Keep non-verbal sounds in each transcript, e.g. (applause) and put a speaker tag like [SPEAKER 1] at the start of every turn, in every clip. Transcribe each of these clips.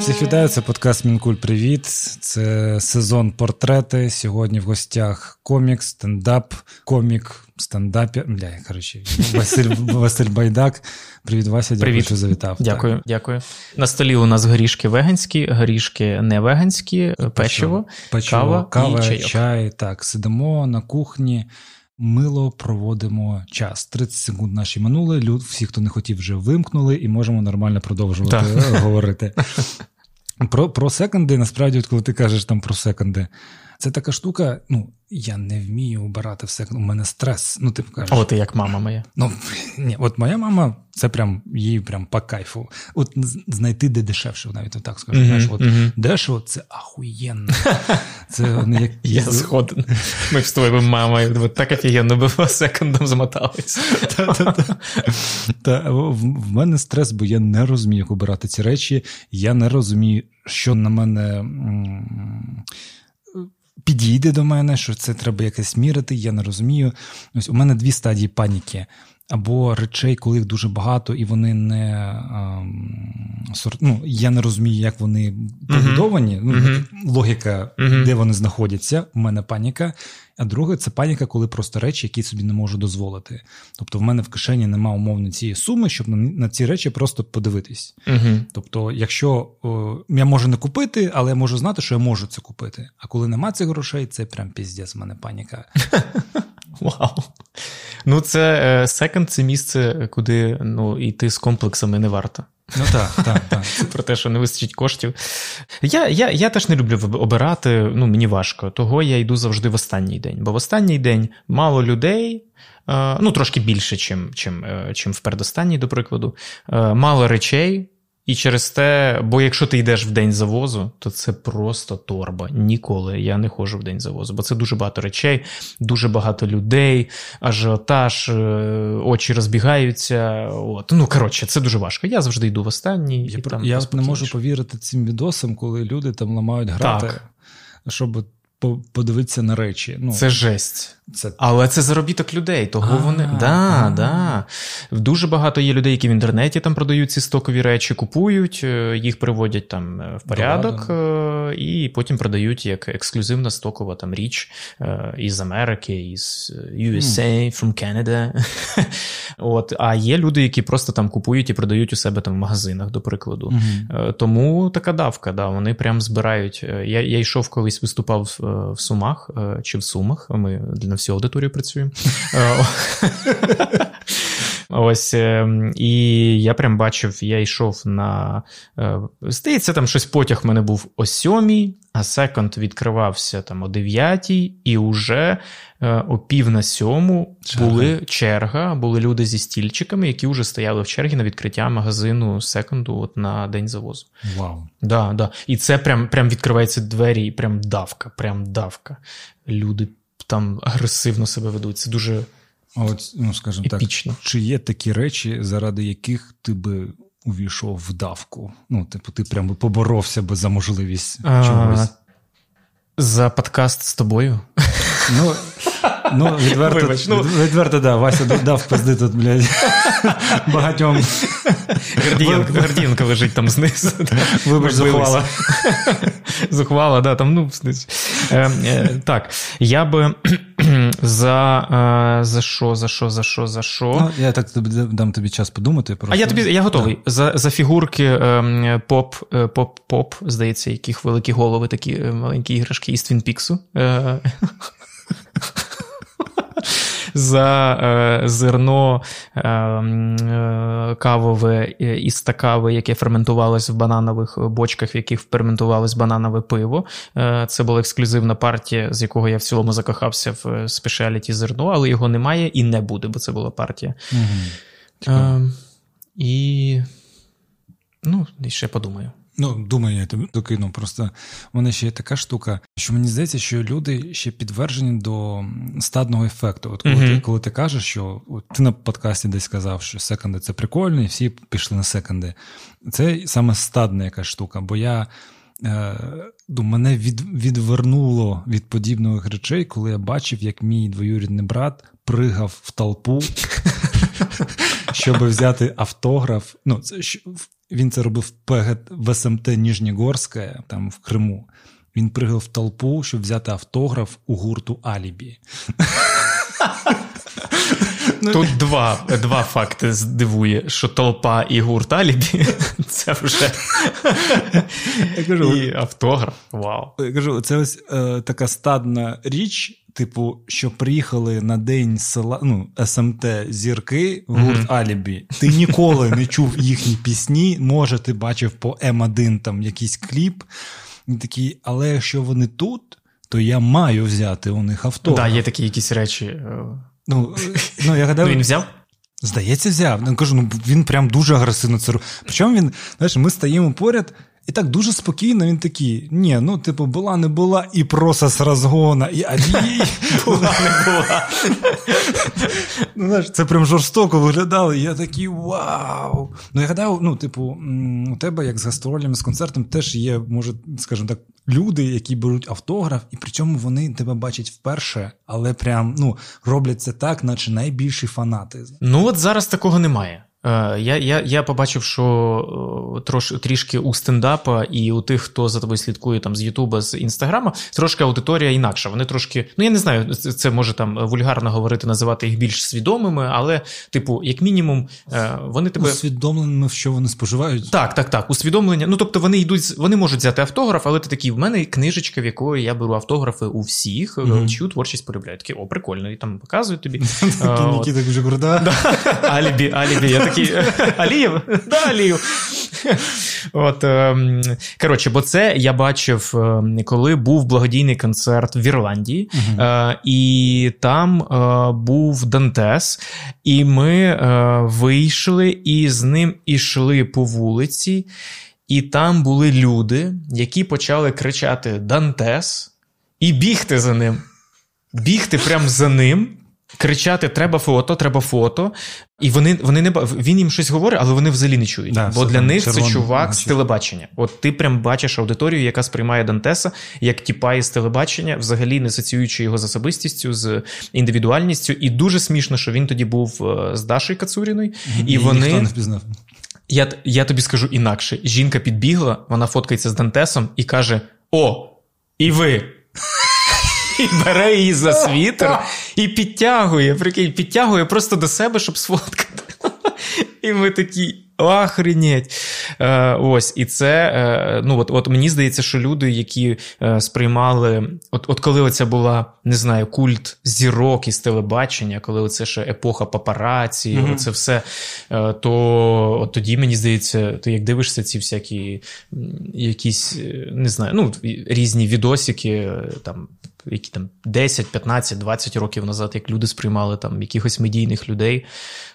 [SPEAKER 1] Всіх вітаю, це подкаст Мінкуль. Привіт. Це сезон портрети. Сьогодні в гостях комік, стендап, комік, стендапі. Бля, коротше, Василь Василь Байдак. Привіт, Вася. Дякую,
[SPEAKER 2] Привіт.
[SPEAKER 1] що завітав.
[SPEAKER 2] Дякую,
[SPEAKER 1] так.
[SPEAKER 2] дякую. На столі у нас горішки веганські, горішки не веганські, печиво,
[SPEAKER 1] Печиво,
[SPEAKER 2] кава,
[SPEAKER 1] кава
[SPEAKER 2] і чайок.
[SPEAKER 1] чай. Так, сидимо на кухні. Мило проводимо час. 30 секунд наші минули. Люд, всі, хто не хотів, вже вимкнули, і можемо нормально продовжувати
[SPEAKER 2] Так.
[SPEAKER 1] говорити. (laughs) Про, про секунди, насправді, от коли ти кажеш там про секонди, це така штука. Ну, я не вмію обирати в секонд. У мене стрес. Ну, ти кажеш.
[SPEAKER 2] От і як мама моя.
[SPEAKER 1] Ну, (laughs) ні, от моя мама, це прям їй прям по кайфу. От знайти де дешевше, навіть отак скажу.
[SPEAKER 2] Мгм,
[SPEAKER 1] Знаєш, от
[SPEAKER 2] мгм.
[SPEAKER 1] дешево це ахуєнно. (laughs) Це не як
[SPEAKER 2] Я згоден. (laughs) Ми з твоєю мамою так офігенно би по секундам замотались.
[SPEAKER 1] Та-та-та. В мене стрес, бо я не розумію, як обирати ці речі. Я не розумію, що на мене підійде до мене, що це треба якось мірити. Я не розумію. Ось у мене дві стадії паніки. Або речей, коли їх дуже багато, і вони не ем, сор- ну, я не розумію, як вони побудовані. Ну,
[SPEAKER 2] Мгм.
[SPEAKER 1] логіка,
[SPEAKER 2] Мгм.
[SPEAKER 1] де вони знаходяться. У мене паніка. А друге, це паніка, коли просто речі, які собі не можу дозволити. Тобто, в мене в кишені немає умовно цієї суми, щоб на, на ці речі просто подивитись. Тобто, якщо о, я можу не купити, але я можу знати, що я можу це купити. А коли нема цих грошей, це прям піздець, в мене паніка. (laughs)
[SPEAKER 2] Вау. Ну, це е, секонд це місце, куди ну, йти з комплексами не варто.
[SPEAKER 1] Ну так, так, так. (laughs)
[SPEAKER 2] Про те, що не вистачить коштів. Я, я, я теж не люблю обирати, ну мені важко. Того я йду завжди в останній день. Бо в останній день мало людей, е, ну трошки більше, чим, чим, е, чим в передостанній, до прикладу, мало речей. І через те, бо якщо ти йдеш в день завозу, то це просто торба. Ніколи я не ходжу в день завозу, бо це дуже багато речей, дуже багато людей, ажіотаж, е, очі розбігаються. От. Ну коротше, це дуже важко. Я завжди йду в останній.
[SPEAKER 1] Я,
[SPEAKER 2] і там
[SPEAKER 1] я не можу повірити цим відосам, коли люди там ламають грати,
[SPEAKER 2] Так.
[SPEAKER 1] щоб подивитися на речі. Ну,
[SPEAKER 2] Це жесть.
[SPEAKER 1] Це
[SPEAKER 2] Але це заробіток людей, того
[SPEAKER 1] А,
[SPEAKER 2] вони. Да,
[SPEAKER 1] а.
[SPEAKER 2] да. Дуже багато є людей, які в інтернеті там продають ці стокові речі, купують, е, їх приводять там е, в порядок е, і потім продають як ексклюзивна стокова там річ із Америки, із USA, from Canada. (laughs) От. А є люди, які просто там купують і продають у себе там в магазинах, до прикладу. Е, Тому така давка, да, вони прям збирають. Я, я йшов колись виступав в Сумах чи в Сумах. Ми на всю аудиторію працюємо. Е, (laughs) Ось е, і я прям бачив, я йшов на. е, Здається, там щось потяг в мене був о сьомій, а секонд відкривався там о дев'ятій, і уже е, о пів на сьому були черга, були люди зі стільчиками, які вже стояли в чергі на відкриття магазину секонду от на день завозу.
[SPEAKER 1] Вау.
[SPEAKER 2] Да, да. І це прям, прям відкриваються двері, і прям давка, прям давка. Люди там агресивно себе ведуть. Це дуже
[SPEAKER 1] А от, ну, скажімо так, чи є такі речі, заради яких ти би увійшов в давку? Ну, типу, ти прям поборовся би за можливість
[SPEAKER 2] А,
[SPEAKER 1] чогось.
[SPEAKER 2] За подкаст з тобою.
[SPEAKER 1] Ну, ну, відверто,
[SPEAKER 2] Вибач, ну.
[SPEAKER 1] відверто, да, Вася дав пизди тут, блядь, (laughs) багатьом.
[SPEAKER 2] Гордієнко, лежить там знизу. (laughs)
[SPEAKER 1] Вибач, зухвала. (laughs)
[SPEAKER 2] Зухвала, да, там, ну, знизу. Е, е, так, я би (clears throat) за, е, за що, за що, за що, за що.
[SPEAKER 1] Ну, я так дам тобі час подумати.
[SPEAKER 2] А я тобі я готовий. За, за фігурки ем, поп, е, поп-поп, здається, яких великі голови, такі маленькі іграшки із Твінпіксу. За е, зерно е, е, кавове із стакави, яке ферментувалось в бананових бочках, в яких ферментувалось бананове пиво. Це була ексклюзивна партія, з якого я в цілому закохався в спешіаліті зерно, але його немає і не буде, бо це була партія.
[SPEAKER 1] Мгм. Цікаво.
[SPEAKER 2] Е, і. Ну, і ще подумаю.
[SPEAKER 1] Ну, думаю, я тобі докину. Просто в мене ще є така штука, що мені здається, що люди ще підтверджені до стадного ефекту. От коли,
[SPEAKER 2] Мгм.
[SPEAKER 1] ти, коли ти кажеш, що от ти на подкасті десь сказав, що секонди це прикольно, і всі пішли на секонди. Це саме стадна якась штука, бо я. Е, ну, мене від, відвернуло від подібних речей, коли я бачив, як мій двоюрідний брат пригав в толпу, (laughs) щоб взяти автограф. Ну, це, він це робив в СМТ Ніжнігорське, там в Криму. Він пригав в толпу, щоб взяти автограф у гурту Алібі. (laughs)
[SPEAKER 2] Тут два два факти здивує, що толпа і гурт Алібі це вже я кажу, і автограф. Вау.
[SPEAKER 1] Я кажу, це ось е, така стадна річ. Типу, що приїхали на день села ну, СМТ зірки гурт mm-hmm. Алібі. Ти ніколи не чув їхні пісні. Може, ти бачив по М1 там якийсь кліп. І такий, але якщо вони тут, то я маю взяти у них автограф.
[SPEAKER 2] Так, да, є такі якісь речі. Е,
[SPEAKER 1] Ну, ну я гадаю,
[SPEAKER 2] ну, він взяв?
[SPEAKER 1] Здається, взяв. Я кажу, ну він прям дуже агресивно це робить. Причому він, знаєш, ми стаємо поряд. І так дуже спокійно він такий, ні, ну, типу, була, не була, і просто з розгона, і адій. (laughs)
[SPEAKER 2] Була, не була. (laughs)
[SPEAKER 1] Ну, знаєш, Це прям жорстоко виглядало. І я такий вау. Ну, я гадаю, ну, типу, у тебе, як з гастролями, з концертом, теж є, може, скажімо так, люди, які беруть автограф, і при цьому вони тебе бачать вперше, але прям ну, роблять це так, наче найбільші фанати.
[SPEAKER 2] Ну, от зараз такого немає. Е, я я, я побачив, що е, трош, трішки у стендапа і у тих, хто за тобою слідкує там з Ютуба, з Інстаграма, трошки аудиторія інакша. Вони трошки, ну я не знаю, це може там вульгарно говорити, називати їх більш свідомими, але, типу, як мінімум, е, вони тебе
[SPEAKER 1] усвідомленими, в що вони споживають.
[SPEAKER 2] Так, так, так. Усвідомлення. Ну тобто вони йдуть, вони можуть взяти автограф, але ти такий, в мене книжечка, в якої я беру автографи у всіх, mm-hmm. чию творчість полюбляю. Такий, о, прикольно, і там показують тобі. (laughs)
[SPEAKER 1] Нікіта дуже груда. (laughs)
[SPEAKER 2] Алібі, алібі такий Алієв? (laughs) Да, Алієв. От, ем, Коротше, бо це я бачив, ем, коли був благодійний концерт в Ірландії, uh і там е, був Дантес, і ми е, вийшли і з ним ішли по вулиці, і там були люди, які почали кричати Дантес і бігти за ним. Бігти прямо за ним кричати: треба фото, треба фото. І вони вони не він їм щось говорить, але вони взагалі не чують. Да, Бо для них це чувак з телебачення. От ти прям бачиш аудиторію, яка сприймає Дантеса як тіпа із телебачення, взагалі не асоціюючи його з особистістю, з індивідуальністю. І дуже смішно, що він тоді був е, з Дашою Кацуріною, і, і вони ніхто
[SPEAKER 1] не впізнав.
[SPEAKER 2] Я я тобі скажу інакше: жінка підбігла, вона фоткається з Дантесом і каже: О, і ви! (laughs) і бере її за світер (laughs) і підтягує. Прикинь, підтягує просто до себе, щоб сфоткати. (laughs) І ми такі. Охренеть. Е, Ось, і це е, ну от от мені здається, що люди, які е, сприймали, от от коли оця була, не знаю, культ зірок із телебачення, коли оце ще епоха папараці, mm-hmm. оце все, то от тоді мені здається, ти як дивишся ці всякі якісь, не знаю, ну, різні відосики, там які там 10, 15, 20 років назад, як люди сприймали там якихось медійних людей,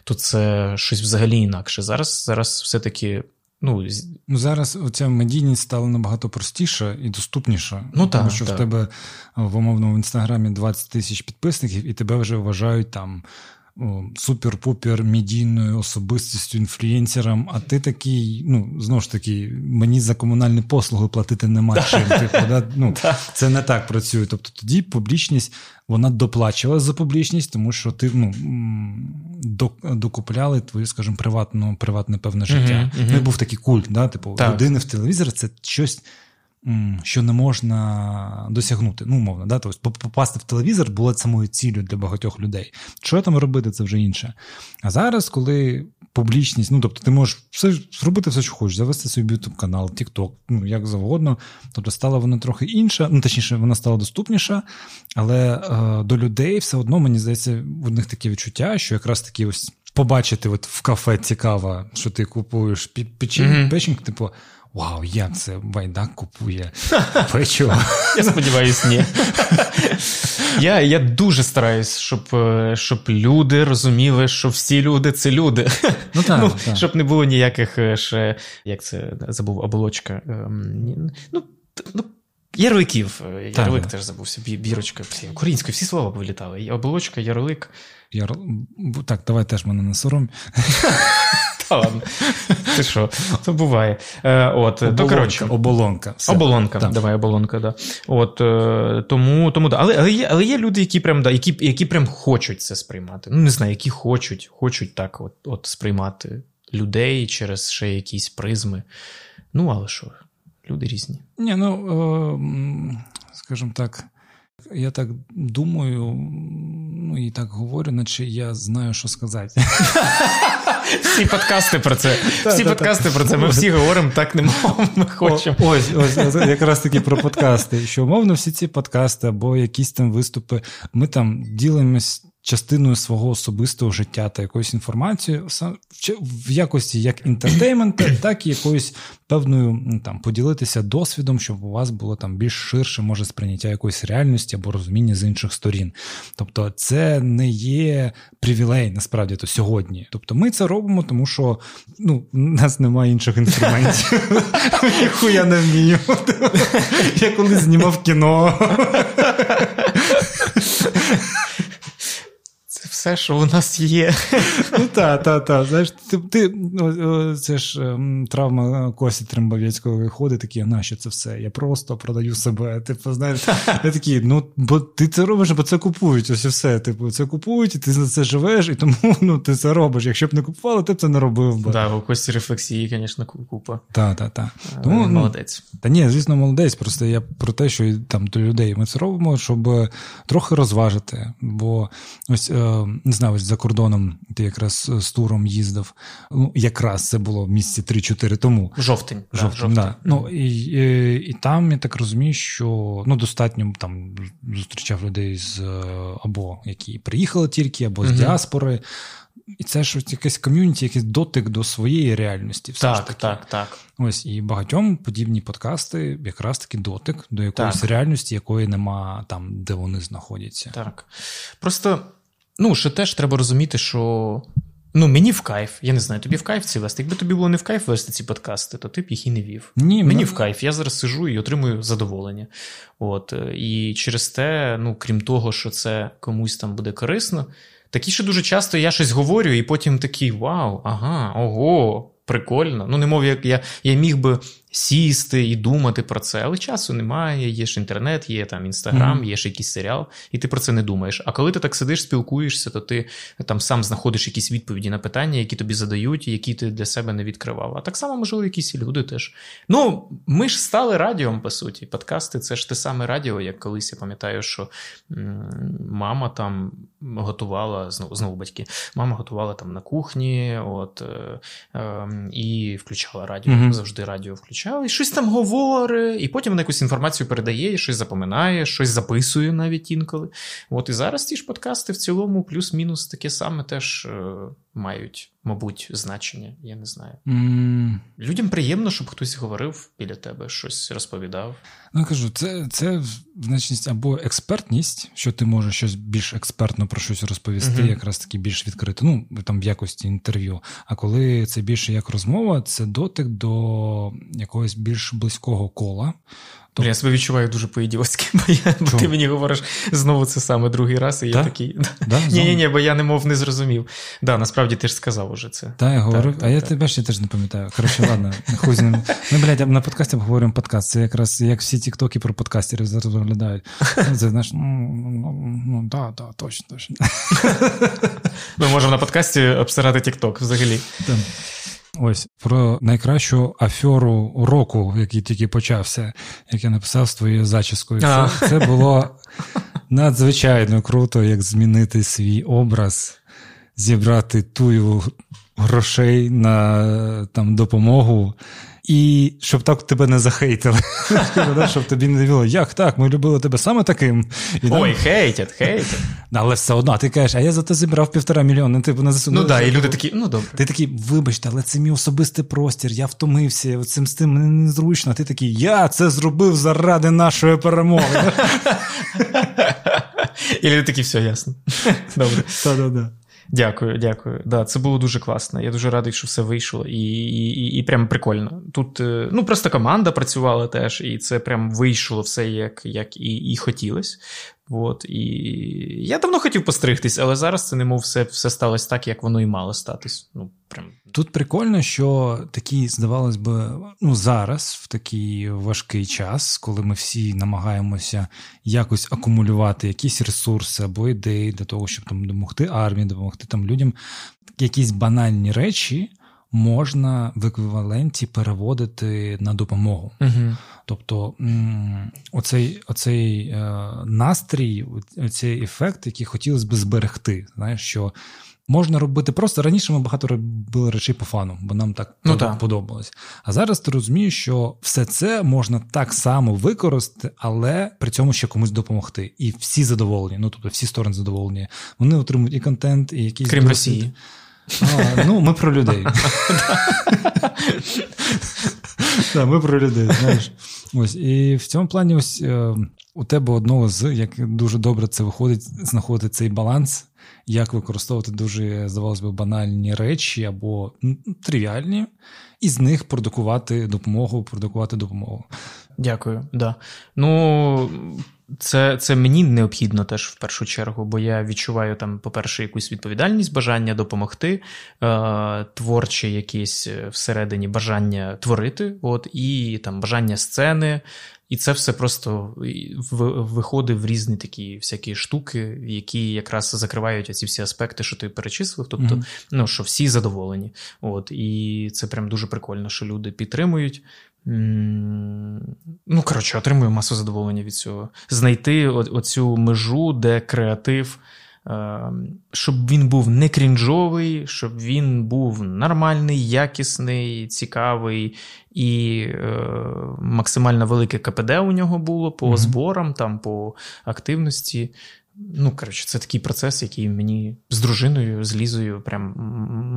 [SPEAKER 2] то це щось взагалі інакше. Зараз зараз все-таки. Ну,
[SPEAKER 1] ну зараз ця медійність стала набагато простіша і доступніша.
[SPEAKER 2] Ну,
[SPEAKER 1] Тому
[SPEAKER 2] та,
[SPEAKER 1] що
[SPEAKER 2] та.
[SPEAKER 1] в тебе в умовному інстаграмі 20 тисяч підписників, і тебе вже вважають там супер-пупер медійною особистістю, інфлюєнсером, а ти такий, ну, знову ж таки, мені за комунальні послуги платити нема чим. Типу, да? ну, Це не так працює. Тобто тоді публічність вона доплачувала за публічність, тому що ти ну, докупляли твою, скажімо, приватну, приватне певне життя. Uh-huh, uh-huh. Ну, був такий культ, да? типу, так. людини в телевізор це щось що не можна досягнути. Ну, умовно, да? тобто попасти в телевізор було самою ціллю для багатьох людей. Що там робити, це вже інше. А зараз, коли публічність, ну тобто, ти можеш все зробити все, що хочеш, завести свій youtube канал, TikTok, ну як завгодно. Тобто стала вона трохи інша, ну точніше, вона стала доступніша, але е, до людей все одно мені здається, в них таке відчуття, що якраз таки ось. Побачити от в кафе цікаво, що ти купуєш печінь, mm-hmm. печінь, типу, Вау, як це байдак купує печиво?
[SPEAKER 2] Я сподіваюся, ні. Я я дуже стараюсь, щоб е, щоб люди розуміли, що всі люди це люди.
[SPEAKER 1] Ну, так, ну, так.
[SPEAKER 2] Щоб не було ніяких е, ще, як це забув, оболочка. Ем, ну, ну, Ярликів. Е, ярлик так, теж забувся, бірочка. Українською всі слова повилітали. Оболочка, ярлик.
[SPEAKER 1] Яр... Так, давай теж мене не сором. (laughs)
[SPEAKER 2] Та ладно. Ти що? Це буває. Е, от,
[SPEAKER 1] Оболонка. То, коротше, оболонка.
[SPEAKER 2] Все. Оболонка. Так. Давай, оболонка, да. От, е, тому, тому да. Але але, є але є люди, які прям да, які, які прям хочуть це сприймати. Ну, не знаю, які хочуть, хочуть так от, от сприймати людей, через ще якісь призми. Ну, але що, люди різні.
[SPEAKER 1] Ні, ну, е, скажімо так, я так думаю, ну і так говорю, наче я знаю, що сказати. (laughs)
[SPEAKER 2] Всі подкасти про це. (laughs) Всі подкасти про це. Ми всі говоримо так, не ми хочемо.
[SPEAKER 1] Ось, ось, якраз таки про подкасти. Що умовно, всі ці подкасти або якісь там виступи, ми там ділимось частиною свого особистого життя та якоюсь інформацією в якості як інтертеймента, (clears throat) так і якоюсь певною там поділитися досвідом, щоб у вас було там більш ширше, може, сприйняття якоїсь реальності або розуміння з інших сторін. Тобто, це не є привілей, насправді то сьогодні. Тобто, ми це робимо, тому що ну, у нас немає інших інструментів. (laughs) Ніхуя не вмію. (laughs) Я колись знімав кіно (laughs)
[SPEAKER 2] все, що у нас є.
[SPEAKER 1] Ну так, так, так. Знаєш, ти, ти це ж ем, травма Косі Трембовецького виходить, такі, нащо це все? Я просто продаю себе. Типу, знаєш, я такий, ну, бо ти це робиш, бо це купують. Ось і все. Типу, це купують, і ти за це живеш, і тому ну, ти це робиш. Якщо б не купували, ти б це не робив.
[SPEAKER 2] би. Так, у Кості рефлексії, звісно, купа.
[SPEAKER 1] Так, так, так.
[SPEAKER 2] Тому, молодець.
[SPEAKER 1] Та ні, звісно, молодець. Просто я про те, що там до людей ми це робимо, щоб трохи розважити. Бо ось. Е, не знаю, ось за кордоном ти якраз з туром їздив. Ну, якраз це було в місці 3-4 тому.
[SPEAKER 2] Жовтень.
[SPEAKER 1] Жовтень, жовтень. Да. Ну, і, і і, там я так розумію, що ну, достатньо там зустрічав людей з або які приїхали тільки, або з угу. діаспори. І це ж якесь ком'юніті, якийсь дотик до своєї реальності. Все
[SPEAKER 2] так,
[SPEAKER 1] ж таки.
[SPEAKER 2] так, так.
[SPEAKER 1] Ось і багатьом подібні подкасти якраз таки дотик до якоїсь так. реальності, якої нема там, де вони знаходяться.
[SPEAKER 2] Так. Просто Ну, ще теж треба розуміти, що. Ну, мені в кайф, я не знаю, тобі в кайф ці вести. Якби тобі було не в кайф вести ці подкасти, то ти б їх і не вів.
[SPEAKER 1] Ні,
[SPEAKER 2] Мені ми... в кайф, я зараз сижу і отримую задоволення. От, І через те, ну, крім того, що це комусь там буде корисно, такі ще дуже часто я щось говорю, і потім такий: вау, ага, ого, прикольно. Ну, немов як я, я міг би сісти і думати про це, але часу немає, є ж інтернет, є там інстаграм, mm-hmm. є ж якийсь серіал, і ти про це не думаєш. А коли ти так сидиш, спілкуєшся, то ти там сам знаходиш якісь відповіді на питання, які тобі задають, які ти для себе не відкривав. А так само, можливо, якісь люди теж. Ну, ми ж стали радіом, по суті. Подкасти це ж те саме радіо, як колись я пам'ятаю, що мама там готувала знову знову батьки. Мама готувала там на кухні, от е, е, і включала радіо. Mm-hmm. Завжди радіо включала і щось там говорить, і потім вона якусь інформацію передає, щось запоминає, щось записує навіть інколи. От і зараз ті ж подкасти в цілому, плюс-мінус таке саме теж е, мають, мабуть, значення. Я не знаю.
[SPEAKER 1] Mm.
[SPEAKER 2] Людям приємно, щоб хтось говорив біля тебе, щось розповідав.
[SPEAKER 1] Ну кажу, це це значність або експертність, що ти можеш щось більш експертно про щось розповісти, uh-huh. якраз таки більш відкрито, ну там в якості інтерв'ю. А коли це більше як розмова, це дотик до якогось більш близького кола.
[SPEAKER 2] Тобто... Я себе відчуваю дуже по-ідіотськи, (laughs) бо, я, бо ти мені говориш знову це саме другий раз, і (laughs) да? я такий.
[SPEAKER 1] Да?
[SPEAKER 2] Ні, ні, ні, бо я немов не зрозумів. Да, насправді ти ж сказав уже це.
[SPEAKER 1] Так, я говорю, так, а так, я так. тебе ще теж не пам'ятаю. Коротше, ладно, хуй з ним. Ми, блядь, на подкасті обговорюємо подкаст. Це якраз як всі тіктоки про подкастерів зараз виглядають. Це знаєш, ну, ну, ну да, да, точно, точно.
[SPEAKER 2] Ми можемо на подкасті обсирати тікток взагалі.
[SPEAKER 1] Ось про найкращу афьору року, який тільки почався, як я написав з твоєю зачіскою. Це, це було надзвичайно круто, як змінити свій образ, зібрати тую грошей на там допомогу і щоб так тебе не захейтили. (laughs) Щоб тобі не дивило, як так, ми любили тебе саме таким.
[SPEAKER 2] Ой, хейтять, хейтять.
[SPEAKER 1] Але все одно, ти кажеш, а я за те зібрав півтора мільйона. Типу, на
[SPEAKER 2] засуну. Ну так, і люди такі, ну добре.
[SPEAKER 1] Ти такий, вибачте, але це мій особистий простір, я втомився, цим з тим мені незручно. Ти такий, я це зробив заради нашої перемоги. (laughs)
[SPEAKER 2] І люди такі, все ясно. (laughs) Добре.
[SPEAKER 1] Та-да-да.
[SPEAKER 2] Дякую, дякую. Да, Це було дуже класно. Я дуже радий, що все вийшло, і і, і прям прикольно. Тут е, ну просто команда працювала теж, і це прям вийшло все як як і і хотілося. От, І я давно хотів постригтись, але зараз це немов все все сталося так, як воно і мало статись. Ну, прям.
[SPEAKER 1] Тут прикольно, що такий, здавалось би, ну зараз, в такий важкий час, коли ми всі намагаємося якось акумулювати якісь ресурси або ідеї для того, щоб там допомогти армії, допомогти там людям, якісь банальні речі можна в еквіваленті переводити на допомогу.
[SPEAKER 2] Угу.
[SPEAKER 1] Тобто оцей оцей е, настрій, оцей ефект, який хотілося б зберегти. Знаєш, що можна робити просто раніше ми багато робили речей по фану, бо нам так
[SPEAKER 2] ну, так.
[SPEAKER 1] подобалось. А зараз ти розумієш, що все це можна так само використати, але при цьому ще комусь допомогти. І всі задоволені. Ну тобто всі сторони задоволені. Вони отримують і контент, і якісь
[SPEAKER 2] крім досвід. Росії.
[SPEAKER 1] А, Ну, ми про людей. (laughs) Так, Ми про людей, знаєш. Ось, І в цьому плані, ось е, у тебе одного з як дуже добре це виходить, знаходити цей баланс, як використовувати дуже, здавалось би, банальні речі або тривіальні, і з них продукувати допомогу, продукувати допомогу.
[SPEAKER 2] Дякую, да. Ну. Це це мені необхідно теж в першу чергу, бо я відчуваю там, по-перше, якусь відповідальність, бажання допомогти, е, творче якесь е, всередині бажання творити, от, і там бажання сцени. І це все просто виходить в різні такі всякі штуки, які якраз закривають оці всі аспекти, що ти перечислив. Тобто, mm-hmm. ну що всі задоволені. От, І це прям дуже прикольно, що люди підтримують. Ну, коротше, отримую масу задоволення від цього. Знайти оцю межу, де креатив, ем, щоб він був не крінжовий, щоб він був нормальний, якісний, цікавий і е, максимально велике КПД у нього було по mm-hmm. зборам, там, по активності. Ну, коротше, це такий процес, який мені з дружиною, з Лізою, прям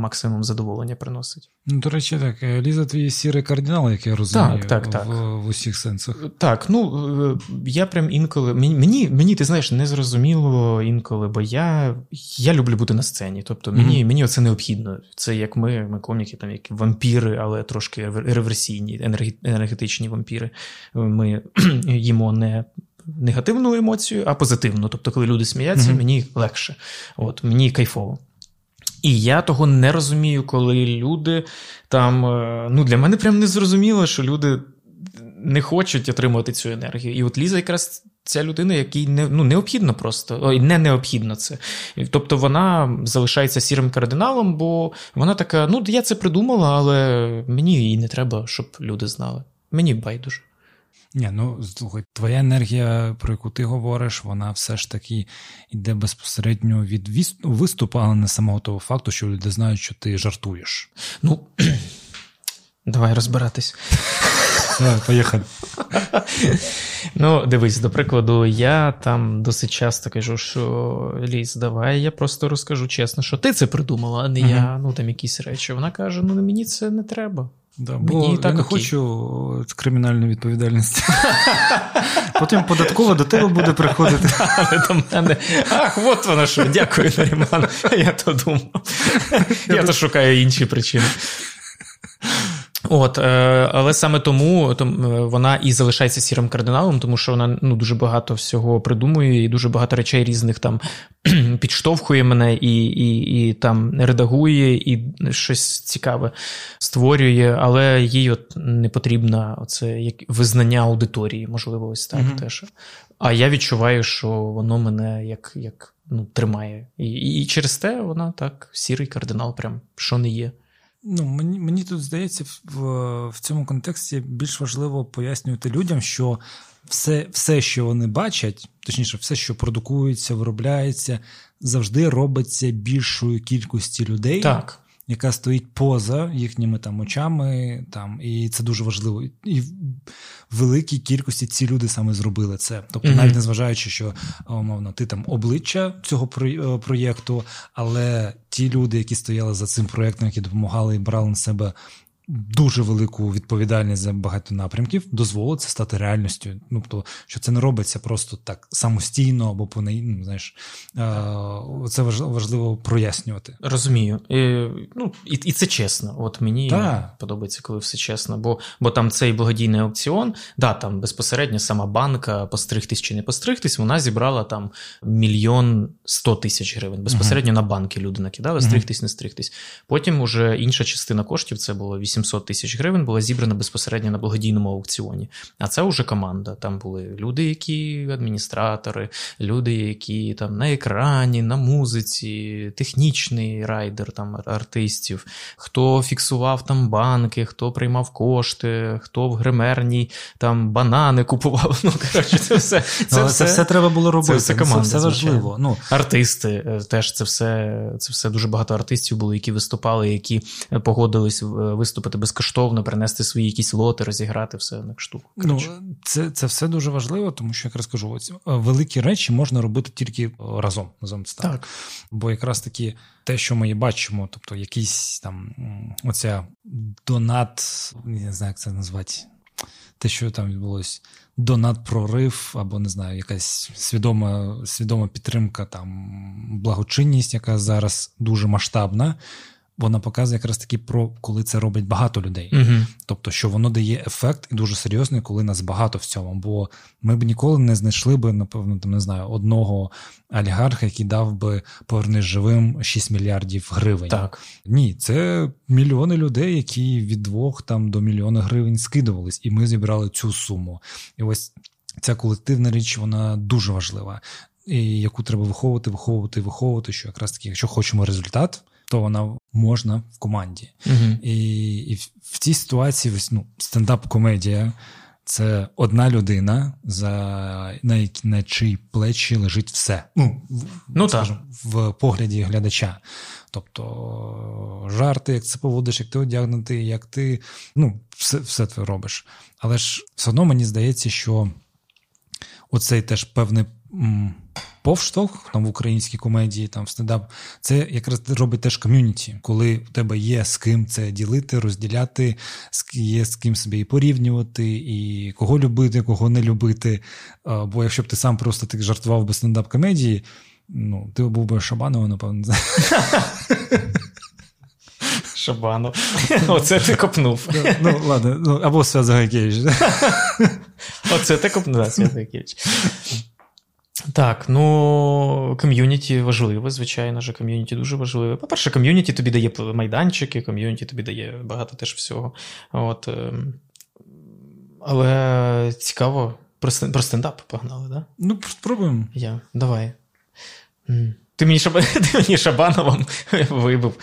[SPEAKER 2] максимум задоволення приносить.
[SPEAKER 1] Ну, до речі, так, е, Ліза, твій сірий кардинал, як я розумію, так, так, так. В, в усіх сенсах.
[SPEAKER 2] Так, ну е, я прям інколи. Мені, мені ти знаєш, не зрозуміло інколи, бо я я люблю бути на сцені. Тобто мені mm-hmm. мені це необхідно. Це як ми, ми коміки, там як вампіри, але трошки реверсійні, енергетичні вампіри. Ми (clears throat) їмо не негативну емоцію, а позитивну. Тобто, коли люди сміються, mm-hmm. мені легше, От, мені кайфово. І я того не розумію, коли люди там. Е, ну, для мене прям не зрозуміло, що люди не хочуть отримувати цю енергію. І от Ліза якраз ця людина, якій не ну, необхідно просто, ой, не необхідно це. Тобто вона залишається сірим кардиналом, бо вона така: ну, я це придумала, але мені її не треба, щоб люди знали. Мені байдуже.
[SPEAKER 1] Ні, ну слухай, твоя енергія, про яку ти говориш, вона все ж таки йде безпосередньо від виступу, але не самого того факту, що люди знають, що ти жартуєш.
[SPEAKER 2] Ну, давай розбиратись. (laughs)
[SPEAKER 1] Давай, Поїхали. (laughs)
[SPEAKER 2] Ну, дивись, до прикладу, я там досить часто кажу, що Ліс, давай я просто розкажу чесно, що ти це придумала, а не uh я, ну там якісь речі. Вона каже: ну мені це не треба.
[SPEAKER 1] Да, бо Мені так Я не окей. хочу кримінальної відповідальності. (laughs) Потім податково до тебе буде приходити.
[SPEAKER 2] до мене. Ах, от воно що. Дякую, Наріман. Я то думав. Я то шукаю інші причини. От, е, Але саме тому е, вона і залишається сірим кардиналом, тому що вона ну, дуже багато всього придумує, і дуже багато речей різних там (clears throat) підштовхує мене і і, і там редагує, і щось цікаве створює, але їй от не потрібно оце як визнання аудиторії, можливо, ось так mm-hmm. теж. А я відчуваю, що воно мене як як ну, тримає. І, і через те вона так, сірий кардинал, прям що не є.
[SPEAKER 1] Ну, Мені мені тут здається, в в цьому контексті більш важливо пояснювати людям, що все, все, що вони бачать, точніше, все, що продукується, виробляється, завжди робиться більшою кількості людей.
[SPEAKER 2] Так
[SPEAKER 1] яка стоїть поза їхніми там очами, там, і це дуже важливо. І в великій кількості ці люди саме зробили це. Тобто, mm-hmm. навіть незважаючи, що умовно ти там обличчя цього е, проєкту, але ті люди, які стояли за цим проектом, які допомагали і брали на себе дуже велику відповідальність за багато напрямків, дозволить це стати реальністю. Ну, тобто, що це не робиться просто так самостійно або по ну, знаєш, це важливо прояснювати.
[SPEAKER 2] Розумію. І, ну, і, і це чесно. От мені да. подобається, коли все чесно. Бо бо там цей благодійний аукціон, да, там безпосередньо сама банка постригтись чи не постригтись, вона зібрала там мільйон сто тисяч гривень. Безпосередньо uh-huh. на банки люди накидали, стригтись, uh-huh. не стригтись. Потім уже інша частина коштів це було 8 800 тисяч гривень була зібрана безпосередньо на благодійному аукціоні. А це вже команда. Там були люди, які адміністратори, люди, які там на екрані, на музиці, технічний райдер там артистів, хто фіксував там банки, хто приймав кошти, хто в гримерній там банани купував. (laughs) Ну коротше, це все
[SPEAKER 1] це, це все, все треба було робити. Це все команда, це, все важливо.
[SPEAKER 2] Ну артисти е, теж це все це все дуже багато артистів було, які виступали, які погодились е, виступити безкоштовно, принести свої якісь лоти, розіграти все на штуку.
[SPEAKER 1] Ну, це це все дуже важливо, тому що якраз кажу, ось великі речі можна робити тільки разом. Назовемо це так. так. Бо якраз таки те, що ми бачимо, тобто якийсь там оця донат, не знаю, як це назвати. Те, що там відбулось, донат-прорив, або не знаю, якась свідома свідома підтримка, там благочинність, яка зараз дуже масштабна вона показує якраз таки про коли це робить багато людей.
[SPEAKER 2] uh
[SPEAKER 1] Тобто, що воно дає ефект і дуже серйозний, коли нас багато в цьому. Бо ми б ніколи не знайшли би, напевно, там не знаю, одного олігарха, який дав би повернись живим 6 мільярдів гривень.
[SPEAKER 2] Так.
[SPEAKER 1] Ні, це мільйони людей, які від двох там до мільйона гривень скидувались, і ми зібрали цю суму. І ось ця колективна річ, вона дуже важлива. І яку треба виховувати, виховувати, виховувати, що якраз таки, якщо хочемо результат, то вона можна в команді.
[SPEAKER 2] uh
[SPEAKER 1] І і в цій ситуації ну, стендап-комедія це одна людина, за на, на чиї плечі лежить все. Ну,
[SPEAKER 2] ну скажімо,
[SPEAKER 1] в погляді глядача. Тобто жарти, як це поводиш, як ти одягнутий, як ти ну, все все це робиш. Але ж все одно мені здається, що оцей теж певний повштовх там в українській комедії, там в стендап, це якраз робить теж ком'юніті, коли в тебе є з ким це ділити, розділяти, є з ким себе і порівнювати, і кого любити, кого не любити. Бо якщо б ти сам просто так жартував би стендап-комедії, ну, ти був би Шабановим, напевно. (laughs)
[SPEAKER 2] Шабанов. (laughs) Оце ти копнув.
[SPEAKER 1] Ну, ладно, ну, або Свят Загайкевич. (laughs)
[SPEAKER 2] Оце ти копнув, Свят Загайкевич. Так, ну ком'юніті важливе, звичайно ж, ком'юніті дуже важливе. По-перше, ком'юніті тобі дає майданчики, ком'юніті тобі дає багато теж всього. От, ем, Але цікаво, про стендап погнали, да?
[SPEAKER 1] Ну, спробуємо.
[SPEAKER 2] Я. Давай. Ти мені Шаб... (laughs) ти мені Шабановим вибив.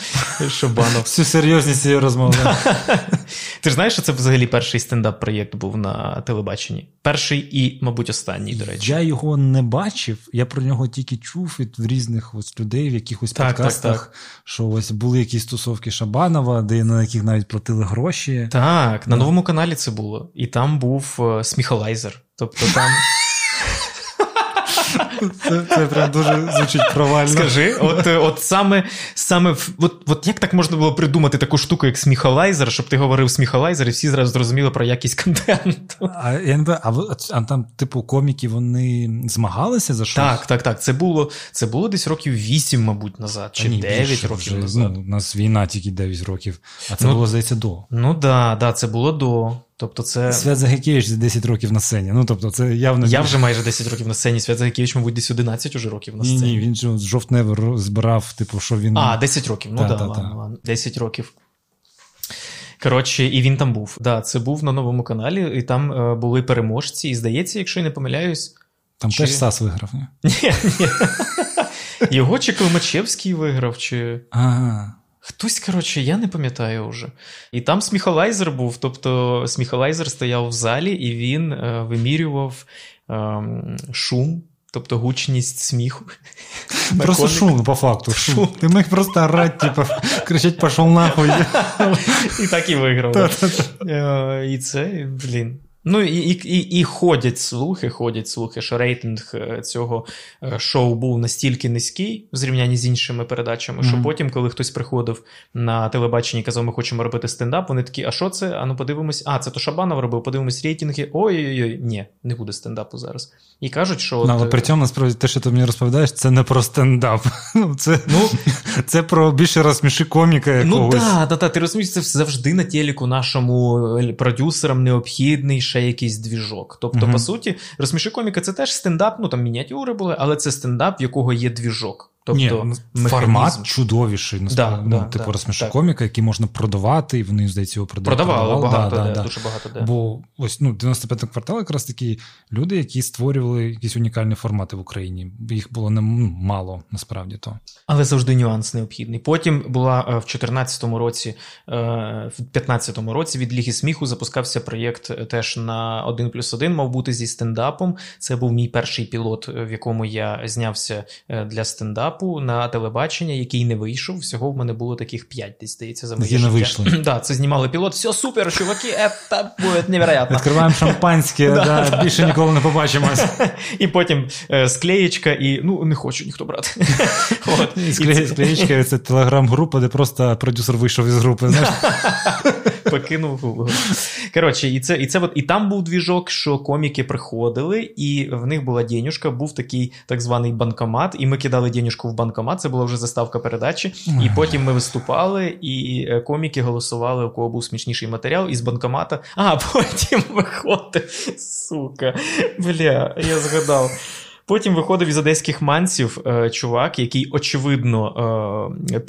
[SPEAKER 2] Шабанов.
[SPEAKER 1] Всю серйозність цієї розмови. (laughs)
[SPEAKER 2] Ти ж знаєш, що це взагалі перший стендап-проєкт був на телебаченні? Перший і, мабуть, останній, до речі.
[SPEAKER 1] Я його не бачив, я про нього тільки чув від різних ось людей в якихось так, подкастах, так, так. що ось були якісь стосовки Шабанова, де на яких навіть платили гроші.
[SPEAKER 2] Так, на новому каналі це було. І там був е, сміхолайзер. Тобто там. (laughs)
[SPEAKER 1] Це це прям дуже звучить провально.
[SPEAKER 2] Скажи, от от саме саме от, от як так можна було придумати таку штуку, як сміхолайзер, щоб ти говорив сміхолайзер, і всі зразу зрозуміли про якість контенту.
[SPEAKER 1] А я не а, а там, типу, коміки вони змагалися за щось?
[SPEAKER 2] Так, так, так. Це було це було десь років 8, мабуть, назад, чи ні, 9 більше, років вже, назад.
[SPEAKER 1] Ну, У нас війна тільки 9 років, а це ну, було, здається, до.
[SPEAKER 2] Ну так, да, да, це було до. Тобто це...
[SPEAKER 1] Свят Загайкевич 10 років на сцені. Ну, тобто, це явно...
[SPEAKER 2] Я вже майже 10 років на сцені. Свят Загайкевич, мабуть, десь 11 уже років на сцені.
[SPEAKER 1] Ні, ні, він же з жовтневер збирав, типу, що він.
[SPEAKER 2] А, 10 років. Ну так, да, да, ладно, да. ладно. 10 років. Коротше, і він там був. Да, Це був на новому каналі, і там е, були переможці. І здається, якщо я не помиляюсь.
[SPEAKER 1] Там чи... теж Сас виграв, ні?
[SPEAKER 2] Ні, ні. Його чи Климачевський виграв, чи.
[SPEAKER 1] Ага.
[SPEAKER 2] Хтось, коротше, я не пам'ятаю вже. І там сміхолайзер був. Тобто сміхолайзер стояв в залі, і він е, вимірював е, шум, тобто гучність сміху.
[SPEAKER 1] Просто шум, по факту. Шум. Ти міг просто орати, типу, кричать, пішов нахуй. (laughs)
[SPEAKER 2] І так і виграв. Е, і це, блін. Ну і і, і, ходять слухи, ходять слухи, що рейтинг е, цього е, шоу був настільки низький в зрівнянні з іншими передачами, mm-hmm. що потім, коли хтось приходив на телебачення і казав, ми хочемо робити стендап, вони такі, а що це? А ну подивимось, а це то Шабанов робив, подивимось рейтинги. Ой-ой-ой, ні, не буде стендапу зараз. І кажуть, що.
[SPEAKER 1] Ну, але при цьому насправді те, що ти мені розповідаєш, це не про стендап. (laughs) Ну, Це ну, (laughs) це про більше розсміши коміка.
[SPEAKER 2] якогось. Ну так, так, так, ти розумієш, це завжди на телеку нашому е, продюсерам необхідний ще якийсь двіжок. Тобто, uh-huh. по суті, розсміши коміка це теж стендап, ну там мініатюри були, але це стендап, в якого є двіжок.
[SPEAKER 1] Тобто Ні, механізм. формат чудовіший. Да, ну, да, Типу да, розсміши коміка, який можна продавати, і вони, здається, його продавали.
[SPEAKER 2] Продавали багато, да, де, дуже багато де.
[SPEAKER 1] Бо ось ну, 95 квартал якраз такі люди, які створювали якісь унікальні формати в Україні. Їх було не ну, мало насправді то.
[SPEAKER 2] Але завжди нюанс необхідний. Потім була е, в 2014 році, е, в 2015 році від Ліги сміху запускався проєкт е, теж на 1 плюс 1, мав бути зі стендапом. Це був мій перший пілот, в якому я знявся для стендапу на телебачення, який не вийшов. Всього в мене було таких 5, десь здається, за моє
[SPEAKER 1] не вийшли. (laughs)
[SPEAKER 2] Да, це знімали пілот. Все супер, чуваки, це буде невероятно.
[SPEAKER 1] Відкриваємо шампанське, (laughs) да, більше ніколи не побачимось. (laughs)
[SPEAKER 2] І потім склеєчка, і ну не хочу ніхто брати.
[SPEAKER 1] Склеєчка це телеграм-група, де просто продюсер вийшов із групи. знаєш.
[SPEAKER 2] Покинув. Коротше, і це, і це от, і там був двіжок, що коміки приходили, і в них була денюжка, був такий так званий банкомат, і ми кидали денюжку в банкомат, це була вже заставка передачі. І потім ми виступали, і е, коміки голосували, у кого був смішніший матеріал, із банкомата. А потім (laughs) виходив. Сука. Бля, я згадав. Потім виходив із одеських манців е, чувак, який, очевидно, е,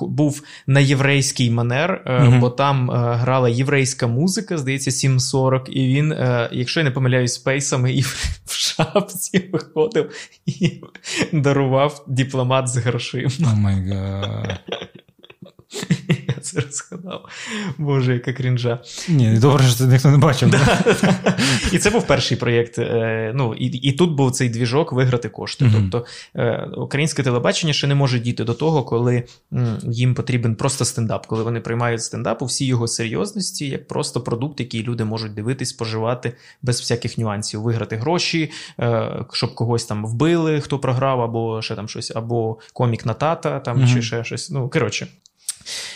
[SPEAKER 2] був на єврейський манер, е, mm бо там грала єврейська музика, здається, 7.40, і він, якщо я не помиляюсь, спейсами і (laughs) в, шапці виходив і дарував дипломат з грошима.
[SPEAKER 1] Oh my God. (laughs)
[SPEAKER 2] Я це розгадав. Боже, яка крінжа.
[SPEAKER 1] Ні, добре, що це ніхто не бачив.
[SPEAKER 2] І це був перший проєкт. Е, ну, І і тут був цей двіжок виграти кошти. Тобто е, українське телебачення ще не може дійти до того, коли їм потрібен просто стендап, коли вони приймають стендап у всій його серйозності, як просто продукт, який люди можуть дивитись, споживати без всяких нюансів, виграти гроші, е, щоб когось там вбили, хто програв, або ще там щось, або комік на тата, там чи ще щось. Ну, коротше.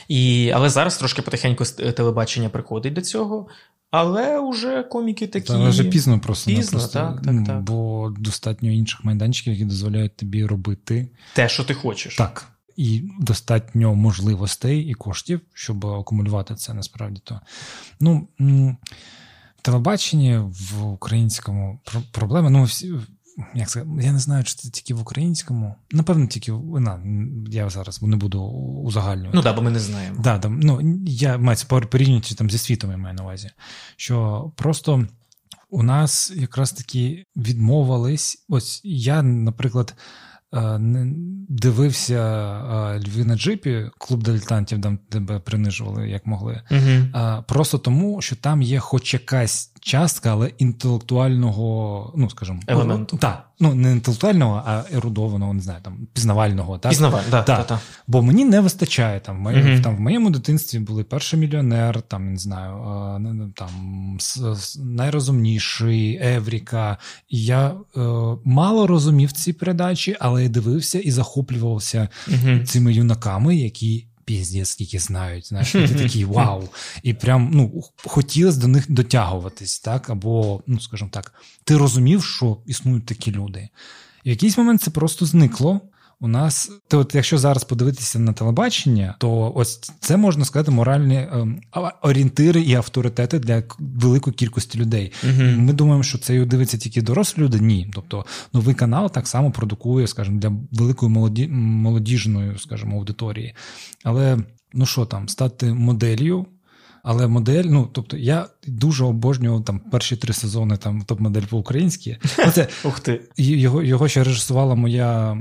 [SPEAKER 2] І, Але зараз трошки потихеньку телебачення приходить до цього. Але вже коміки такі.
[SPEAKER 1] Та, вже пізно просто
[SPEAKER 2] Пізно, просто, так, так, так.
[SPEAKER 1] бо достатньо інших майданчиків, які дозволяють тобі робити
[SPEAKER 2] те, що ти хочеш.
[SPEAKER 1] Так. І достатньо можливостей і коштів, щоб акумулювати це насправді то. Ну, телебачення в українському проблеми. Ну, всі як сказати, я не знаю, чи це тільки в українському. Напевно, тільки на, я зараз не буду узагальнювати.
[SPEAKER 2] Ну так, бо ми не знаємо.
[SPEAKER 1] Да, да, ну, Я маю це порівнювати там зі світом, я маю на увазі. Що просто у нас якраз таки відмовились. Ось я, наприклад. Е, дивився е, Льви на джипі, клуб дилетантів, там тебе принижували як могли. uh Просто тому, що там є хоч якась частка, але інтелектуального, ну скажімо,
[SPEAKER 2] елементу.
[SPEAKER 1] Так, ну не інтелектуального, а ерудованого, не знаю, там пізнавального. Так?
[SPEAKER 2] Пізнаваль, да, та, та.
[SPEAKER 1] Бо мені не вистачає там. В моєму, uh там в моєму дитинстві були перший мільйонер, там не знаю, там найрозумніший Евріка. І я е, мало розумів ці передачі, але я дивився і захоплювався uh цими юнаками, які піздець, скільки знають. Знаєш, (laughs) ти такий вау. І прям ну, хотілося до них дотягуватись, так? Або, ну, скажімо так, ти розумів, що існують такі люди. І в якийсь момент це просто зникло. У нас, то от якщо зараз подивитися на телебачення, то ось це можна сказати моральні е, орієнтири і авторитети для великої кількості людей. Угу. Ми думаємо, що це дивиться тільки дорослі люди. Ні. Тобто новий канал так само продукує, скажімо, для великої молоді, молодіжної, скажімо, аудиторії. Але ну що там, стати моделлю але модель, ну тобто, я дуже обожнював там перші три сезони там топ-модель по-українськи. (laughs) Оце
[SPEAKER 2] Ух ти.
[SPEAKER 1] Його його ще режисувала моя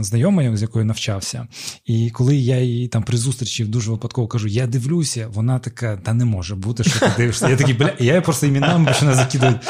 [SPEAKER 1] знайома, з якою навчався. І коли я її там при зустрічі дуже випадково кажу, я дивлюся, вона така, та не може бути, що ти дивишся. Я такий, бля, я просто іменами починаю закидувати.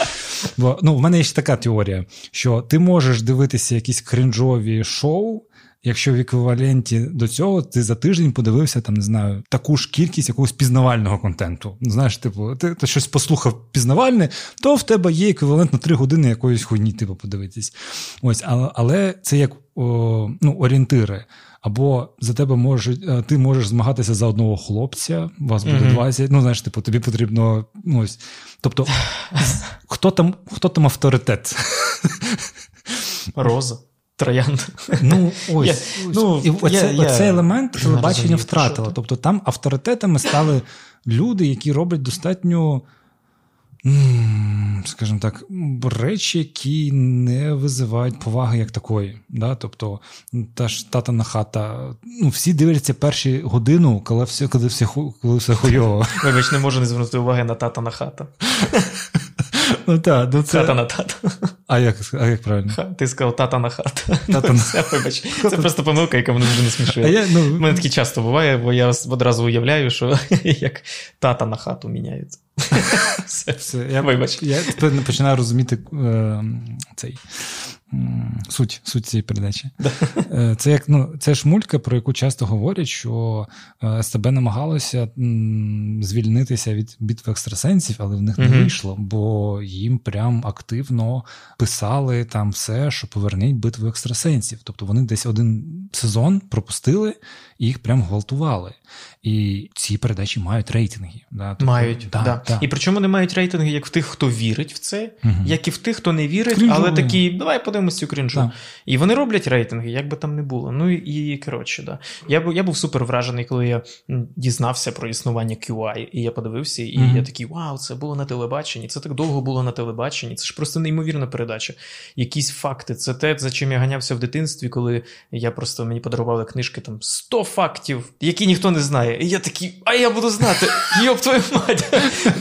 [SPEAKER 1] Бо ну, в мене є ще така теорія, що ти можеш дивитися якісь кринжові шоу. Якщо в еквіваленті до цього ти за тиждень подивився там, не знаю, таку ж кількість якогось пізнавального контенту. Знаєш, типу, ти, ти щось послухав пізнавальне, то в тебе є еквівалент на три години якоїсь хуйні, типу, подивитись. Ось, але, але це як о, ну, орієнтири. Або за тебе може, ти можеш змагатися за одного хлопця, у вас буде mm-hmm. 20, ну знаєш, типу, тобі потрібно. ну ось, Тобто, хто там хто там авторитет?
[SPEAKER 2] Роза. Троянд.
[SPEAKER 1] Ну, (laughs) ось. Я, ну, І оце, я, оцей я елемент телебачення втратило. Тобто там авторитетами стали люди, які роблять достатньо скажімо так, речі, які не визивають поваги як такої. Да? Тобто, та ж татана хата. Ну, всі дивляться перші годину, коли все коли все, коли все хуйово.
[SPEAKER 2] Вибач, не можу не звернути уваги на татана хата. (laughs)
[SPEAKER 1] Ну, так, ну, це...
[SPEAKER 2] Хата на тата.
[SPEAKER 1] А як а як правильно?
[SPEAKER 2] Ха, ти сказав тата на хата. Тата на... (laughs) Це, вибач, (laughs) це просто помилка, яка мене дуже насмішує.
[SPEAKER 1] Ну...
[SPEAKER 2] У мене таке часто буває, бо я одразу уявляю, що (laughs) як тата на хату міняється.
[SPEAKER 1] Все, Все, я, Вибач. Я тепер починаю розуміти е, цей суть суть цієї передачі. Е, це як ну, це ж мулька, про яку часто говорять, що е, СТБ намагалося звільнитися від битв екстрасенсів, але в них не вийшло, бо їм прям активно писали там все, що поверніть битву екстрасенсів. Тобто вони десь один сезон пропустили і їх прям гвалтували. І ці передачі мають рейтинги. Да?
[SPEAKER 2] Тобто, мають. Да, да. да. І причому вони мають рейтинги як в тих, хто вірить в це, угу. як і в тих, хто не вірить, Крінжові. але такі, давай подивимось цю крінжу. Да. І вони роблять рейтинги, як би там не було. Ну і коротше, да. Я я був супер вражений, коли я дізнався про існування QI, і я подивився, і угу. я такий, вау, це було на телебаченні. Це так довго було на телебаченні. Це ж просто неймовірна передача. Якісь факти. Це те, за чим я ганявся в дитинстві, коли я просто мені подарували книжки там 100 фактів, які ніхто не знає. І я такий, а я буду знати, йоп твою мать.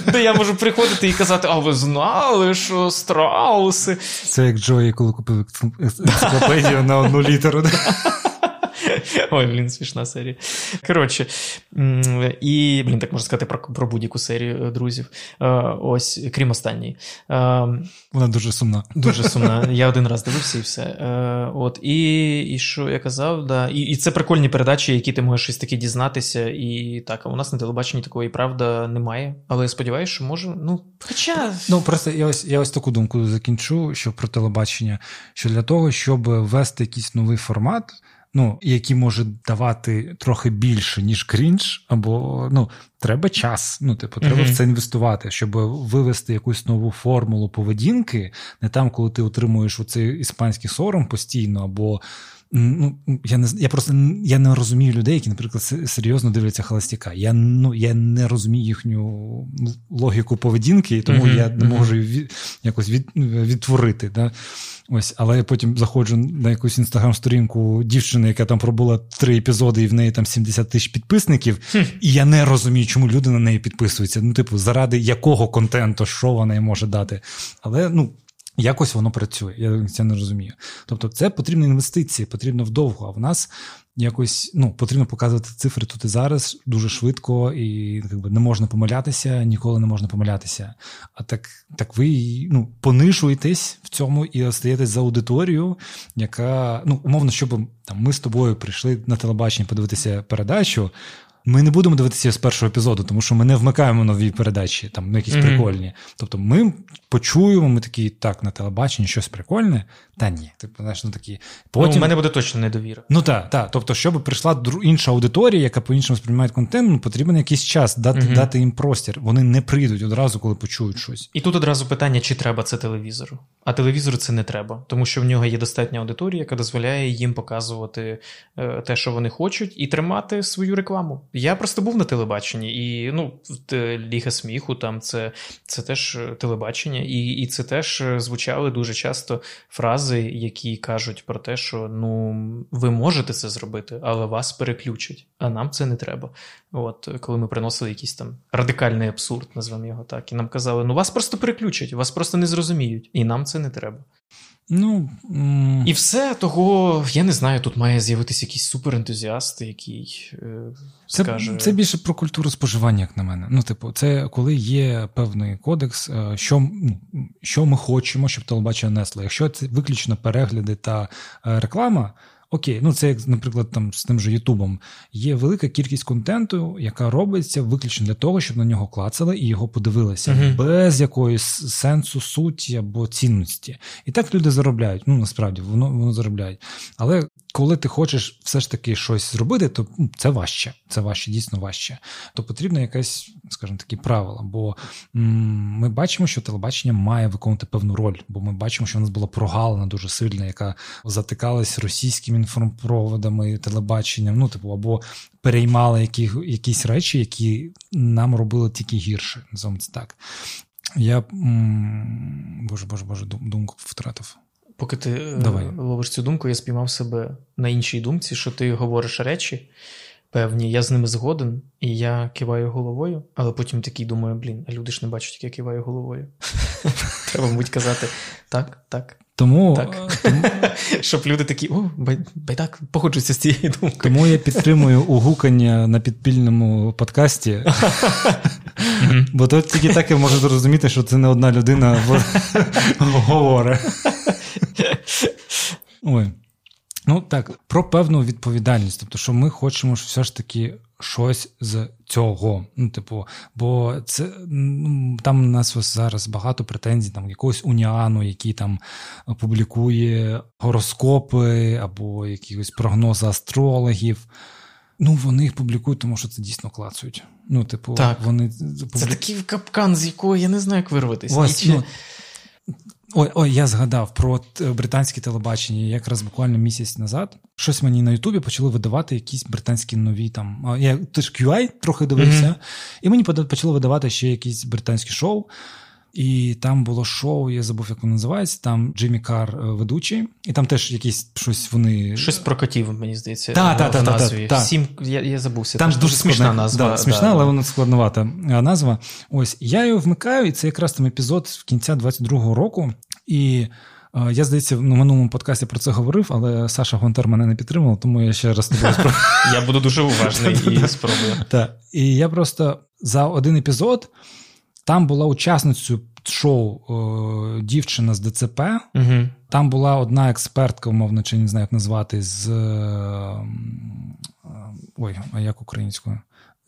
[SPEAKER 2] Де я можу приходити і казати, а ви знали, що страуси.
[SPEAKER 1] Це як Джої, коли купив енциклопедію на одну літеру. (laughs)
[SPEAKER 2] Ой, блін, смішна серія. Коротше, і, блін, так можна сказати про про будь-яку серію е, друзів. Е, ось, крім останньої. Е,
[SPEAKER 1] Вона дуже сумна.
[SPEAKER 2] Дуже сумна. (laughs) Я один раз дивився і все. От, І і що я казав, да. І і це прикольні передачі, які ти можеш щось таке дізнатися. І так, а у нас на телебаченні такої правда немає. Але я сподіваюся, що може. Ну, хоча.
[SPEAKER 1] Ну, просто я ось я ось таку думку закінчу, що про телебачення, що для того, щоб ввести якийсь новий формат ну, які можуть давати трохи більше, ніж крінж, або ну, треба час. Ну, типу, треба mm-hmm. в це інвестувати, щоб вивести якусь нову формулу поведінки, не там, коли ти отримуєш оцей іспанський сором постійно, або. Ну, Я не я просто я не розумію людей, які, наприклад, серйозно дивляться холостяка. Я ну, я не розумію їхню логіку поведінки, і тому mm-hmm. я не можу від, якось від, відтворити. Да? Ось, але я потім заходжу на якусь інстаграм-сторінку дівчини, яка там пробула три епізоди, і в неї там 70 тисяч підписників, хм. і я не розумію, чому люди на неї підписуються. Ну, типу, заради якого контенту, що вона їй може дати. Але ну. Якось воно працює, я це не розумію. Тобто, це потрібні інвестиції, потрібно вдовго. А в нас якось ну, потрібно показувати цифри тут і зараз дуже швидко, і якби, не можна помилятися, ніколи не можна помилятися. А так так ви ну, понишуєтесь в цьому і остаєтесь за аудиторію, яка ну, умовно, щоб там ми з тобою прийшли на телебачення подивитися передачу. Ми не будемо дивитися з першого епізоду, тому що ми не вмикаємо нові передачі, там ну, якісь mm-hmm. прикольні. Тобто ми почуємо, ми такі, так, на телебаченні щось прикольне, та ні. Типу, знаєш, ну такі.
[SPEAKER 2] Потім... Ну, У мене буде точно недовіра.
[SPEAKER 1] Ну так, так. Тобто, щоб прийшла інша аудиторія, яка по-іншому сприймає контент, ну, потрібен якийсь час дати mm-hmm. дати їм простір. Вони не прийдуть одразу, коли почують щось.
[SPEAKER 2] І тут одразу питання, чи треба це телевізору. А телевізору це не треба, тому що в нього є достатня аудиторія, яка дозволяє їм показувати е, те, що вони хочуть, і тримати свою рекламу. Я просто був на телебаченні, і ну, Ліга сміху, там це це теж телебачення, і і це теж звучали дуже часто фрази, які кажуть про те, що ну ви можете це зробити, але вас переключать, а нам це не треба. От коли ми приносили якийсь там радикальний абсурд, назвемо його так, і нам казали, ну вас просто переключать, вас просто не зрозуміють, і нам це не треба.
[SPEAKER 1] Ну,
[SPEAKER 2] м- І все того, я не знаю, тут має з'явитися якийсь суперентузіаст, який е,
[SPEAKER 1] це,
[SPEAKER 2] скаже.
[SPEAKER 1] Це більше про культуру споживання, як на мене. Ну, типу, це коли є певний кодекс, е, що ну, що ми хочемо, щоб телебачення несло. Якщо це виключно перегляди та е, реклама, Окей, ну це як, наприклад, там з тим же Ютубом. Є велика кількість контенту, яка робиться виключно для того, щоб на нього клацали і його подивилися, uh-huh. без якоїсь сенсу, суті або цінності. І так люди заробляють. Ну насправді воно воно заробляють. Але коли ти хочеш все ж таки щось зробити, то це важче. Це важче, дійсно важче. То потрібно якесь, скажімо, такі правила. Бо ми бачимо, що телебачення має виконувати певну роль, бо ми бачимо, що в нас була прогалина дуже сильна, яка затикалась російськими інформпроводами, телебаченням. Ну, типу, або переймала які, якісь речі, які нам робили тільки гірше. Назовемо це так. Я боже, боже, боже, думку втратив.
[SPEAKER 2] Поки ти е, Давай. ловиш цю думку, я спіймав себе на іншій думці, що ти говориш речі певні, я з ними згоден, і я киваю головою, але потім такий думаю, блін, а люди ж не бачать, як я киваю головою. (laughs) Треба, мабуть, казати так, так.
[SPEAKER 1] Тому,
[SPEAKER 2] так. тому... (laughs) Щоб люди такі, о, байдак походжуться з цією думкою.
[SPEAKER 1] Тому я підтримую угукання на підпільному подкасті. Бо тут тільки так я можу зрозуміти, що це не одна людина (laughs) говорить. Ой. Ну так, про певну відповідальність. Тобто, що ми хочемо ж все ж таки щось з цього. Ну, типу, бо це ну, там у нас ось зараз багато претензій, там якогось уніану, який там публікує гороскопи або якісь прогнози астрологів. Ну, вони їх публікують, тому що це дійсно клацають. Ну, типу,
[SPEAKER 2] так.
[SPEAKER 1] вони
[SPEAKER 2] публі... Це такий капкан, з якого я не знаю, як вирватися.
[SPEAKER 1] Ось, ну, Ой, ой, я згадав про британське телебачення. Якраз буквально місяць назад щось мені на Ютубі почали видавати якісь британські нові там. Я теж QI трохи дивився, mm-hmm. і мені почали видавати ще якісь британські шоу. І там було шоу, я забув, як воно називається. Там Джиммі Кар е, ведучий, і там теж якісь щось вони.
[SPEAKER 2] Щось про котів, мені здається.
[SPEAKER 1] Так, так, так, так,
[SPEAKER 2] так. Сім, я я забувся.
[SPEAKER 1] Там дуже смішна назва. Да, смішна, да, але вона складновата е, назва. Ось я його вмикаю, і це якраз там епізод в кінця 22-го року. І е, я, здається, в минулому подкасті про це говорив, але Саша Гонтар мене не підтримував, тому я ще раз тобі спробую.
[SPEAKER 2] Я буду дуже уважний і спробую.
[SPEAKER 1] І я просто за один епізод. Там була учасницею шоу о, дівчина з ДЦП.
[SPEAKER 2] Угу.
[SPEAKER 1] Там була одна експертка, умовно, чи не знаю, як назвати, з. Е, ой, а як українською?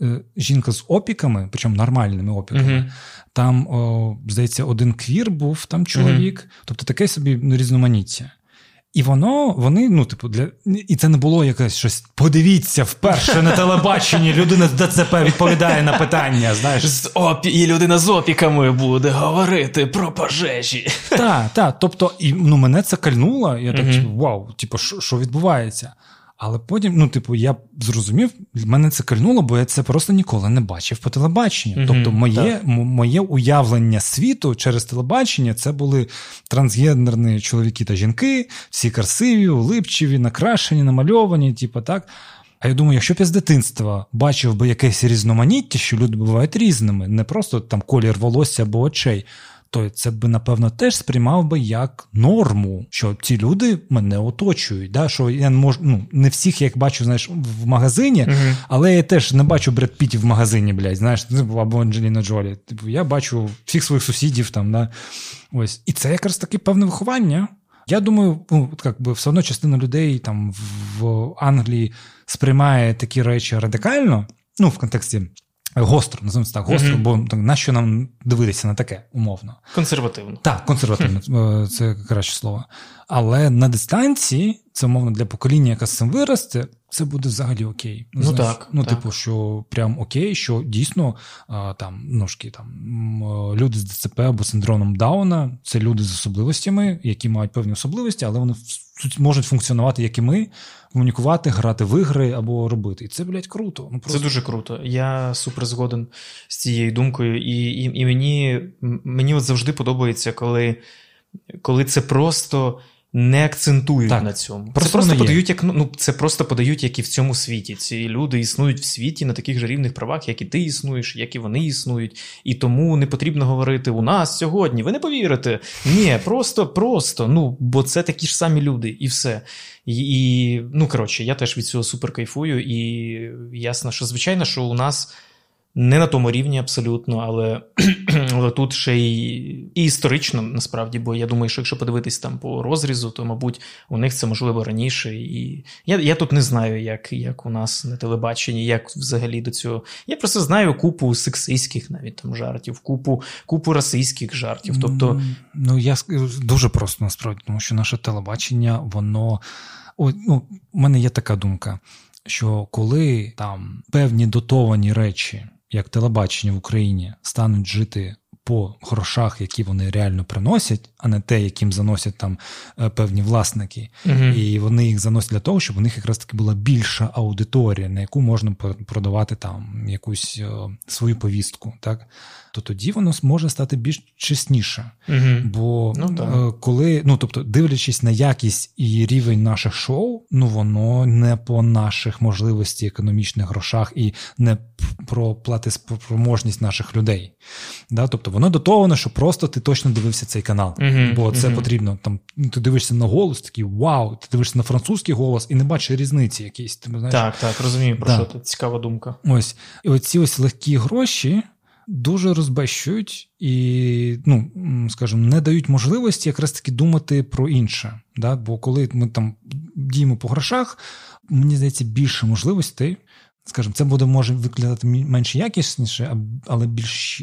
[SPEAKER 1] Е, жінка з опіками, причому нормальними опіками. uh Там, о, здається, один квір був там чоловік. uh Тобто таке собі ну, різноманіття. І воно, вони, ну, типу, для і це не було якесь щось. Подивіться, вперше на телебаченні людина з ДЦП відповідає на питання. знаєш.
[SPEAKER 2] З опі... І людина з опіками буде говорити про пожежі.
[SPEAKER 1] Так, так. Тобто, і ну, мене це кальнуло. Я так, mm вау, типу, що відбувається? Але потім, ну, типу, я зрозумів, мене це кольнуло, бо я це просто ніколи не бачив по телебаченню. Mm-hmm, тобто, моє моє уявлення світу через телебачення це були трансгендерні чоловіки та жінки, всі красиві, улипчиві, накрашені, намальовані, типу так. А я думаю, якщо б я з дитинства бачив би якесь різноманіття, що люди бувають різними, не просто там колір волосся або очей то це би, напевно, теж сприймав би як норму, що ці люди мене оточують. Да? Що я не можу, ну, не всіх як бачу, знаєш, в магазині, uh але я теж не бачу Бред Піті в магазині, блядь, знаєш, ну, або Анджеліна Джолі. Типу, я бачу всіх своїх сусідів там. Да? Ось. І це якраз таке певне виховання. Я думаю, ну, як би все одно частина людей там в Англії сприймає такі речі радикально, ну, в контексті Гостро, називаємо це так, гостро, mm-hmm. бо так, нащо нам дивитися на таке умовно?
[SPEAKER 2] Консервативно.
[SPEAKER 1] Так, консервативно, (laughs) це краще слово. Але на дистанції, це умовно для покоління, яке з цим виросте, це буде взагалі окей.
[SPEAKER 2] Ну Знаєш, так.
[SPEAKER 1] Ну,
[SPEAKER 2] так.
[SPEAKER 1] типу, що прям окей, що дійсно там ножки там люди з ДЦП або синдромом Дауна це люди з особливостями, які мають певні особливості, але вони можуть функціонувати, як і ми, комунікувати, грати в ігри або робити. І це, блядь, круто.
[SPEAKER 2] Ну, просто... Це дуже круто. Я супер згоден з цією думкою, і і, і мені мені от завжди подобається, коли, коли це просто не акцентують так, на цьому. Просто це просто подають, як ну це просто подають, як і в цьому світі. Ці люди існують в світі на таких же рівних правах, як і ти існуєш, як і вони існують. І тому не потрібно говорити у нас сьогодні. Ви не повірите. Ні, просто, просто. Ну, бо це такі ж самі люди, і все. І, і ну коротше, я теж від цього супер кайфую, і ясно, що звичайно, що у нас. Не на тому рівні абсолютно, але (clears throat) але тут ще й і історично насправді, бо я думаю, що якщо подивитись там по розрізу, то, мабуть, у них це можливо раніше. І я я тут не знаю, як як у нас на телебаченні, як взагалі до цього. Я просто знаю купу сексистських навіть там жартів, купу купу расистських жартів. Тобто,
[SPEAKER 1] ну я дуже просто насправді, тому що наше телебачення, воно. О, ну, У мене є така думка, що коли там певні дотовані речі як телебачення в Україні стануть жити по грошах, які вони реально приносять, а не те, яким заносять там е, певні власники. угу. І вони їх заносять для того, щоб у них якраз таки була більша аудиторія, на яку можна продавати там якусь е, свою повістку. так? То тоді воно може стати більш чесніше.
[SPEAKER 2] uh
[SPEAKER 1] Бо ну, е, коли, ну тобто, дивлячись на якість і рівень наших шоу, ну воно не по наших можливості економічних грошах і не про платиспроможність наших людей. Да? Тобто воно дотоване, що просто ти точно дивився цей канал.
[SPEAKER 2] Uh-huh,
[SPEAKER 1] бо це
[SPEAKER 2] uh-huh.
[SPEAKER 1] потрібно. Там Ти дивишся на голос, такий вау, ти дивишся на французький голос і не бачиш різниці якісь. Ти, знаєш?
[SPEAKER 2] Так, так, розумію, про да. що тут цікава думка.
[SPEAKER 1] Ось. І оці ось легкі гроші. Дуже розбещують і, ну, скажімо, не дають можливості якраз таки думати про інше. Да? Бо коли ми там діємо по грошах, мені здається, більше можливостей скажімо, це буде може виглядати менш якісніше, але більш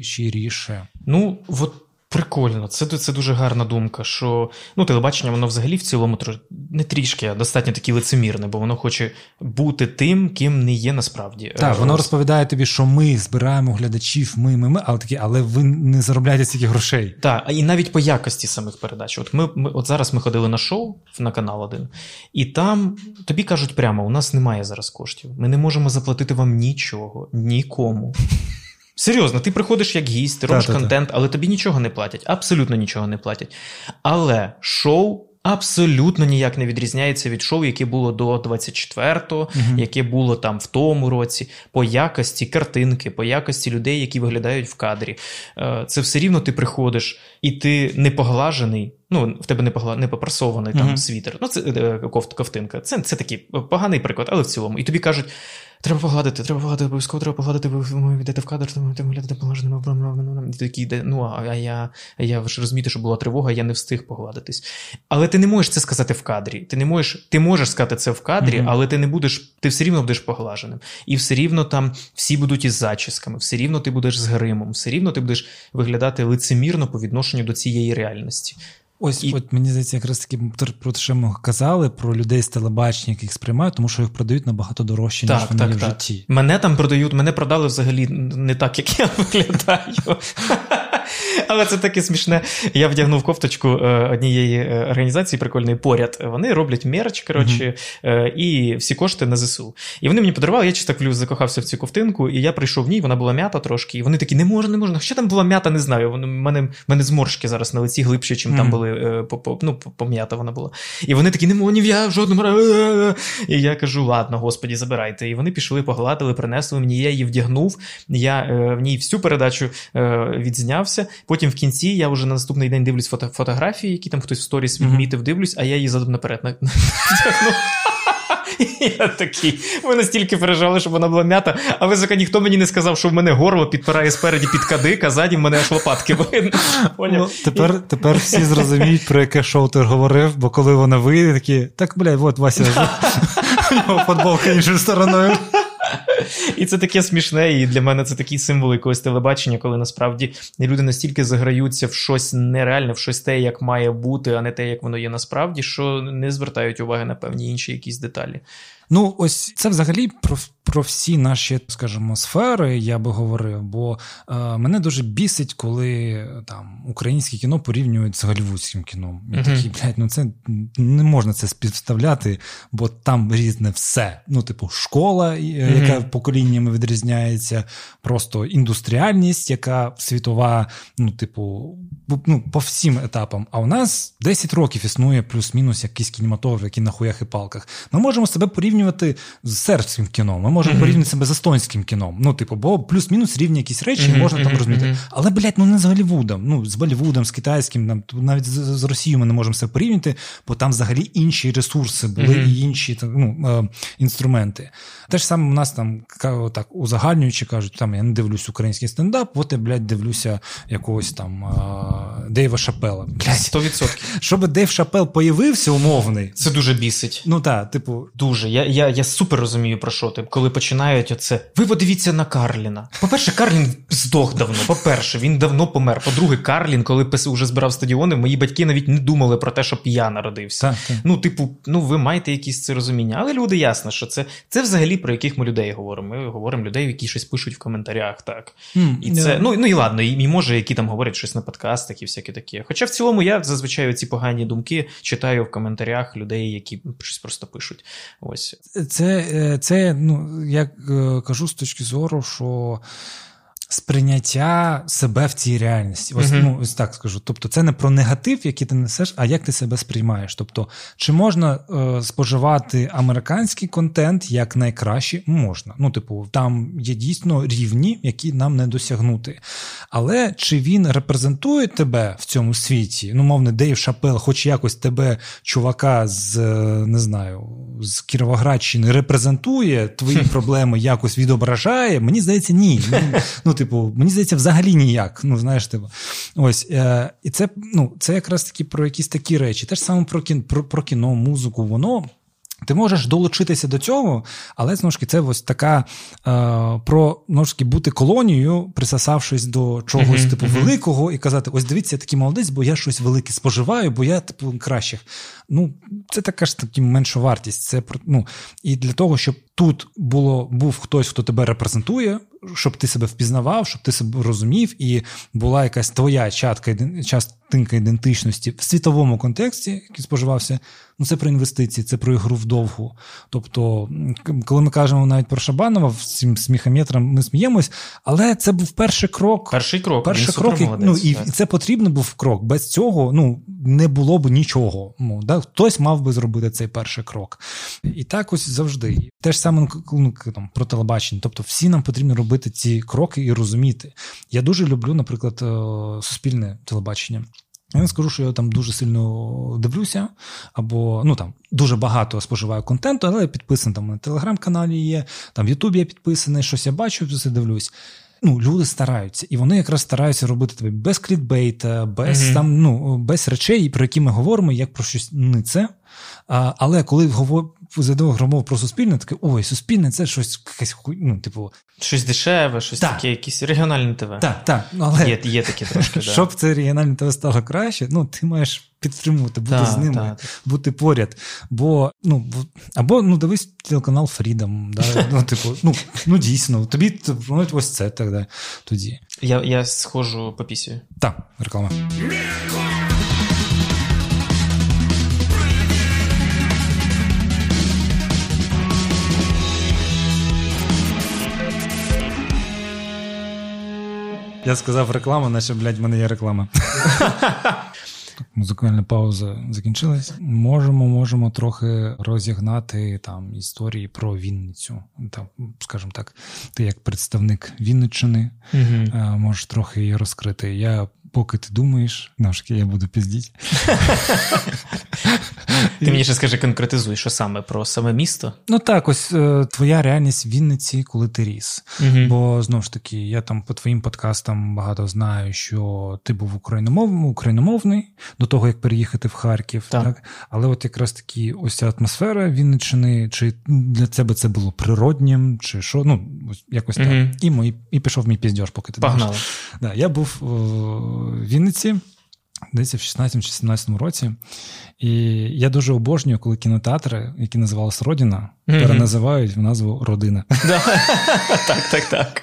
[SPEAKER 1] щиріше.
[SPEAKER 2] Ну, от Прикольно, це це дуже гарна думка. Що ну, телебачення, воно взагалі в цілому не трішки, а достатньо таки лицемірне, бо воно хоче бути тим, ким не є насправді.
[SPEAKER 1] Так, воно розповідає тобі, що ми збираємо глядачів, ми, ми, ми, але такі, але ви не заробляєте стільки грошей.
[SPEAKER 2] Так, і навіть по якості самих передач. От ми, ми от зараз ми ходили на шоу на канал один, і там тобі кажуть прямо: у нас немає зараз коштів. Ми не можемо заплатити вам нічого, нікому. Серйозно, ти приходиш як гість, ти робиш контент, але тобі нічого не платять. Абсолютно нічого не платять. Але шоу. Абсолютно ніяк не відрізняється від шоу, яке було до 24-го, uh яке було там в тому році, по якості картинки, по якості людей, які виглядають в кадрі. Е, це все рівно ти приходиш, і ти не поглажений. Ну, в тебе не погла... не попрасований там світер. Ну, це е, ковтинка. Це це такий поганий приклад, але в цілому. І тобі кажуть: Треба погладити, треба погладити, обов'язково треба погладити, ви йдете в кадр, тому виглядати поглаженим. Такі йде, ну, а я а я ж розумієте, що була тривога, я не встиг погладитись. Але ти не можеш це сказати в кадрі. Ти не можеш ти можеш сказати це в кадрі, mm-hmm. але ти не будеш, ти все рівно будеш поглаженим. І все рівно там всі будуть із зачісками, все рівно ти будеш з гримом, все рівно ти будеш виглядати лицемірно по відношенню до цієї реальності.
[SPEAKER 1] Ось і... от мені здається, якраз таки про те, що ми казали про людей з телебачення, яких сприймають, тому що їх продають набагато дорожче, ніж вони так, в так. житті.
[SPEAKER 2] Мене там продають, мене продали взагалі не так, як я (laughs) виглядаю. Але це таке смішне. Я вдягнув кофточку е, однієї е, організації прикольної поряд. Вони роблять мерч, коротше, mm-hmm. і всі кошти на ЗСУ. І вони мені подарували, я чисто так закохався в цю ковтинку, і я прийшов в ній, вона була м'ята трошки. І вони такі, не можна, не можна. Що там була м'ята, не знаю. У мене мене зморшки зараз на лиці глибше, ніж mm-hmm. там були ну, пом'ята вона була. І вони такі, не можу, я в жодному разі. І я кажу, ладно, господі, забирайте. І вони пішли, погладили, принесли мені, я її вдягнув. Я в ній всю передачу відзнявся. Потім в кінці я вже на наступний день дивлюсь фото- фотографії, які там хтось в сторіс відмітив, дивлюсь, а я її задом наперед натягнув. (laughs) Я такий, ми настільки переживали, щоб вона була м'ята, а висока ніхто мені не сказав, що в мене горло підпирає спереді під кадик, а ззаді в мене аж лопатки (laughs) видно. Ну,
[SPEAKER 1] Тепер тепер всі зрозуміють, про яке шоу ти говорив, бо коли вона вийде, такі, так, блядь, от Вася, (laughs) у нього футболка іншою стороною.
[SPEAKER 2] І це таке смішне, і для мене це такий символ якогось телебачення, коли насправді люди настільки заграються в щось нереальне, в щось те, як має бути, а не те, як воно є насправді, що не звертають уваги на певні інші якісь деталі.
[SPEAKER 1] Ну, ось це взагалі про про всі наші, скажімо, сфери я би говорив, бо е, мене дуже бісить, коли там українське кіно порівнюють з голівудським кіном. Я uh-huh. такий, блядь, ну це не можна це співставляти, бо там різне все. Ну, типу, школа, uh-huh. яка поколіннями відрізняється, просто індустріальність, яка світова, ну, типу, ну, по всім етапам. А у нас 10 років існує плюс-мінус якийсь кінематограф, який на хуях і палках. Ми можемо себе порівнювати з сербським кіном. Ми можемо mm-hmm. порівняти себе з естонським кіном. Ну, типу, бо плюс-мінус рівні якісь речі, mm-hmm. можна там розуміти. Але, блядь, ну не з Голлівудом, ну з Болівудом, з китайським, навіть з, з Росією ми не можемо себе порівняти, бо там взагалі інші ресурси були mm-hmm. і інші ну, е, інструменти. Те ж саме у нас там так узагальнюючи кажуть, там я не дивлюсь український стендап, от я, блядь, дивлюся якогось там а, Дейва Шапела. Блядь.
[SPEAKER 2] 100%.
[SPEAKER 1] Щоб Дейв Шапел появився умовний.
[SPEAKER 2] Це дуже бісить.
[SPEAKER 1] Ну так, типу.
[SPEAKER 2] Дуже. Я я, я супер розумію, про що ти. Коли починають оце. Ви подивіться на Карліна. По-перше, Карлін здох давно. По-перше, він давно помер. По-друге, Карлін, коли ПСУ вже збирав стадіони, мої батьки навіть не думали про те, щоб я народився.
[SPEAKER 1] Так, так.
[SPEAKER 2] Ну, типу, ну ви маєте якісь це розуміння. Але люди ясно, що це це взагалі про яких ми людей говоримо. Ми говоримо людей, які щось пишуть в коментарях. так.
[SPEAKER 1] Mm,
[SPEAKER 2] і це, ну, ну і ладно, і, і може, які там говорять щось на подкастах і всяке таке. Хоча в цілому я зазвичай ці погані думки читаю в коментарях людей, які щось просто пишуть. Ось.
[SPEAKER 1] Це, е, це ну, я е, кажу з точки зору, що сприйняття себе в цій реальності. Ось uh-huh. ну, ось так скажу. Тобто, це не про негатив, який ти несеш, а як ти себе сприймаєш. Тобто, чи можна е, споживати американський контент як найкраще? Можна. Ну, типу, там є дійсно рівні, які нам не досягнути. Але чи він репрезентує тебе в цьому світі? Ну, мовне, Дейв Шапел, хоч якось тебе, чувака з е, не знаю, з Кіровоградщини, репрезентує твої (laughs) проблеми, якось відображає? Мені здається, ні. Ну, типу, мені здається, взагалі ніяк. Ну, знаєш, типу. Ось, е, І це ну, це якраз таки про якісь такі речі. Те ж саме про кіно, про, про кіно, музику, воно. Ти можеш долучитися до цього, але знову ж таки, це ось така е, про знову ж таки, бути колонією, присосавшись до чогось uh-huh, типу uh-huh. великого, і казати: ось дивіться, я такий молодець, бо я щось велике споживаю, бо я типу кращих. Ну, це така ж таки менша вартість. Це ну, І для того, щоб тут було був хтось, хто тебе репрезентує, щоб ти себе впізнавав, щоб ти себе розумів, і була якась твоя чатка, частинка ідентичності в світовому контексті, який споживався. Ну, це про інвестиції, це про ігру вдовгу. Тобто, коли ми кажемо навіть про Шабанова цим сміхометром, ми сміємось, але це був перший крок.
[SPEAKER 2] Перший крок.
[SPEAKER 1] Перший крок, і, ну, і, і це потрібно був крок. Без цього ну, не було б нічого. Ну, да? Хтось мав би зробити цей перший крок. І так ось завжди. Те ж саме ну, там, про телебачення. Тобто, всі нам потрібно робити ці кроки і розуміти. Я дуже люблю, наприклад, е, суспільне телебачення. Я не скажу, що я там дуже сильно дивлюся, або ну там дуже багато споживаю контенту, але я підписаний там на телеграм-каналі є, там в Ютубі я підписаний, щось я бачу, все дивлюсь. Ну, люди стараються, і вони якраз стараються робити тебе без клітбейта, без mm-hmm. там ну без речей, про які ми говоримо, як про щось не це. А, Але коли задав громов про суспільне, таке ой, суспільне це щось якесь ну, типу.
[SPEAKER 2] Щось дешеве, щось так. таке, якісь регіональне ТВ.
[SPEAKER 1] Так, так. Але
[SPEAKER 2] Є є таке трошки. (laughs)
[SPEAKER 1] Щоб це регіональне ТВ стало краще, ну ти маєш підтримувати, бути та, з ними, та, бути поряд. Бо, ну, Або ну, дивись телеканал Freedom. Да? (laughs) Ну, типу, ну, ну дійсно, тобі пропонують ось це тоді. тоді.
[SPEAKER 2] Я я схожу по пісі.
[SPEAKER 1] Так, реклама. Я сказав реклама, наче, блядь, в мене є реклама. Музикальна пауза закінчилась. Можемо, можемо трохи розігнати там історії про Вінницю. Там, скажімо так, ти як представник Вінниччини угу. можеш трохи її розкрити. Я поки ти думаєш, навшки я буду піздіть. (laughs) (laughs)
[SPEAKER 2] Ти мені ще скажи, конкретизуй, що саме про саме місто?
[SPEAKER 1] Ну так, ось е, твоя реальність в Вінниці, коли ти ріс. Угу. Бо знову ж таки, я там по твоїм подкастам багато знаю, що ти був україномовний, україномовний до того, як переїхати в Харків. Так. так? Але от якраз таки ось ця атмосфера Вінниччини, чи для тебе це було природнім, чи що, ну, якось угу. так. І мої, і пішов мій піздьош, поки ти
[SPEAKER 2] Погнали.
[SPEAKER 1] Да, Я був в Вінниці. Десь в 16-17 році. І я дуже обожнюю, коли кінотеатри, які називалися Родіна, mm-hmm. переназивають в назву Родина. (laughs)
[SPEAKER 2] Так, так, так.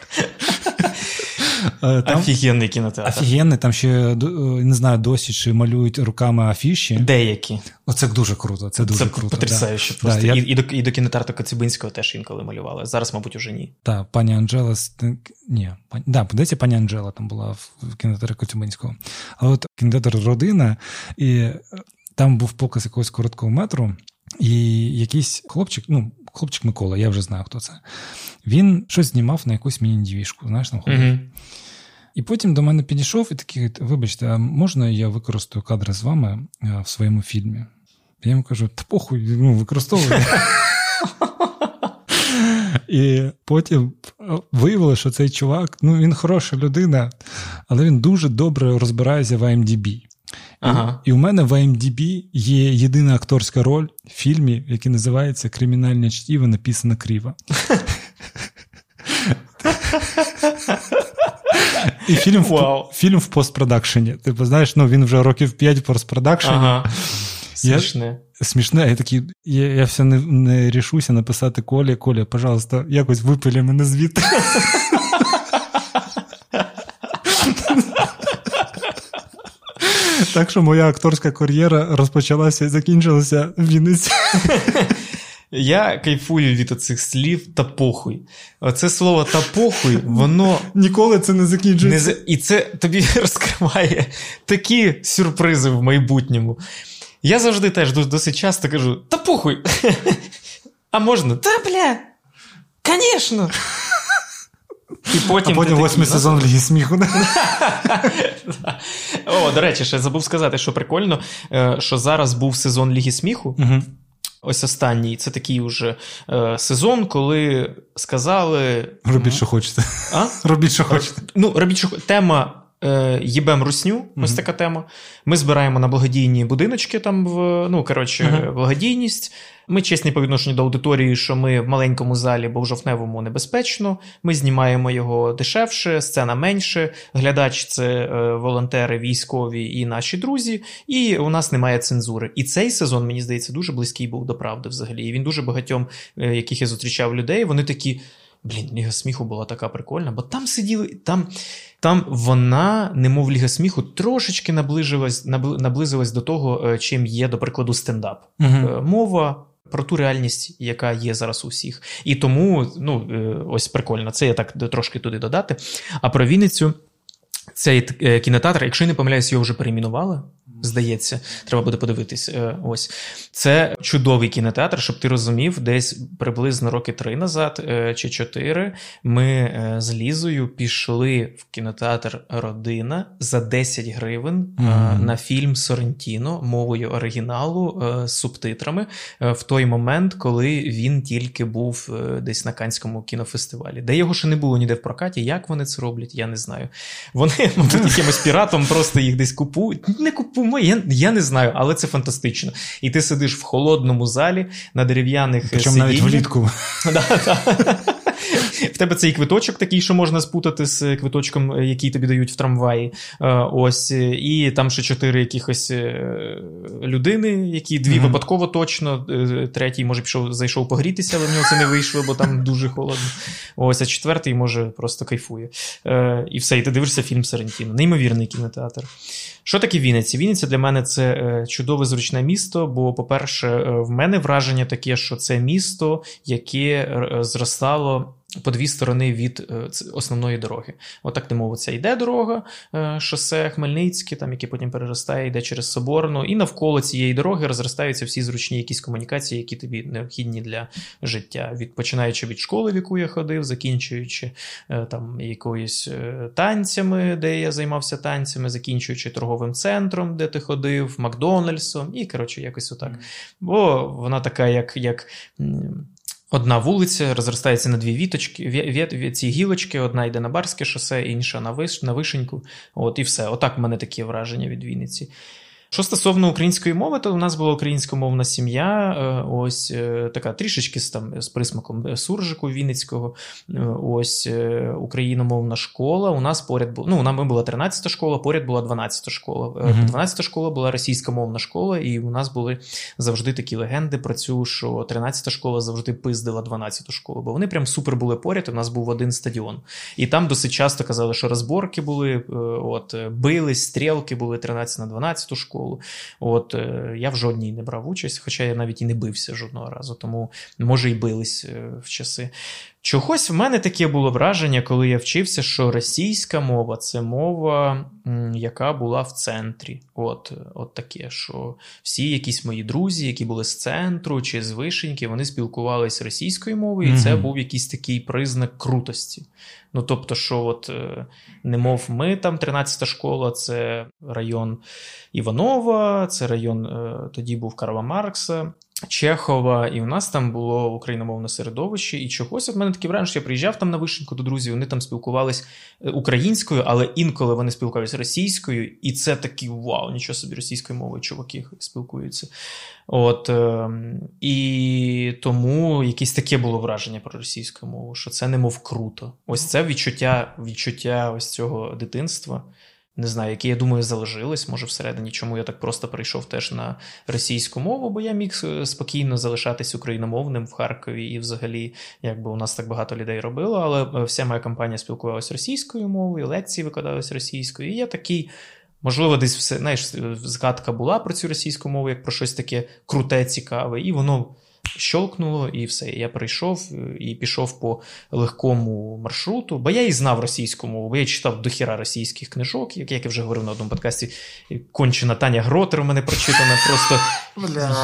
[SPEAKER 2] Е, там, Офігенний кінотеатр.
[SPEAKER 1] Офігенний, там ще е, не знаю досі, чи малюють руками афіші.
[SPEAKER 2] Деякі.
[SPEAKER 1] Оце дуже круто. Це дуже
[SPEAKER 2] це
[SPEAKER 1] круто.
[SPEAKER 2] потрясаюче. Да. просто. Да, я... І, і, до і до кінотеатру Коцюбинського теж інколи малювали. Зараз, мабуть, уже ні.
[SPEAKER 1] Так, пані Анджела. Ні, пані... да, подається, пані Анджела там була в кінотеатрі Коцюбинського. А от кінотеатр Родина, і е, там був показ якогось короткого метру. І якийсь хлопчик, ну, хлопчик Микола, я вже знаю, хто це. Він щось знімав на якусь міні-дівішку, знаєш, там ходив. Mm-hmm. І потім до мене підійшов і такий, вибачте, а можна я використаю кадри з вами е, в своєму фільмі? Я йому кажу, та похуй, ну, використовуй. І потім е, виявилося, що цей чувак, ну він хороша людина, але він дуже добре розбирається в IMDb. Ага. І у мене в IMDb є єдина акторська роль в фільмі, який називається Кримінальне чтіво написано криво. І фільм
[SPEAKER 2] Вау.
[SPEAKER 1] в, фільм в постпродакшені. Типу, знаєш, ну він вже років 5 в постпродакшені.
[SPEAKER 2] Ага. Смішне.
[SPEAKER 1] Смішне, я такий, я, я все не, не рішуся написати Колі, Коля, пожалуйста, якось випилі мене звідти. Так що моя акторська кар'єра розпочалася і закінчилася в Вінниці. (laughs)
[SPEAKER 2] Я кайфую від оцих слів та похуй. Оце слово та похуй, воно.
[SPEAKER 1] Ніколи це не
[SPEAKER 2] Не
[SPEAKER 1] закінчується.
[SPEAKER 2] з... І це тобі (laughs) розкриває такі сюрпризи в майбутньому. Я завжди теж досить часто кажу: та похуй. (laughs) А можна? Та бля. Звісно. І потім
[SPEAKER 1] А потім восьмий сезон Ліги сміху.
[SPEAKER 2] О, до речі, ще забув сказати, що прикольно, е, що зараз був сезон Ліги сміху. Ось останній. Це такий уже е, сезон, коли сказали.
[SPEAKER 1] Робіть, що хочете.
[SPEAKER 2] А? (laughs)
[SPEAKER 1] Робіть, що хочете.
[SPEAKER 2] Ну, робіть, що тема. Е, Їбем русню, ось така тема. Ми збираємо на благодійні будиночки там в ну коротше,
[SPEAKER 1] Мгм.
[SPEAKER 2] благодійність. Ми чесні по відношенню до аудиторії, що ми в маленькому залі, бо в жовтневому небезпечно. Ми знімаємо його дешевше, сцена менше. Глядач це е, волонтери, військові і наші друзі. І у нас немає цензури. І цей сезон, мені здається, дуже близький був до правди взагалі. І він дуже багатьом, е, яких я зустрічав людей, вони такі. Блін, Ліга сміху була така прикольна, бо там сиділи, там, там вона, немов Ліга сміху, трошечки наближилась, наблизилась до того, е, чим є, до прикладу, стендап. Е, Мова про ту реальність, яка є зараз у всіх. І тому, ну, е, ось прикольно, це я так трошки туди додати. А про Вінницю. Цей кінотеатр, якщо я не помиляюсь, його вже перейменували. Здається, треба буде подивитись. Е, Ось це чудовий кінотеатр, щоб ти розумів, десь приблизно роки три назад е, чи чотири. Ми е, з Лізою пішли в кінотеатр Родина за 10 гривень
[SPEAKER 1] Мгм.
[SPEAKER 2] на фільм Соррентіно мовою оригіналу з субтитрами в той момент, коли він тільки був десь на Канському кінофестивалі. Де його ще не було ніде в прокаті. Як вони це роблять, я не знаю. Вони, (laughs) мабуть, якимось піратом просто їх десь купують. Не купуємо, я, я не знаю, але це фантастично. І ти сидиш в холодному залі на дерев'яних
[SPEAKER 1] Причому навіть влітку. (laughs)
[SPEAKER 2] Да, да. В тебе цей квиточок такий, що можна спутати з квиточком, е, який тобі дають в трамваї. Е, Ось, е, і там ще чотири якихось людини, які дві
[SPEAKER 1] Мгм.
[SPEAKER 2] випадково точно. Третій, може, пішов, зайшов погрітися, але в нього це не вийшло, бо там (laughs) дуже холодно. Ось, а четвертий, може, просто кайфує. І все, і ти дивишся фільм Сарантіно. Неймовірний кінотеатр. Що таке Вінниця? Вінниця для мене це чудове зручне місто, бо, по-перше, в мене враження таке, що це місто, яке зростало. По дві сторони від е, основної дороги. Отак не мовиться, йде дорога, е, шосе Хмельницьке, там, яке потім переростає, йде через Соборну, і навколо цієї дороги розростаються всі зручні якісь комунікації, які тобі необхідні для життя. Від починаючи від школи, в яку я ходив, закінчуючи е, там якоюсь танцями, де я займався танцями, закінчуючи торговим центром, де ти ходив, Макдональдсом, і коротше, якось отак. Бо вона така, як. як Одна вулиця розростається на дві віточки, ві, ві, ці гілочки, одна йде на Барське шосе, інша на, виш, на Вишеньку. От і все. Отак в мене такі враження від Вінниці. Що стосовно української мови, то у нас була українськомовна сім'я, е, ось е, така трішечки з, там, з присмаком е, суржику Вінницького, ось україномовна школа. У нас поряд була, ну, у нас була 13-та школа, поряд була 12-та школа. Е, 12-та школа була російськомовна школа, і у нас були завжди такі легенди про цю, що 13-та школа завжди пиздила 12-ту школу, бо вони прям супер були поряд. У нас був один стадіон. І там досить часто казали, що розборки були, от, бились, стрілки були 13 на 12 школу. От е, я в жодній не брав участь, хоча я навіть і не бився жодного разу, тому може і бились е, в часи. Чогось в мене таке було враження, коли я вчився, що російська мова це мова, яка була в центрі. От, от таке, що всі якісь мої друзі, які були з центру чи з вишеньки, вони спілкувалися російською мовою, і це був якийсь такий признак крутості. Ну, тобто, що от, е, немов ми там 13-та школа, це район Іванова, це район е, тоді був Карла Маркса. Чехова, і у нас там було україномовне середовище, і чогось от мене таке враження, що я приїжджав там на вишеньку до друзів, вони там спілкувались е, українською, але інколи вони спілкувалися російською, і це такий вау, нічого собі російською мовою чуваки спілкуються. От, е, і тому якесь таке було враження про російську мову, що це немов круто. Ось це відчуття відчуття ось цього дитинства. Не знаю, які, я думаю, залишились, може, всередині, чому я так просто прийшов теж на російську мову, бо я міг е, спокійно залишатись україномовним в Харкові, і взагалі, якби у нас так багато людей робило, але е, вся моя компанія спілкувалася російською мовою, лекції викладались російською. І я такий, можливо, десь все знаєш, згадка була про цю російську мову, як про щось таке круте, цікаве, і воно щолкнуло, і все. Я прийшов е, і пішов по легкому маршруту, бо я і знав російську мову, бо я читав дохіра російських книжок, як я вже говорив на одному подкасті. Кончена Таня Гротер у мене прочитана. Просто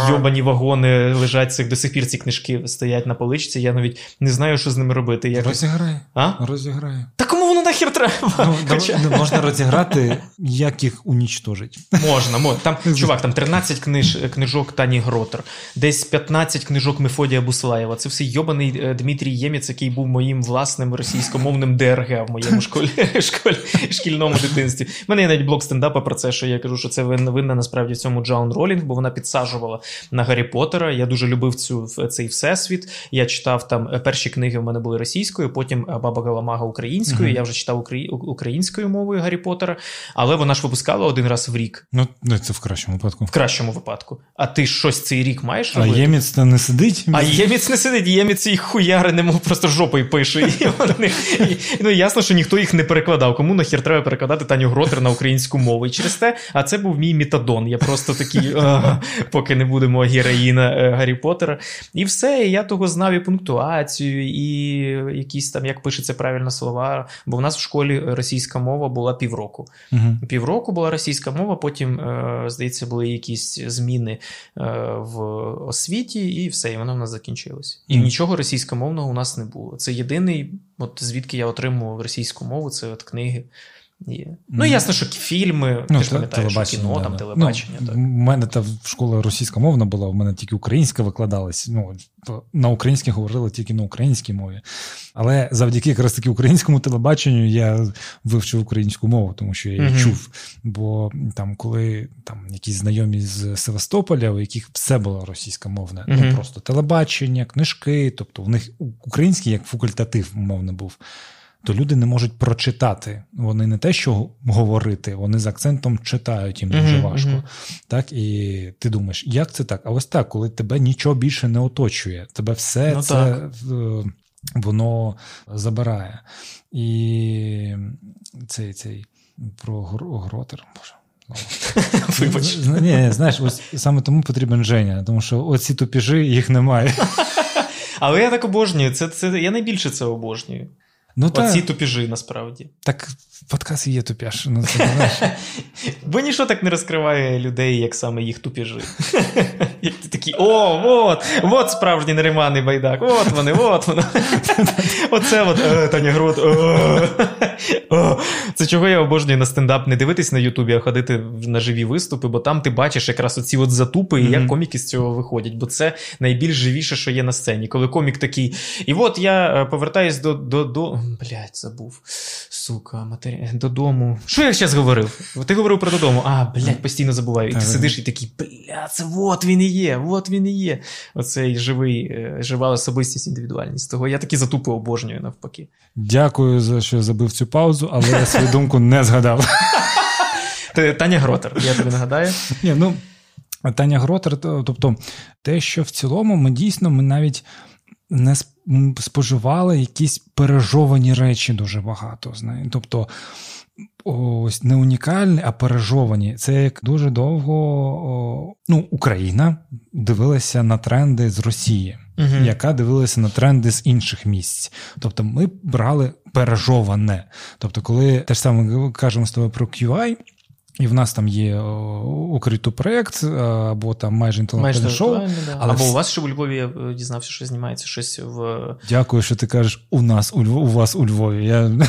[SPEAKER 2] йобані вагони лежать цих до сих пір ці книжки стоять на поличці. Я навіть не знаю, що з ними робити. Як...
[SPEAKER 1] Розіграй.
[SPEAKER 2] А?
[SPEAKER 1] Розіграй.
[SPEAKER 2] Та кому воно нахер треба? Ну,
[SPEAKER 1] Хоча... Можна розіграти, як їх унічтожить.
[SPEAKER 2] Можна, можна. Там, чувак, там 13 книж, книжок Тані Гротер, десь 15 книжок Мефодія Буслаєва. Це все йобаний е, Дмитрій Ємець, який був моїм власним російськомовним ДРГ в моєму школі, (laughs) школі шкільному дитинстві. У мене є навіть блок стендапа про це, що я кажу, що це винна насправді в цьому Джаун Ролінг, бо вона підсаджувала на Гаррі Поттера. Я дуже любив цю цей всесвіт. Я читав там е, перші книги в мене були російською, потім е, Баба Галамага українською. Uh-huh. Я вже читав українською мовою Гаррі Поттера, але вона ж випускала один раз в рік.
[SPEAKER 1] Ну це в кращому випадку.
[SPEAKER 2] В кращому випадку. А ти щось цей рік маєш?
[SPEAKER 1] А Ємець не сидить.
[SPEAKER 2] А Ємець не сидить, Ємець їх хуяри, немов просто жопою пише. І вони, і, ну ясно, що ніхто їх не перекладав. Кому нахер треба перекладати Таню Гротер на українську мову? І через те, а це був мій метадон. Я просто такий, поки не будемо героїна е, Гаррі Поттера. І все. І я того знав і пунктуацію, і якісь там, як пишеться правильно слова. Бо в нас в школі російська мова була півроку. Угу. Півроку була російська мова, потім, е, здається, були якісь зміни е, в освіті, і все, і воно в нас закінчилось. І mm. нічого російськомовного у нас не було. Це єдиний, от звідки я отримував російську мову, це от книги. Є. Mm. Ну, ясно, що фільми, ну, ти ж пам'ятаєш, що кіно, да, там, телебачення. Ну, так. У
[SPEAKER 1] мене та школа російськомовна була, у мене тільки українська викладалась. Ну, На українській говорили тільки на українській мові. Але завдяки якраз таки українському телебаченню я вивчив українську мову, тому що я її mm-hmm. чув. Бо там, коли там якісь знайомі з Севастополя, у яких все було російськомовне, mm-hmm. ну просто телебачення, книжки, тобто в них український як факультатив, умовно, був то люди не можуть прочитати. Вони не те, що говорити, вони з акцентом читають їм дуже uh-huh, важко. Uh-huh. Так, І ти думаєш, як це так? А ось так, коли тебе нічого більше не оточує, тебе все ну, це так. Е, воно забирає. І цей цей про гротер. Боже. (laughs) Вибач. Ні, знаєш, ось саме тому потрібен Женя, тому що оці тупіжі їх немає. (laughs)
[SPEAKER 2] Але я так обожнюю. Це, це, Я найбільше це обожнюю. Ну, Оці та... тупіжі насправді.
[SPEAKER 1] Так подкаст є тупяш. Ну, це, (laughs)
[SPEAKER 2] Бо нічого так не розкриває людей, як саме їх тупіжи. (laughs) Як ти такий, о, от, от справжній нериманий байдак, от вони, от воно. (laughs) Оце от е, Таня Грот. Це чого я обожнюю на стендап не дивитись на Ютубі, а ходити на живі виступи, бо там ти бачиш якраз оці от затупи, і як коміки з цього виходять. Бо це найбільш живіше, що є на сцені. Коли комік такий. І от я е, повертаюсь до. до, до... Блять, забув. Сука, матері... додому. Що я зараз говорив? Ти говорив про додому. А, блядь, постійно забуваю. І ти сидиш і такий, бля, це от він і є, от він і є. Оцей живий, е, жива особистість, індивідуальність. Того я такі затупи обожнюю навпаки.
[SPEAKER 1] Дякую за що забив цю паузу, але я свою думку не згадав. (laughs)
[SPEAKER 2] Таня Гротер, я тобі нагадаю.
[SPEAKER 1] Ні, ну, Таня Гротер, тобто, те, що в цілому ми дійсно ми навіть не споживали якісь пережовані речі дуже багато. Знає. Тобто ось не унікальні, а пережовані. Це як дуже довго ну, Україна дивилася на тренди з Росії, uh яка дивилася на тренди з інших місць. Тобто ми брали пережоване. Тобто, коли те ж саме кажемо з тобою про QI, і в нас там є укрито проєкт, або там майже інтелектуальне шоу.
[SPEAKER 2] Да. Але або у вас ще у Львові я е, дізнався, що знімається щось в.
[SPEAKER 1] Дякую, що ти кажеш, у нас у Львові, у вас у Львові. Я (laughs)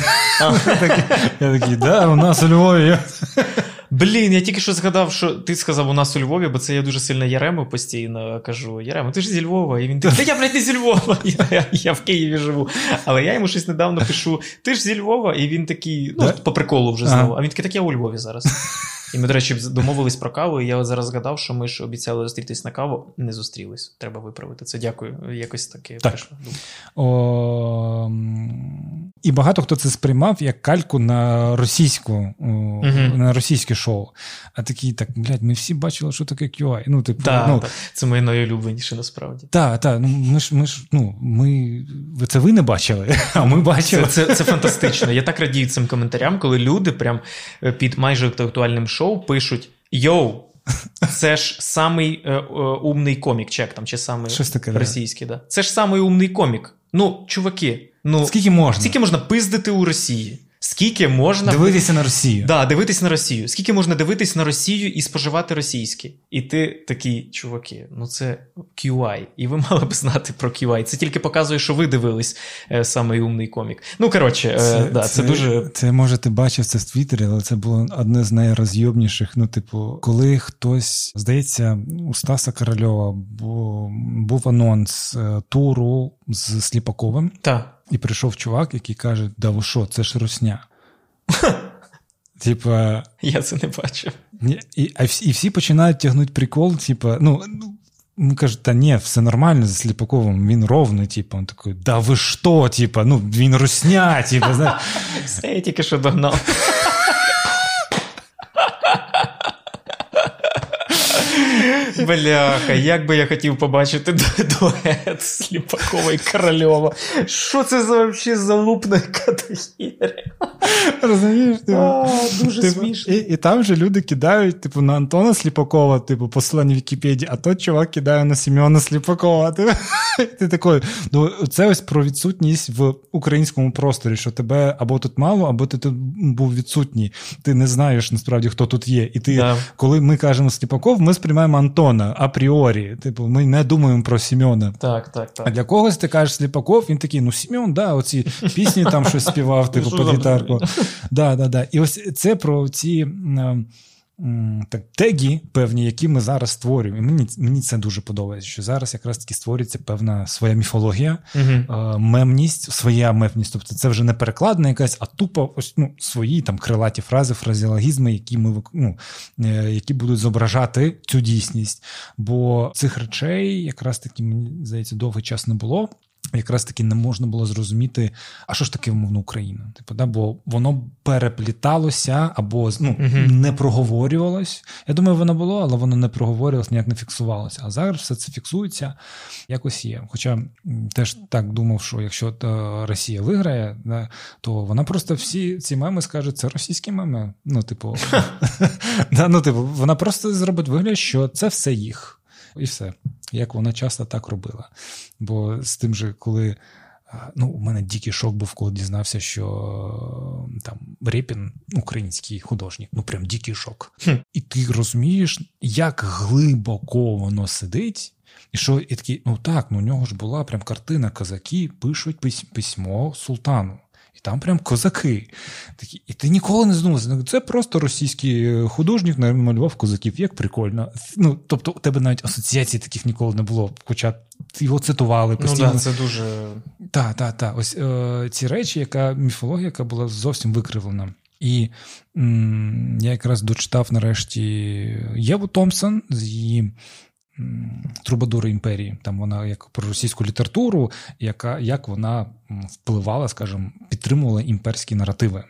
[SPEAKER 1] я такий, да, у нас у Львові.
[SPEAKER 2] Блін, я тільки що згадав, що ти сказав у нас у Львові, бо це я дуже сильно Ярему постійно кажу. Ярему, ти ж зі Львова. І він такий, та я, блядь, не зі Львова. (laughs) Я, я в Києві живу. Але я йому щось недавно пишу: ти ж зі Львова, і він такий, ну, по приколу вже знову. А він такий, так я у Львові зараз. І ми, до речі, домовились про каву, і я зараз згадав, що ми ж обіцяли зустрітись на каву, не зустрілись. Треба виправити це. Дякую. Якось таке
[SPEAKER 1] так. прийшло. О, І багато хто це сприймав як кальку на російську, угу. на російське шоу. А такі, так, блядь, ми всі бачили, що таке QI. Ну, типу,
[SPEAKER 2] так,
[SPEAKER 1] ну,
[SPEAKER 2] так. Це моє найулюбленіше насправді.
[SPEAKER 1] Так, так. Ну, ми ж, ми ж, ну, ми, це ви не бачили, (laughs) а ми бачили.
[SPEAKER 2] Це, це, це фантастично. Я так радію цим коментарям, коли люди прям е, під майже інтелектуальним шоу пишуть: Йоу, це ж самий е, е, умний комік, чек там, чи самий
[SPEAKER 1] Щось таке,
[SPEAKER 2] російський, да. Це ж самий умний комік. Ну, чуваки, ну
[SPEAKER 1] скільки можна?
[SPEAKER 2] Скільки можна пиздити у Росії? Скільки можна
[SPEAKER 1] дивитися на Росію?
[SPEAKER 2] Да, дивитися на Росію. Скільки можна дивитись на Росію і споживати російське? І ти такий, чуваки, ну це QI. І ви (laughs) мали б знати про QI. Це тільки показує, що ви дивились е, самий умний комік. Ну коротше, е, це, да, це, це дуже.
[SPEAKER 1] Це може ти бачив це в Твіттері, але це було одне з найрозйобніших. Ну, типу, коли хтось здається, у Стаса Корольова був анонс е, туру з Сліпаковим.
[SPEAKER 2] Так.
[SPEAKER 1] І прийшов чувак, який каже: Да ви що, це ж русня. (laughs) Типа.
[SPEAKER 2] Я це не бачив.
[SPEAKER 1] І і всі починають тягнути прикол, типа, ну. Ну, кажуть, та ні, все нормально за Сліпаковим, він ровний, типу, він такий, да ви що, типу, ну, він русня, типу, знаєш. (laughs)
[SPEAKER 2] Все, я тільки що догнав. (laughs) (laughs) Бляха, як би я хотів побачити (laughs) дует Сліпакова і Корольова. Що це за вообще залупна катахіря? (laughs)
[SPEAKER 1] Розумієш? Типу,
[SPEAKER 2] а, дуже типу, смішно.
[SPEAKER 1] І, і там же люди кидають, типу, на Антона Сліпакова, типу, посилання в Вікіпедії, а той чувак кидає на Семена Сліпакова. (laughs) Ти, ти такий, ну, це ось про відсутність в українському просторі, що тебе або тут мало, або ти тут був відсутній. Ти не знаєш насправді, хто тут є. І ти, да. коли ми кажемо Сліпаков, ми сприймаємо Антона апріорі. Типу, ми не думаємо про Семена.
[SPEAKER 2] Так, так, так.
[SPEAKER 1] А для когось ти кажеш Сліпаков, він такий, ну Семен, да, оці пісні там щось співав, (laughs) типу, під гітарку. (laughs) Да, да, да. І ось це про ці так, теги певні, які ми зараз створюємо. І мені мені це дуже подобається, що зараз якраз таки створюється певна своя міфологія, uh мемність, своя мемність. Тобто це вже не перекладна якась, а тупо ось ну, свої там крилаті фрази, фразеологізми, які ми ну, е, які будуть зображати цю дійсність. Бо цих речей якраз таки, мені здається, довгий час не було якраз таки не можна було зрозуміти, а що ж таке умовно Україна? Типу, да, бо воно перепліталося або ну, не проговорювалось. Я думаю, воно було, але воно не проговорювалося, ніяк не фіксувалося. А зараз все це фіксується, якось є. Хоча теж так думав, що якщо е, Росія виграє, да, то вона просто всі ці меми скаже, це російські меми. Ну, типу, (laughs) да, ну, типу, вона просто зробить вигляд, що це все їх. І все. Як вона часто так робила. Бо з тим же, коли. Ну, у мене дикий шок був, коли дізнався, що там Репін український художник, ну прям дикий шок. Хм. І ти розумієш, як глибоко воно сидить, і що і такий, ну так, ну у нього ж була прям картина козаки пишуть письмо султану. Там прям козаки. Такі, І ти ніколи не задумався. Це просто російський художник намалював козаків. Як прикольно. Ну, Тобто, у тебе навіть асоціацій таких ніколи не було. Хоча його цитували постійно.
[SPEAKER 2] Ну, да, це дуже.
[SPEAKER 1] Так, так, так. Ось е, ці речі, яка міфологія, яка була зовсім викривлена. І м, я якраз дочитав нарешті Єву Томпсон з її Трубадури імперії. Там вона як про російську літературу, яка як вона впливала, скажімо, підтримувала імперські наративи.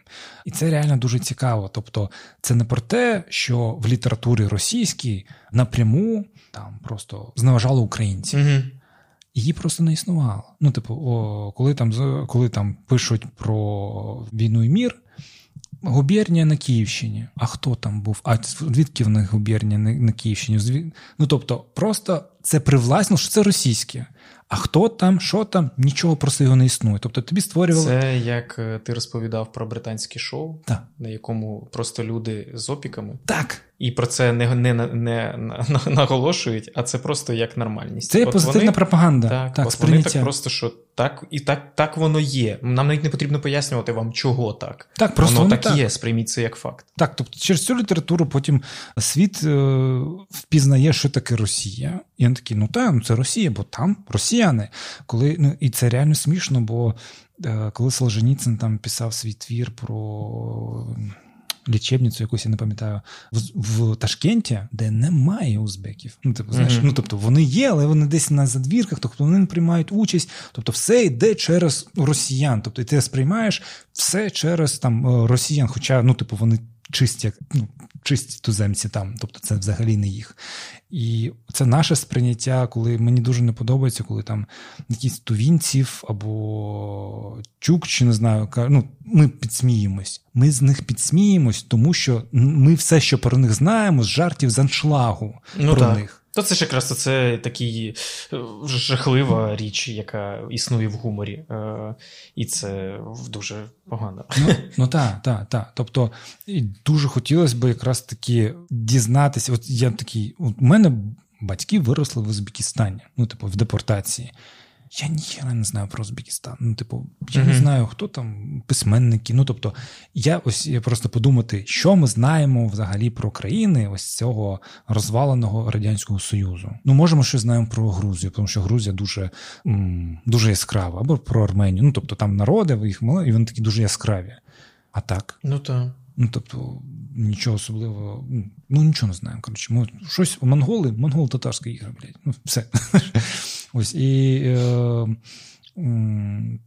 [SPEAKER 1] І це реально дуже цікаво. Тобто, це не про те, що в літературі російській напряму там просто зневажали українців. Угу. Її просто не існувало. Ну, типу, о, коли там коли там пишуть про війну і мір, Губернія на Київщині. А хто там був? А звідки в них губернія на Київщині? Ну тобто, просто це привласнило, що це російське. А хто там, що там, нічого просто його не існує. Тобто тобі створювали.
[SPEAKER 2] Це як е, ти розповідав про британське шоу,
[SPEAKER 1] так.
[SPEAKER 2] на якому просто люди з опіками.
[SPEAKER 1] Так.
[SPEAKER 2] І про це не не, не, (laughs) наголошують, а це просто як нормальність.
[SPEAKER 1] Це є позитивна вони, пропаганда.
[SPEAKER 2] Так,
[SPEAKER 1] так
[SPEAKER 2] от вони так просто що так і так так воно є. Нам навіть не потрібно пояснювати вам, чого так.
[SPEAKER 1] Так, просто
[SPEAKER 2] воно так, так є. Сприйміть це як факт.
[SPEAKER 1] Так, тобто через цю літературу потім світ е, впізнає, що таке Росія. І він такий, ну так, ну це Росія, бо там росіяни. Коли ну і це реально смішно, бо е, коли Солженіцин там писав свій твір про лічебницю, якусь я не пам'ятаю, в, в Ташкенті, де немає узбеків. Ну, типу, знаєш, mm-hmm. ну тобто вони є, але вони десь на задвірках, тобто вони не приймають участь. Тобто, все йде через росіян. Тобто, ти сприймаєш все через там е, росіян. Хоча, ну, типу, вони чисті, ну, чисті туземці там, тобто це взагалі не їх. І це наше сприйняття, коли мені дуже не подобається, коли там якісь тувінців або чук, чи не знаю, ну, ми підсміємось. Ми з них підсміємось, тому що ми все, що про них знаємо, з жартів з аншлагу ну, про так. них.
[SPEAKER 2] То це ж якраз це такий е, жахлива річ, яка існує в гуморі, е, і це дуже погано.
[SPEAKER 1] Ну (laughs) ну так, так, так. Тобто дуже хотілося б якраз таки дізнатися. От я такий, у мене батьки виросли в Узбекистані, ну, типу, в депортації. Я ніхера не знаю про Узбекистан. Ну, типу, я mm-hmm. не знаю, хто там письменники. Ну, тобто, я ось я просто подумати, що ми знаємо взагалі про країни ось цього розваленого радянського союзу. Ну, можемо щось знаємо про Грузію, тому що Грузія дуже м, дуже яскрава, або про Арменію. Ну, тобто, там народи, їх мали, і вони такі дуже яскраві. А так.
[SPEAKER 2] Ну так.
[SPEAKER 1] Ну, тобто, нічого особливого, ну нічого не знаємо. Коротше, ми щось монголи, монгол татарська ігра, блядь. Ну, все. Ось і е,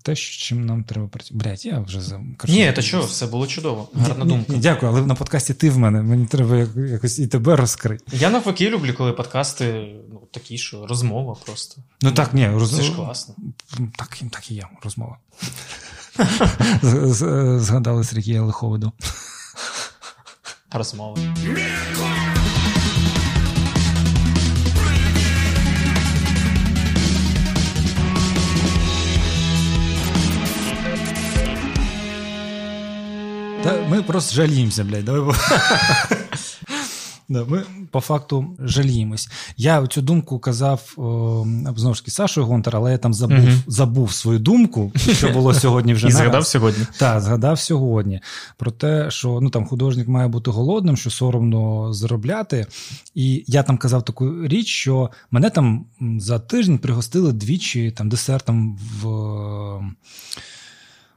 [SPEAKER 1] те, чим нам треба працювати. Блять, я вже за
[SPEAKER 2] Ні, то що, все було чудово. Гарна думка. Ні,
[SPEAKER 1] дякую, але на подкасті ти в мене. Мені треба якось і тебе розкрити.
[SPEAKER 2] Я навпаки люблю, коли подкасти ну, такі, що розмова просто.
[SPEAKER 1] Ну так, ні,
[SPEAKER 2] роз... Це ж класно.
[SPEAKER 1] Так, так і є, розмова. (laughs) Згадали Сергія Лиховоду.
[SPEAKER 2] Розмова.
[SPEAKER 1] Та ми просто жаліємося, блядь. Давай. (laughs) Да, Ми по факту жаліємось. Я цю думку казав о, знову ж таки Сашою Гонтар, але я там забув uh забув свою думку, що було сьогодні вже. (laughs)
[SPEAKER 2] І згадав сьогодні.
[SPEAKER 1] Так, згадав сьогодні. Про те, що ну там художник має бути голодним, що соромно заробляти. І я там казав таку річ, що мене там за тиждень пригостили двічі там десертом в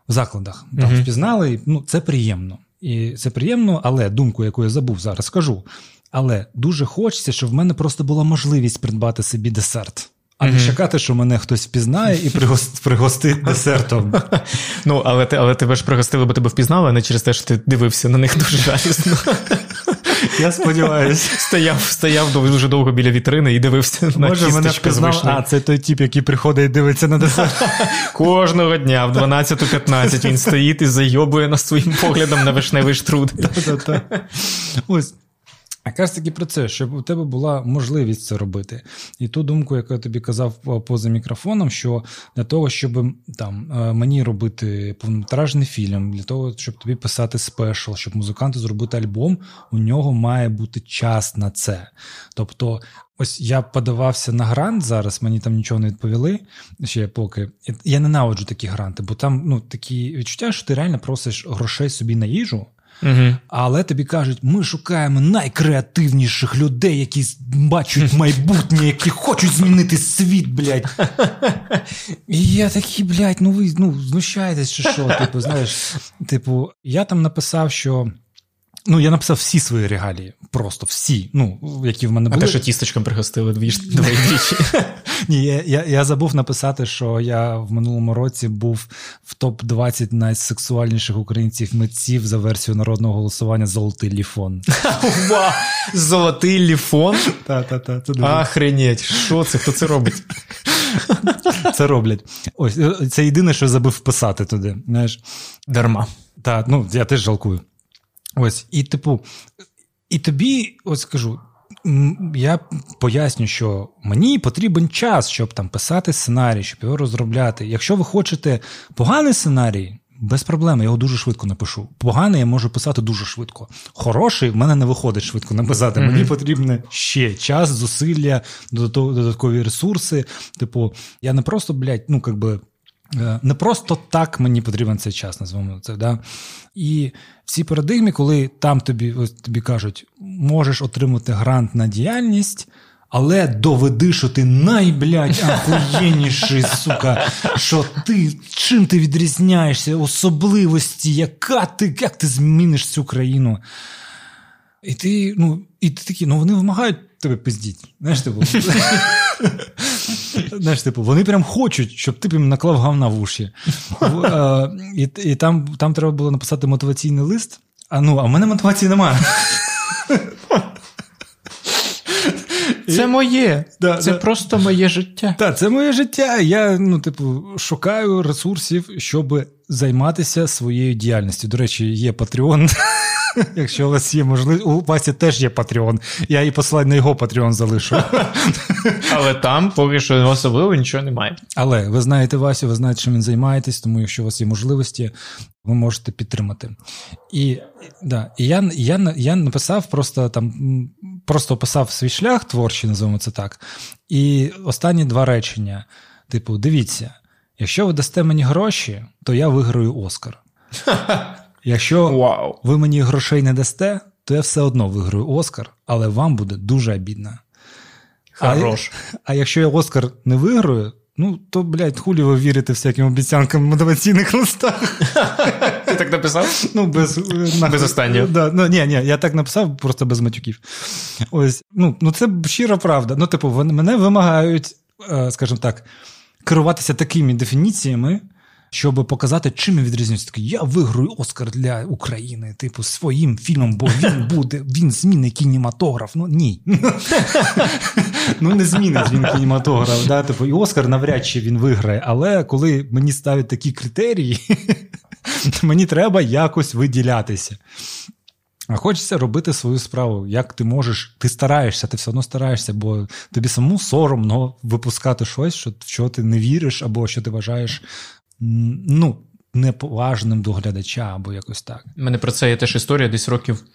[SPEAKER 1] закладах. Там uh-huh. впізнали. Ну, це приємно. І це приємно, але думку, яку я забув, зараз скажу. Але дуже хочеться, щоб в мене просто була можливість придбати собі десерт. А mm-hmm. не чекати, що мене хтось впізнає і пригостить десертом.
[SPEAKER 2] Ну, але ти, але тебе ж пригостили, бо тебе впізнали, а не через те, що ти дивився на них дуже жалісно.
[SPEAKER 1] Я сподіваюся. (laughs)
[SPEAKER 2] Стояв стояв дуже довго біля вітрини і дивився на Може, мене впізнав,
[SPEAKER 1] А, це той тіп, який приходить і дивиться на десерт. (laughs)
[SPEAKER 2] Кожного дня в 12.15 він стоїть і зайобує нас своїм поглядом на вишневий штруд.
[SPEAKER 1] Ось. Якраз таки про це, щоб у тебе була можливість це робити. І ту думку, яку я тобі казав поза мікрофоном, що для того, щоб там е, мені робити повнометражний фільм, для того, щоб тобі писати спешл, щоб музиканту зробити альбом, у нього має бути час на це. Тобто, ось я подавався на грант зараз, мені там нічого не відповіли ще поки. Я ненавиджу такі гранти, бо там ну, такі відчуття, що ти реально просиш грошей собі на їжу. Угу. Але тобі кажуть, ми шукаємо найкреативніших людей, які бачать (laughs) майбутнє, які хочуть змінити світ, блядь. (laughs) І я такий, блядь, ну ви ну, знущаєтесь чи що? (laughs) Типу, знаєш, типу, я там написав, що. Ну, я написав всі свої регалії, просто всі, ну, які в мене були.
[SPEAKER 2] А те, що тісточком пригостили двічі. (laughs)
[SPEAKER 1] Ні, я я, я забув написати, що я в минулому році був в топ-20 найсексуальніших українців митців за версією народного голосування Золотий ліфон. (laughs)
[SPEAKER 2] Золотий ліфон?
[SPEAKER 1] Та-та-та.
[SPEAKER 2] Охренеть, що це? Хто це робить? (laughs)
[SPEAKER 1] Це роблять. Ось це єдине, що забув вписати туди. знаєш.
[SPEAKER 2] Дарма.
[SPEAKER 1] Так, ну я теж жалкую. Ось, і типу, і тобі, ось скажу, я поясню, що мені потрібен час, щоб там писати сценарій, щоб його розробляти. Якщо ви хочете поганий сценарій, без проблем, я його дуже швидко напишу. Поганий я можу писати дуже швидко. Хороший в мене не виходить швидко написати. Mm-hmm. Мені потрібен ще час, зусилля, додаткові ресурси. Типу, я не просто, блядь, ну, як би. Е, не просто так мені потрібен цей час, назвемо це. Да? І в цій парадигмі, коли там тобі ось тобі кажуть, можеш отримати грант на діяльність, Але доведи, що ти найблядь, ахуєнніший, сука, що ти чим ти відрізняєшся, особливості, яка ти, як ти зміниш цю країну. І ти, ну, і ти такий, ну вони вимагають тебе пиздіть. Знаєш, типу, (laughs) знаєш, типу, вони прям хочуть, щоб ти прям наклав гавна в уші. Е, і і там там треба було написати мотиваційний лист. А ну, а в мене мотивації немає. (laughs)
[SPEAKER 2] Це моє. Да, Це да. просто моє життя.
[SPEAKER 1] Так, це моє життя. Я, ну, типу, шукаю ресурсів, щоб займатися своєю діяльністю. До речі, є Patreon. (laughs) Якщо у вас є можливість, у Васі теж є Patreon. Я і посилання на його Patreon залишу.
[SPEAKER 2] Але там поки що особливо нічого немає.
[SPEAKER 1] Але ви знаєте Васю, ви знаєте, чим він займаєтесь, тому якщо у вас є можливості, ви можете підтримати. І да, і я я, я написав просто там, просто описав свій шлях творчий, називаємо це так. І останні два речення: типу, дивіться, якщо ви дасте мені гроші, то я виграю Оскар. (laughs) Якщо
[SPEAKER 2] wow.
[SPEAKER 1] ви мені грошей не дасте, то я все одно виграю Оскар, але вам буде дуже обідно.
[SPEAKER 2] Хорош.
[SPEAKER 1] А, а якщо я Оскар не виграю, ну то, блядь, хулі ви вірите всяким обіцянкам в мотиваційних листах.
[SPEAKER 2] Ти так написав?
[SPEAKER 1] Ну, без
[SPEAKER 2] без останнього.
[SPEAKER 1] Да, ну, Ні, ні, я так написав, просто без матюків. Ось, ну, ну це щира правда. Ну, типу, мене вимагають, е, скажімо так, керуватися такими дефініціями щоб показати, чим він відрізняється. Такий, я виграю Оскар для України, типу, своїм фільмом, бо він (laughs) буде, він змінить кінематограф. Ну ні. (laughs) Ну, не змінить він кінематограф. Да? Типу, І Оскар навряд чи він виграє. Але коли мені ставлять такі критерії, (laughs) мені треба якось виділятися. А хочеться робити свою справу. Як ти можеш, ти стараєшся, ти все одно стараєшся, бо тобі самому соромно випускати щось, що в що ти не віриш, або що ти вважаєш ну, неповажним до глядача або якось так.
[SPEAKER 2] У мене про це є теж історія десь років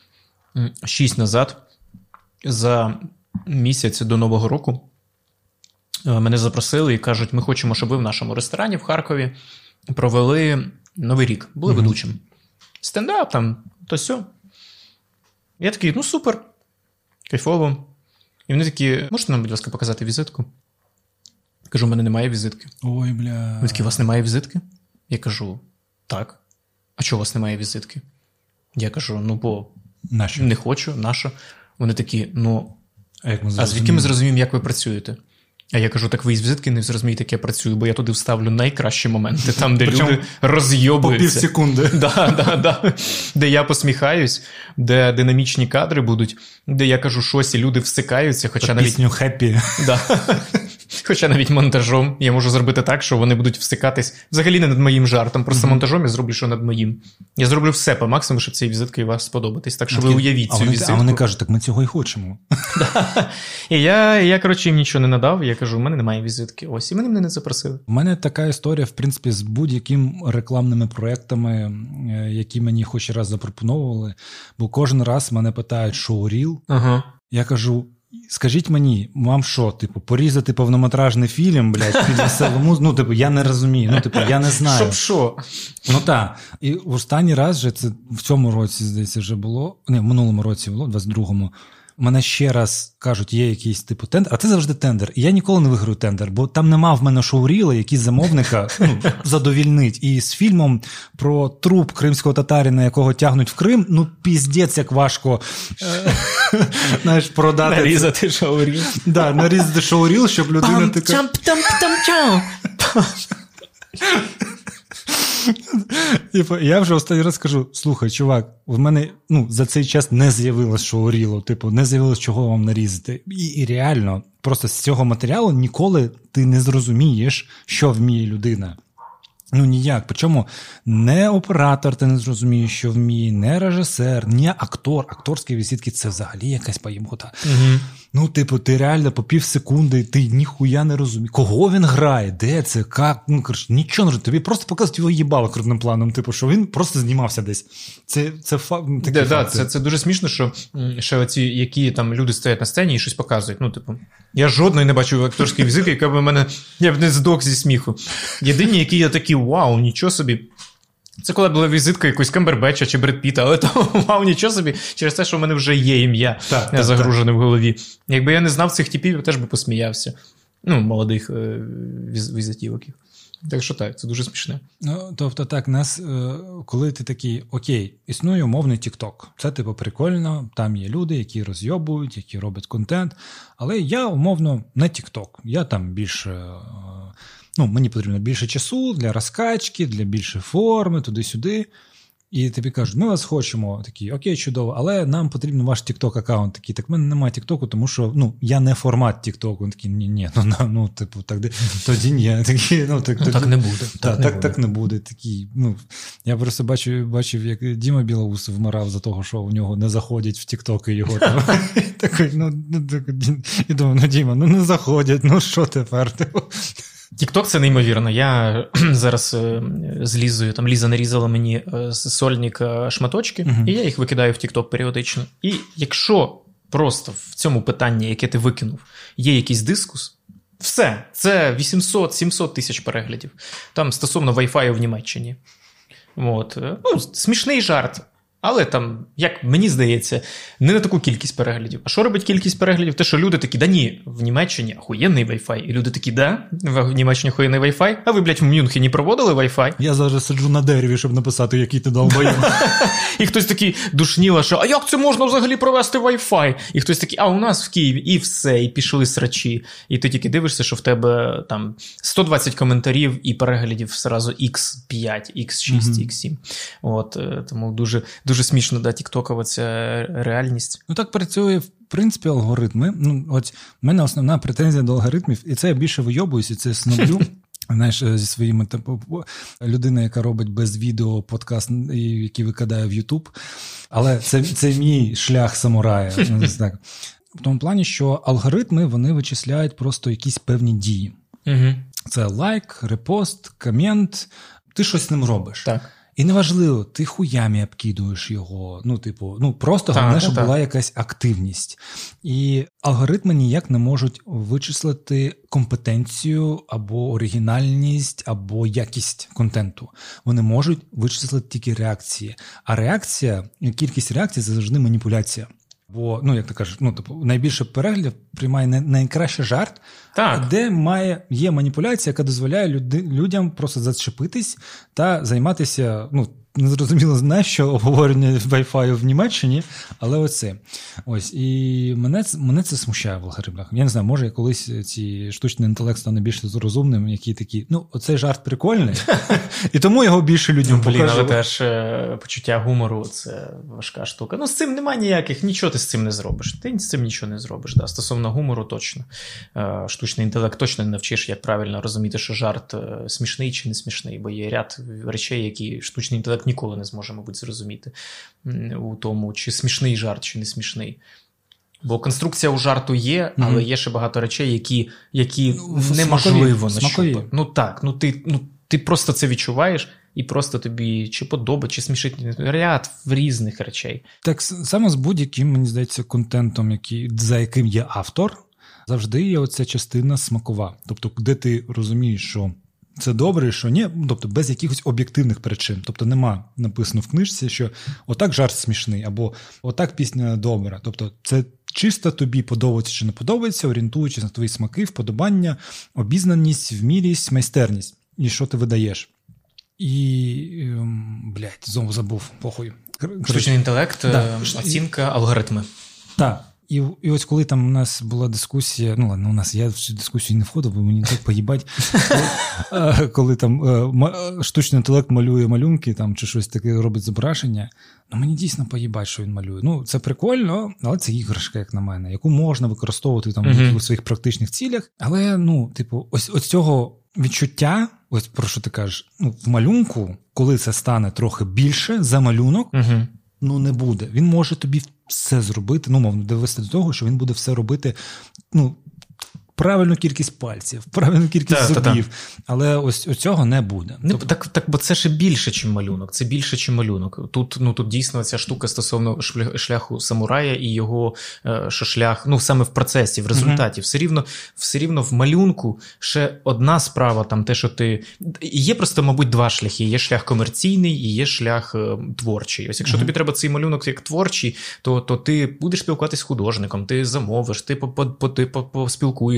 [SPEAKER 2] шість назад. За місяць до Нового року е, мене запросили і кажуть: ми хочемо, щоб ви в нашому ресторані в Харкові провели Новий рік, були mm-hmm. ведучим. Стендап там, то сьо. Я такий, ну супер, кайфово. І вони такі, можете нам, будь ласка, показати візитку? Кажу, у мене немає візитки.
[SPEAKER 1] Ой, бля.
[SPEAKER 2] Вони такі, у вас немає візитки? Я кажу, так. А чого у вас немає візитки? Я кажу: ну, бо
[SPEAKER 1] Нащо?
[SPEAKER 2] не хочу, нащо? Вони такі, ну. А, як ми а звідки ми зрозуміємо, як ви працюєте? А я кажу, так ви із візитки не зрозумієте, як я працюю, бо я туди вставлю найкращі моменти, там, де люди розйобуються.
[SPEAKER 1] По пів секунди. (laughs)
[SPEAKER 2] Да, да, да. Де я посміхаюсь, де динамічні кадри будуть, де я кажу щось, і люди всикаються, хоча навіть.
[SPEAKER 1] Пісню хеппі.
[SPEAKER 2] Да. (laughs) Хоча навіть монтажом я можу зробити так, що вони будуть всикатись взагалі не над моїм жартом. Просто mm-hmm. монтажом я зроблю, що над моїм. Я зроблю все по максимуму, щоб ці візитки вас сподобатись. Так що ви уявіть
[SPEAKER 1] а
[SPEAKER 2] цю
[SPEAKER 1] вони,
[SPEAKER 2] візитку.
[SPEAKER 1] А вони кажуть, так ми цього і хочемо. (laughs)
[SPEAKER 2] І я, я, коротше, їм нічого не надав. Я кажу, у мене немає візитки. Ось, і вони мене не запросили.
[SPEAKER 1] У мене така історія, в принципі, з будь-якими рекламними проектами, е, які мені хоч раз запропонували. Бо кожен раз мене питають, що ріл.
[SPEAKER 2] Ага.
[SPEAKER 1] Я кажу. Скажіть мені, вам що, типу, порізати повнометражний фільм, блядь, під веселу музику? Ну, типу, я не розумію. Ну, типу, я не знаю.
[SPEAKER 2] Щоб що?
[SPEAKER 1] Ну так. І в останній раз же це в цьому році, здається, вже було. Не, в минулому році було, в 22-му мене ще раз кажуть, є якийсь типу тендер, а це завжди тендер. І я ніколи не виграю тендер, бо там нема в мене шоуріла, який замовника (laughs) ну, задовільнить. І з фільмом про труп кримського татарина, якого тягнуть в Крим, ну піздець, як важко е, (laughs) знаєш, продати.
[SPEAKER 2] Нарізати шоуріл.
[SPEAKER 1] Да, нарізати шоуріл, щоб людина така. (laughs) (laughs) Типу, я вже останній раз кажу: слухай, чувак, в мене ну, за цей час не з'явилось шоуріло, типу, не з'явилось, чого вам нарізати. І, і реально, просто з цього матеріалу ніколи ти не зрозумієш, що вміє людина. Ну ніяк. Причому не оператор, ти не зрозумієш, що вміє, не режисер, ні актор. Акторські візитки це взагалі якась поїмхота.
[SPEAKER 2] Угу.
[SPEAKER 1] Ну, типу, ти реально по пів секунди, ти ніхуя не розумієш, кого він грає, де це, як, ну коротше, нічого не. Тобі просто показують його їбало крупним планом, типу, що він просто знімався десь. Це це, фа... такі
[SPEAKER 2] да, да, це це дуже смішно, що ще оці, які там люди стоять на сцені і щось показують. Ну, типу, я жодної не бачу акторської візитки, яка б мене я б не здох зі сміху. Єдині, які я такі, вау, нічого собі. Це коли була візитка якусь Камбербеча чи Бредпіта, але (laughs) то вау, нічого собі, через те, що в мене вже є ім'я
[SPEAKER 1] так, так,
[SPEAKER 2] загружене так. в голові. Якби я не знав цих типів, я теж би посміявся. Ну, молодих е, візитівоків. Так що так, це дуже смішне.
[SPEAKER 1] Ну, тобто, так, нас, е, коли ти такий, окей, існує умовний TikTok. Це типу прикольно, там є люди, які розйобують, які роблять контент. Але я умовно не TikTok. Я там більше. Ну, Мені потрібно більше часу для розкачки, для більшої форми, туди-сюди. І тобі кажуть, ми вас хочемо, такі, окей, чудово, але нам потрібен ваш TikTok аккаунт Такий, так в мене немає Тіктоку, тому що ну, я не формат Тіктоку. Такі, ні, ні, ну, ну типу, так, тоді ні. (laughs) Такі,
[SPEAKER 2] ну, так, ну, так не буде.
[SPEAKER 1] Так, так, так не буде. Такі, ну, Я просто бачив, бачив, як Діма Білоус вмирав за того, що в нього не заходять в Тікток і його там. (laughs) Такий, ну, і думаю, ну Діма, ну не заходять, ну що тепер? (laughs)
[SPEAKER 2] Тікток це неймовірно. Я (clears throat) зараз е, злізую, там Ліза нарізала мені з е, шматочки, uh-huh. і я їх викидаю в Тікток періодично. І якщо просто в цьому питанні, яке ти викинув, є якийсь дискус, все, це 800-700 тисяч переглядів. Там стосовно Wi-Fi в Німеччині. От. Е, ну, Смішний жарт. Але там, як мені здається, не на таку кількість переглядів. А що робить кількість переглядів? Те, що люди такі, да ні, в Німеччині охуєнний Wi-Fi. І люди такі, да, в Німеччині охуєнний Wi-Fi, а ви, блядь, в Мюнхені проводили Wi-Fi?
[SPEAKER 1] Я зараз сиджу на дереві, щоб написати, який ти долбоєм. (laughs)
[SPEAKER 2] І хтось такий душніла, що а як це можна взагалі провести Wi-Fi? І хтось такий, а у нас в Києві, і все, і пішли срачі. І ти тільки дивишся, що в тебе там 120 коментарів і переглядів зразу X5, X6, X7. От, е, тому дуже дуже смішно, да, тіктокова ця реальність.
[SPEAKER 1] Ну так працює, в принципі, алгоритми. Ну, от в мене основна претензія до алгоритмів, і це я більше вийобуюся, це сноблю. (laughs) Знаєш, зі своїми типу, людина, яка робить без відео подкаст, який викидає в Ютуб. Але це це мій шлях самурая. так. (laughs) В тому плані, що алгоритми вони вичисляють просто якісь певні дії.
[SPEAKER 2] Угу.
[SPEAKER 1] Це лайк, репост, комент. Ти щось з ним робиш.
[SPEAKER 2] Так.
[SPEAKER 1] І неважливо, ти хуямі обкидуєш його. Ну, типу, ну просто головне, щоб була якась активність. І алгоритми ніяк не можуть вичислити компетенцію або оригінальність, або якість контенту. Вони можуть вичислити тільки реакції. А реакція, кількість реакцій це завжди маніпуляція. Бо, ну, як ти кажеш, ну, типу, найбільше переглядів приймає найкращий жарт,
[SPEAKER 2] так.
[SPEAKER 1] де має, є маніпуляція, яка дозволяє люди, людям просто зачепитись та займатися ну, Незрозуміло знає, що обговорення Wi-Fi в Німеччині, але оце. Ось. І мене мене це смущає в алгоритмах. Я не знаю, може, я колись ці штучний інтелект стане більш розумним, які такі, ну, оцей жарт прикольний, (laughs) і тому його більше людям
[SPEAKER 2] покажу. Блін, але теж почуття гумору це важка штука. Ну, з цим немає ніяких, нічого ти з цим не зробиш. Ти з цим нічого не зробиш. Да. Стосовно гумору, точно. Е, штучний інтелект точно не навчиш, як правильно розуміти, що жарт е, смішний чи не смішний, бо є ряд речей, які штучний інтелект так ніколи не зможе, мабуть, зрозуміти у тому, чи смішний жарт, чи не смішний. Бо конструкція у жарту є, але mm-hmm. є ще багато речей, які які ну, неможливо нащупати. Ну так, ну ти ну, ти просто це відчуваєш, і просто тобі чи подобається, чи смішить ряд в різних речей.
[SPEAKER 1] Так саме з будь-яким, мені здається, контентом, який, за яким є автор, завжди є оця частина смакова. Тобто, де ти розумієш, що це добре, що ні, тобто без якихось об'єктивних причин. Тобто нема написано в книжці, що отак жарт смішний, або отак пісня добра.Тобто, це чисто тобі подобається чи не подобається, орієнтуючись на твої смаки, вподобання, обізнаність, вмілість, майстерність і що ти видаєш. І ем, блядь, знову забув похуй.
[SPEAKER 2] Штучний інтелект, да. Е, оцінка, алгоритми.
[SPEAKER 1] Так. І і ось коли там у нас була дискусія, ну ладно, у нас я в цю дискусію не входив, бо мені так поїбать, (laughs) коли там е, штучний інтелект малює малюнки там чи щось таке робить зображення, ну мені дійсно поїбать, що він малює. Ну, це прикольно, але це іграшка, як на мене, яку можна використовувати там uh-huh. у своїх практичних цілях. Але, ну, типу, ось ось цього відчуття, ось про що ти кажеш, ну, в малюнку, коли це стане трохи більше за малюнок.
[SPEAKER 2] Uh-huh
[SPEAKER 1] ну не буде. Він може тобі все зробити, ну, мовно, довести до того, що він буде все робити ну, правильну кількість пальців, правильну кількість
[SPEAKER 2] та,
[SPEAKER 1] зубів.
[SPEAKER 2] Та, та.
[SPEAKER 1] Але ось цього не буде.
[SPEAKER 2] Не, тобто... Так, так, бо це ще більше, ніж малюнок. Це більше, ніж малюнок. Тут ну тут дійсно ця штука стосовно шляху самурая і його е, що шлях, ну саме в процесі, в результаті. Uh-huh. Все рівно все рівно в малюнку ще одна справа, там те, що ти. Є просто, мабуть, два шляхи: є шлях комерційний і є шлях е, творчий. Ось якщо uh-huh. тобі треба цей малюнок як творчий, то то ти будеш спілкуватися з художником, ти замовиш, ти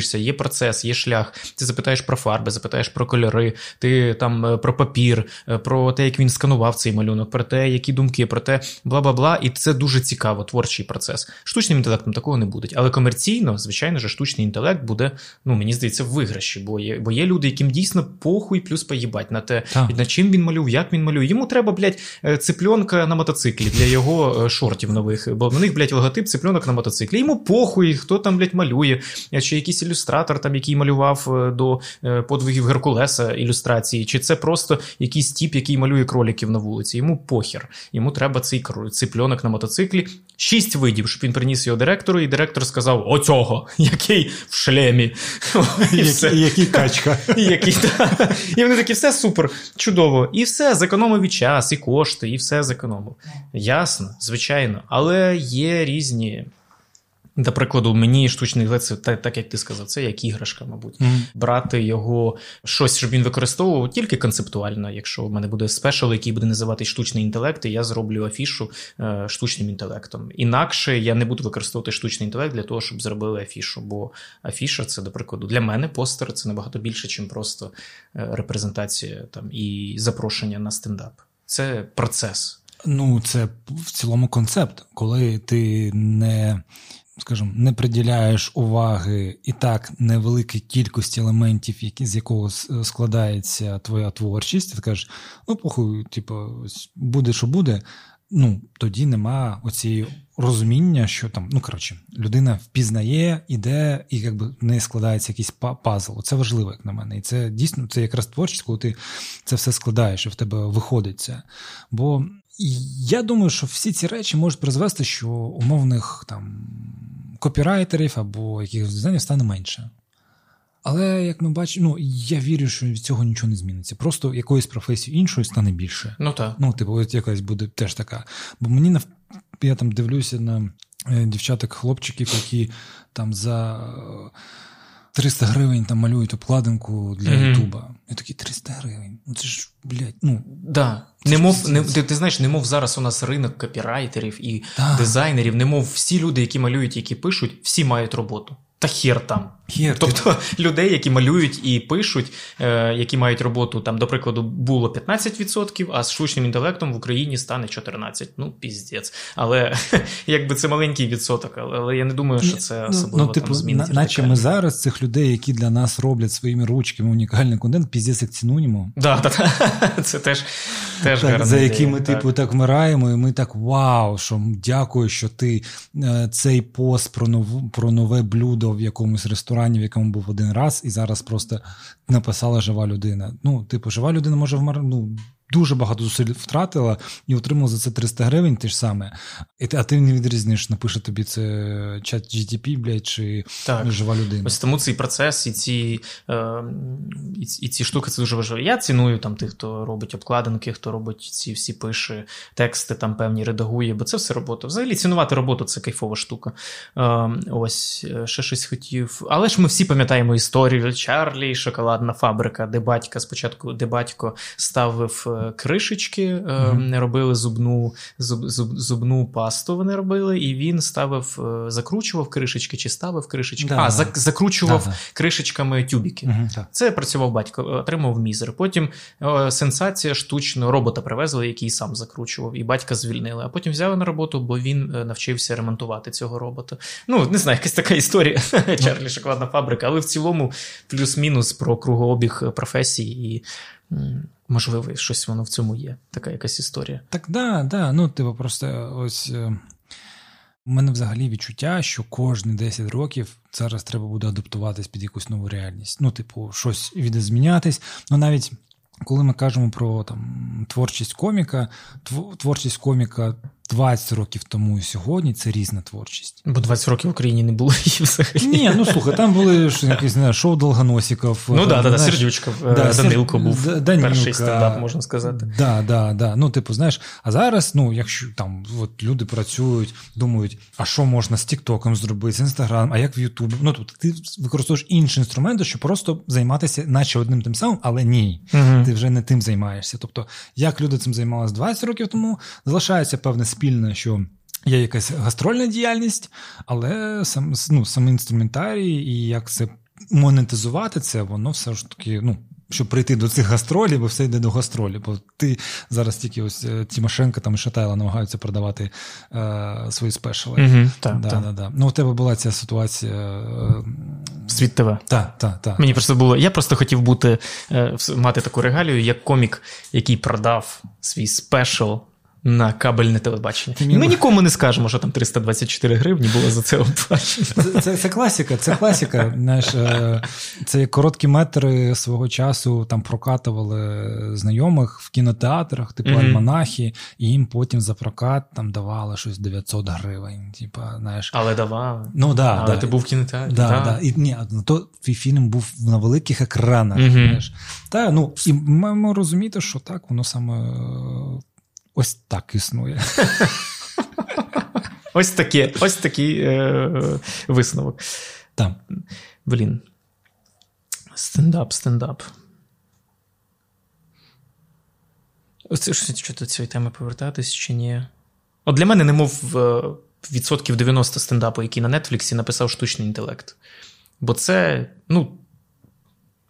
[SPEAKER 2] поспілкуєшся, є процес, є шлях. Ти запитаєш про фарби, запитаєш про кольори, ти там е, про папір, е, про те, як він сканував цей малюнок, про те, які думки, про те, бла бла бла. І це дуже цікаво, творчий процес. Штучним інтелектом такого не буде. Але комерційно, звичайно ж, штучний інтелект буде, ну мені здається, в виграші, бо є бо є люди, яким дійсно похуй плюс поїбать на те, так. на чим він малює, як він малює. Йому треба, блядь, е, ципленка на мотоциклі для його шортів нових. Бо в них, блядь, логотип ципленок на мотоциклі. Йому похуй, хто там, блядь, малює, чи якийсь ілюстратор, там, який малював до подвигів Геркулеса ілюстрації, чи це просто якийсь тіп, який малює кроліків на вулиці. Йому похер. Йому треба цей ципльонок на мотоциклі. Шість видів, щоб він приніс його директору, і директор сказав: Оцього, (laughs) який в шлемі. (laughs)
[SPEAKER 1] І Який качка. (laughs)
[SPEAKER 2] І вони такі, все супер, чудово. І все, зекономив і час, і кошти, і все зекономив. Ясно, звичайно, але є різні. До прикладу, мені штучний інтелект, це так, так як ти сказав, це як іграшка, мабуть. Mm-hmm. Брати його щось, щоб він використовував тільки концептуально. Якщо в мене буде спешл, який буде називати штучний інтелект, і я зроблю афішу е, штучним інтелектом. Інакше я не буду використовувати штучний інтелект для того, щоб зробили афішу. Бо афіша це, до прикладу, для мене постер це набагато більше, ніж просто е, репрезентація там і запрошення на стендап. Це процес.
[SPEAKER 1] Ну, це в цілому концепт, коли ти не скажімо, не приділяєш уваги і так невеликій кількості елементів, які, з якого складається твоя творчість, ти кажеш, ну, похуй, типу, буде, що буде. Ну, тоді нема оцієї розуміння, що там, ну коротше, людина впізнає, іде, і якби в неї складається якийсь пазл. Це важливо, як на мене. І це дійсно це якраз творчість, коли ти це все складаєш і в тебе виходить це. Бо я думаю, що всі ці речі можуть призвести, що умовних там копірайтерів або якихось дизайнерів стане менше. Але як ми бачимо, ну я вірю, що від цього нічого не зміниться. Просто якоїсь професії іншої стане більше.
[SPEAKER 2] Ну так.
[SPEAKER 1] Ну, типу, от якась буде теж така. Бо мені нав... я там дивлюся на е, дівчаток-хлопчиків, які там за 300 гривень там малюють обкладинку для Ютуба. Mm-hmm. Я такий 300 гривень. Ну це ж, блядь, ну.
[SPEAKER 2] Да. Немов, не, ти, ти знаєш, немов зараз у нас ринок копірайтерів і да. дизайнерів, немов всі люди, які малюють, які пишуть, всі мають роботу. Та хер там.
[SPEAKER 1] Хер,
[SPEAKER 2] тобто (laughs) людей, які малюють і пишуть, е, які мають роботу, там, до прикладу, було 15%, а з штучним інтелектом в Україні стане 14%. Ну, піздець. Але (laughs) якби це маленький відсоток, але, я не думаю, що це ну, особливо
[SPEAKER 1] ну, типу,
[SPEAKER 2] там змінить.
[SPEAKER 1] Наче ми зараз цих людей, які для нас роблять своїми ручками унікальний контент, піздець як цінуємо.
[SPEAKER 2] Да, да, да. (laughs) Це теж теж так,
[SPEAKER 1] За які ми, типу, так вмираємо, і ми так вау, що дякую, що ти е, цей пост про нову про нове блюдо в якомусь ресторані, в якому був один раз, і зараз просто написала жива людина. Ну, типу, жива людина може вмер... ну, дуже багато зусиль втратила і отримала за це 300 гривень, те ж саме. А ти не відрізниш, напише тобі це чат GTP, блядь, чи так. жива людина.
[SPEAKER 2] Ось тому цей процес і ці е, і, і ці штуки це дуже важливо. Я ціную там тих, хто робить обкладинки, хто робить ці всі пише тексти, там певні редагує, бо це все робота. Взагалі цінувати роботу це кайфова штука. Е, ось ще щось хотів. Але ж ми всі пам'ятаємо історію Чарлі, шоколадна фабрика, де батька спочатку, де батько ставив е, кришечки, mm-hmm. робили зубну зуб, зуб, зубну пасту. Вони робили, і він ставив, е, закручував кришечки чи ставив кришечки. Да, а, да. закручував да, кришечками тюбіки. Mm-hmm, Це працював батько, отримав мізер. Потім о, сенсація штучно робота привезли, який сам закручував, і батька звільнили. А потім взяли на роботу, бо він навчився ремонтувати цього робота. Ну, не знаю, якась така історія. (laughs) Чарлі шоколадна фабрика, але в цілому плюс-мінус про кругообіг професій і можливо, щось воно в цьому є. Така якась історія.
[SPEAKER 1] Так, да, да. Ну, типу, просто ось. Е, у мене взагалі відчуття, що кожні 10 років зараз треба буде адаптуватись під якусь нову реальність. Ну, типу, щось відзмінятись. Ну, навіть коли ми кажемо про там творчість коміка, творчість коміка 20 років тому і сьогодні це різна творчість.
[SPEAKER 2] Бо 20 років в Україні не було її взагалі.
[SPEAKER 1] Ні, ну слухай, там були (laughs) якісь не шоу Долгоносіков.
[SPEAKER 2] Ну так, да, Сердючка, да, Данилко був Данилка, перший стендап, можна сказати.
[SPEAKER 1] Да, да, да. Ну, типу, знаєш, а зараз, ну, якщо там от люди працюють, думають, а що можна з Тіктоком зробити, з Інстаграм, а як в Ютубі? Ну, тобто ти використовуєш інші інструменти, щоб просто займатися, наче одним тим самим, але ні, угу. ти вже не тим займаєшся. Тобто, як люди цим займалися 20 років тому, залишається певне спільне, що. Є якась гастрольна діяльність, але сам ну, сам інструментарій і як це монетизувати це, воно все ж таки, ну, щоб прийти до цих гастролів, бо все йде до гастролі. Бо ти зараз тільки ось е, Тимошенко там і Шатайла намагаються продавати е, свої спешали.
[SPEAKER 2] Угу, так,
[SPEAKER 1] да,
[SPEAKER 2] так.
[SPEAKER 1] Да, да. Ну, у тебе була ця ситуація. Е,
[SPEAKER 2] Світ ТВ.
[SPEAKER 1] Так, так, так.
[SPEAKER 2] Мені просто було. Я просто хотів бути, е, мати таку регалію, як комік, який продав свій спешл на кабельне телебачення. Ми Ніби... нікому не скажемо, що там 324 гривні було за це оплачено.
[SPEAKER 1] Це, це це, класика, це класика. Знаєш, е, Це короткі метри свого часу там прокатували знайомих в кінотеатрах, типу mm-hmm. альманахи, і їм потім за прокат там давали щось 900 гривень. Типа, знаєш.
[SPEAKER 2] Але давали.
[SPEAKER 1] Ну, да,
[SPEAKER 2] Але
[SPEAKER 1] да.
[SPEAKER 2] ти був в кінотеатрі.
[SPEAKER 1] Да, да. І, ні, то твій фільм був на великих екранах. Mm-hmm. знаєш. Та, ну, І маємо розуміти, що так, воно саме. Ось так існує. (laughs)
[SPEAKER 2] Ось таке, ось такий е, висновок.
[SPEAKER 1] Так.
[SPEAKER 2] Блін. Стендап, стендап. Ось що до цієї теми повертатись чи ні? От для мене, немов е, відсотків 90 стендапу, який на Нетфліксі написав штучний інтелект. Бо це, ну,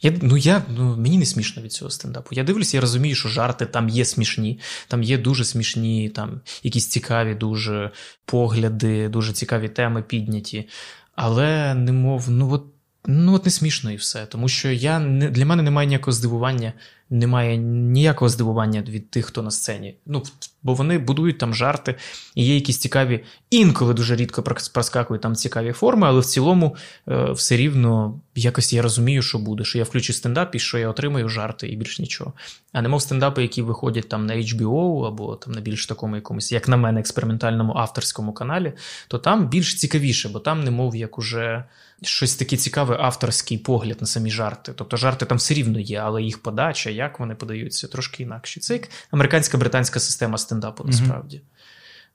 [SPEAKER 2] я, Ну, я, ну, мені не смішно від цього стендапу. Я дивлюся, я розумію, що жарти там є смішні, там є дуже смішні, там якісь цікаві дуже погляди, дуже цікаві теми підняті. Але немов, ну от ну от не смішно і все. Тому що я не, для мене немає ніякого здивування немає ніякого здивування від тих, хто на сцені. Ну, Бо вони будують там жарти, і є якісь цікаві, інколи дуже рідко проскакують там цікаві форми, але в цілому е, все рівно якось я розумію, що буде, що я включу стендап і що я отримаю жарти і більш нічого. А немов стендапи, які виходять там на HBO або там на більш такому якомусь, як на мене, експериментальному авторському каналі, то там більш цікавіше, бо там немов як уже щось таке цікаве авторський погляд на самі жарти. Тобто жарти там все рівно є, але їх подача, як вони подаються, трошки інакше. Це як американська британська система стендапу, насправді. Mm-hmm.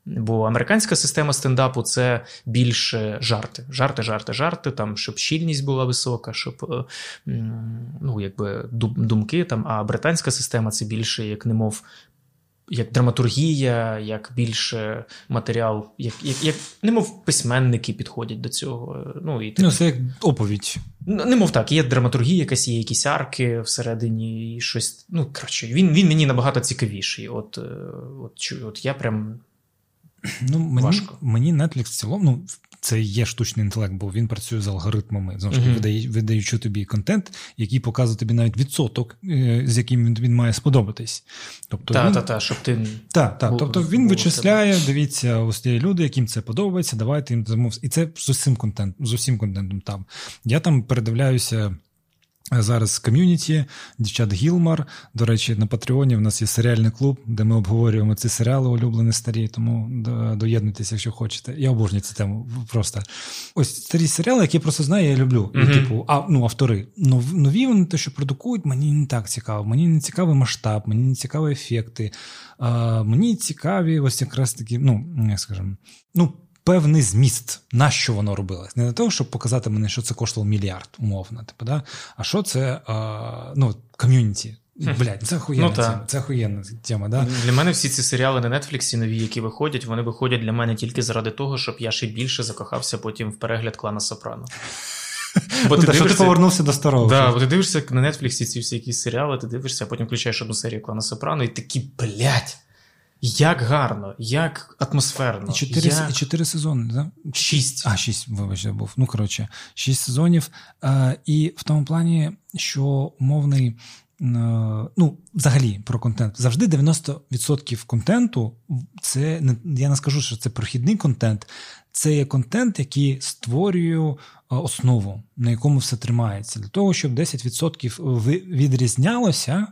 [SPEAKER 2] Бо американська система стендапу це більше жарти. Жарти, жарти, жарти, там, щоб щільність була висока, щоб е, ну, якби думки. там, А британська система це більше, як немов як драматургія, як більше матеріал, як як, як немов письменники підходять до цього. Ну, і
[SPEAKER 1] ну, Це як оповідь.
[SPEAKER 2] Ну, немов так, є драматургія, якась є якісь арки всередині, і щось. Ну, коротше, він він мені набагато цікавіший. От е, от, от я прям.
[SPEAKER 1] Ну, Мені важко. мені Netflix в цілому, ну, це є штучний інтелект, бо він працює з алгоритмами, знову ж таки, видає, видаючи тобі контент, який показує тобі навіть відсоток, е, з яким він має сподобатись.
[SPEAKER 2] Тобто та, він... та, та, щоб ти
[SPEAKER 1] та, та, тобто він вичисляє, дивіться, ось є люди, яким це подобається, давайте їм замов. І це з усім контентом, з усім контентом там. Я там передивляюся. Зараз ком'юніті, дівчат Гілмар. До речі, на Патреоні в нас є серіальний клуб, де ми обговорюємо ці серіали улюблені старі, тому доєднуйтесь, якщо хочете. Я обожнюю цю тему. Просто ось старі серіали, які я просто знаю, я люблю. Mm-hmm. Типу, а ну автори. Нові вони те, що продукують, мені не так цікаво. Мені не цікавий масштаб, мені не цікаві ефекти. А, Мені цікаві, ось якраз такі, ну як скажемо, ну певний зміст, на що воно робилось. Не для того, щоб показати мені, що це коштувало мільярд, умовно. Типу, да? А що це а, ну, ком'юніті? Блядь, це охуєнна ну, тема. Це охуєнна тема, да?
[SPEAKER 2] Для мене всі ці серіали на Нетфліксі нові, які виходять, вони виходять для мене тільки заради того, щоб я ще більше закохався потім в перегляд клана Сопрано. (laughs)
[SPEAKER 1] Бо ти, дивишся... ти повернувся до старого.
[SPEAKER 2] Да, бо ти дивишся на Нетфліксі ці всі якісь серіали, ти дивишся, а потім включаєш одну серію клана Сопрано, і такі, блядь, як гарно, як атмосферно.
[SPEAKER 1] Чотири я... чотири сезони, да?
[SPEAKER 2] Шість.
[SPEAKER 1] А, шість, вибачте, був. Ну, коротше, шість сезонів. А, І в тому плані, що умовний. Ну, взагалі про контент. Завжди 90% контенту це я не скажу, що це прохідний контент, це є контент, який створює основу, на якому все тримається. Для того, щоб 10% відрізнялося,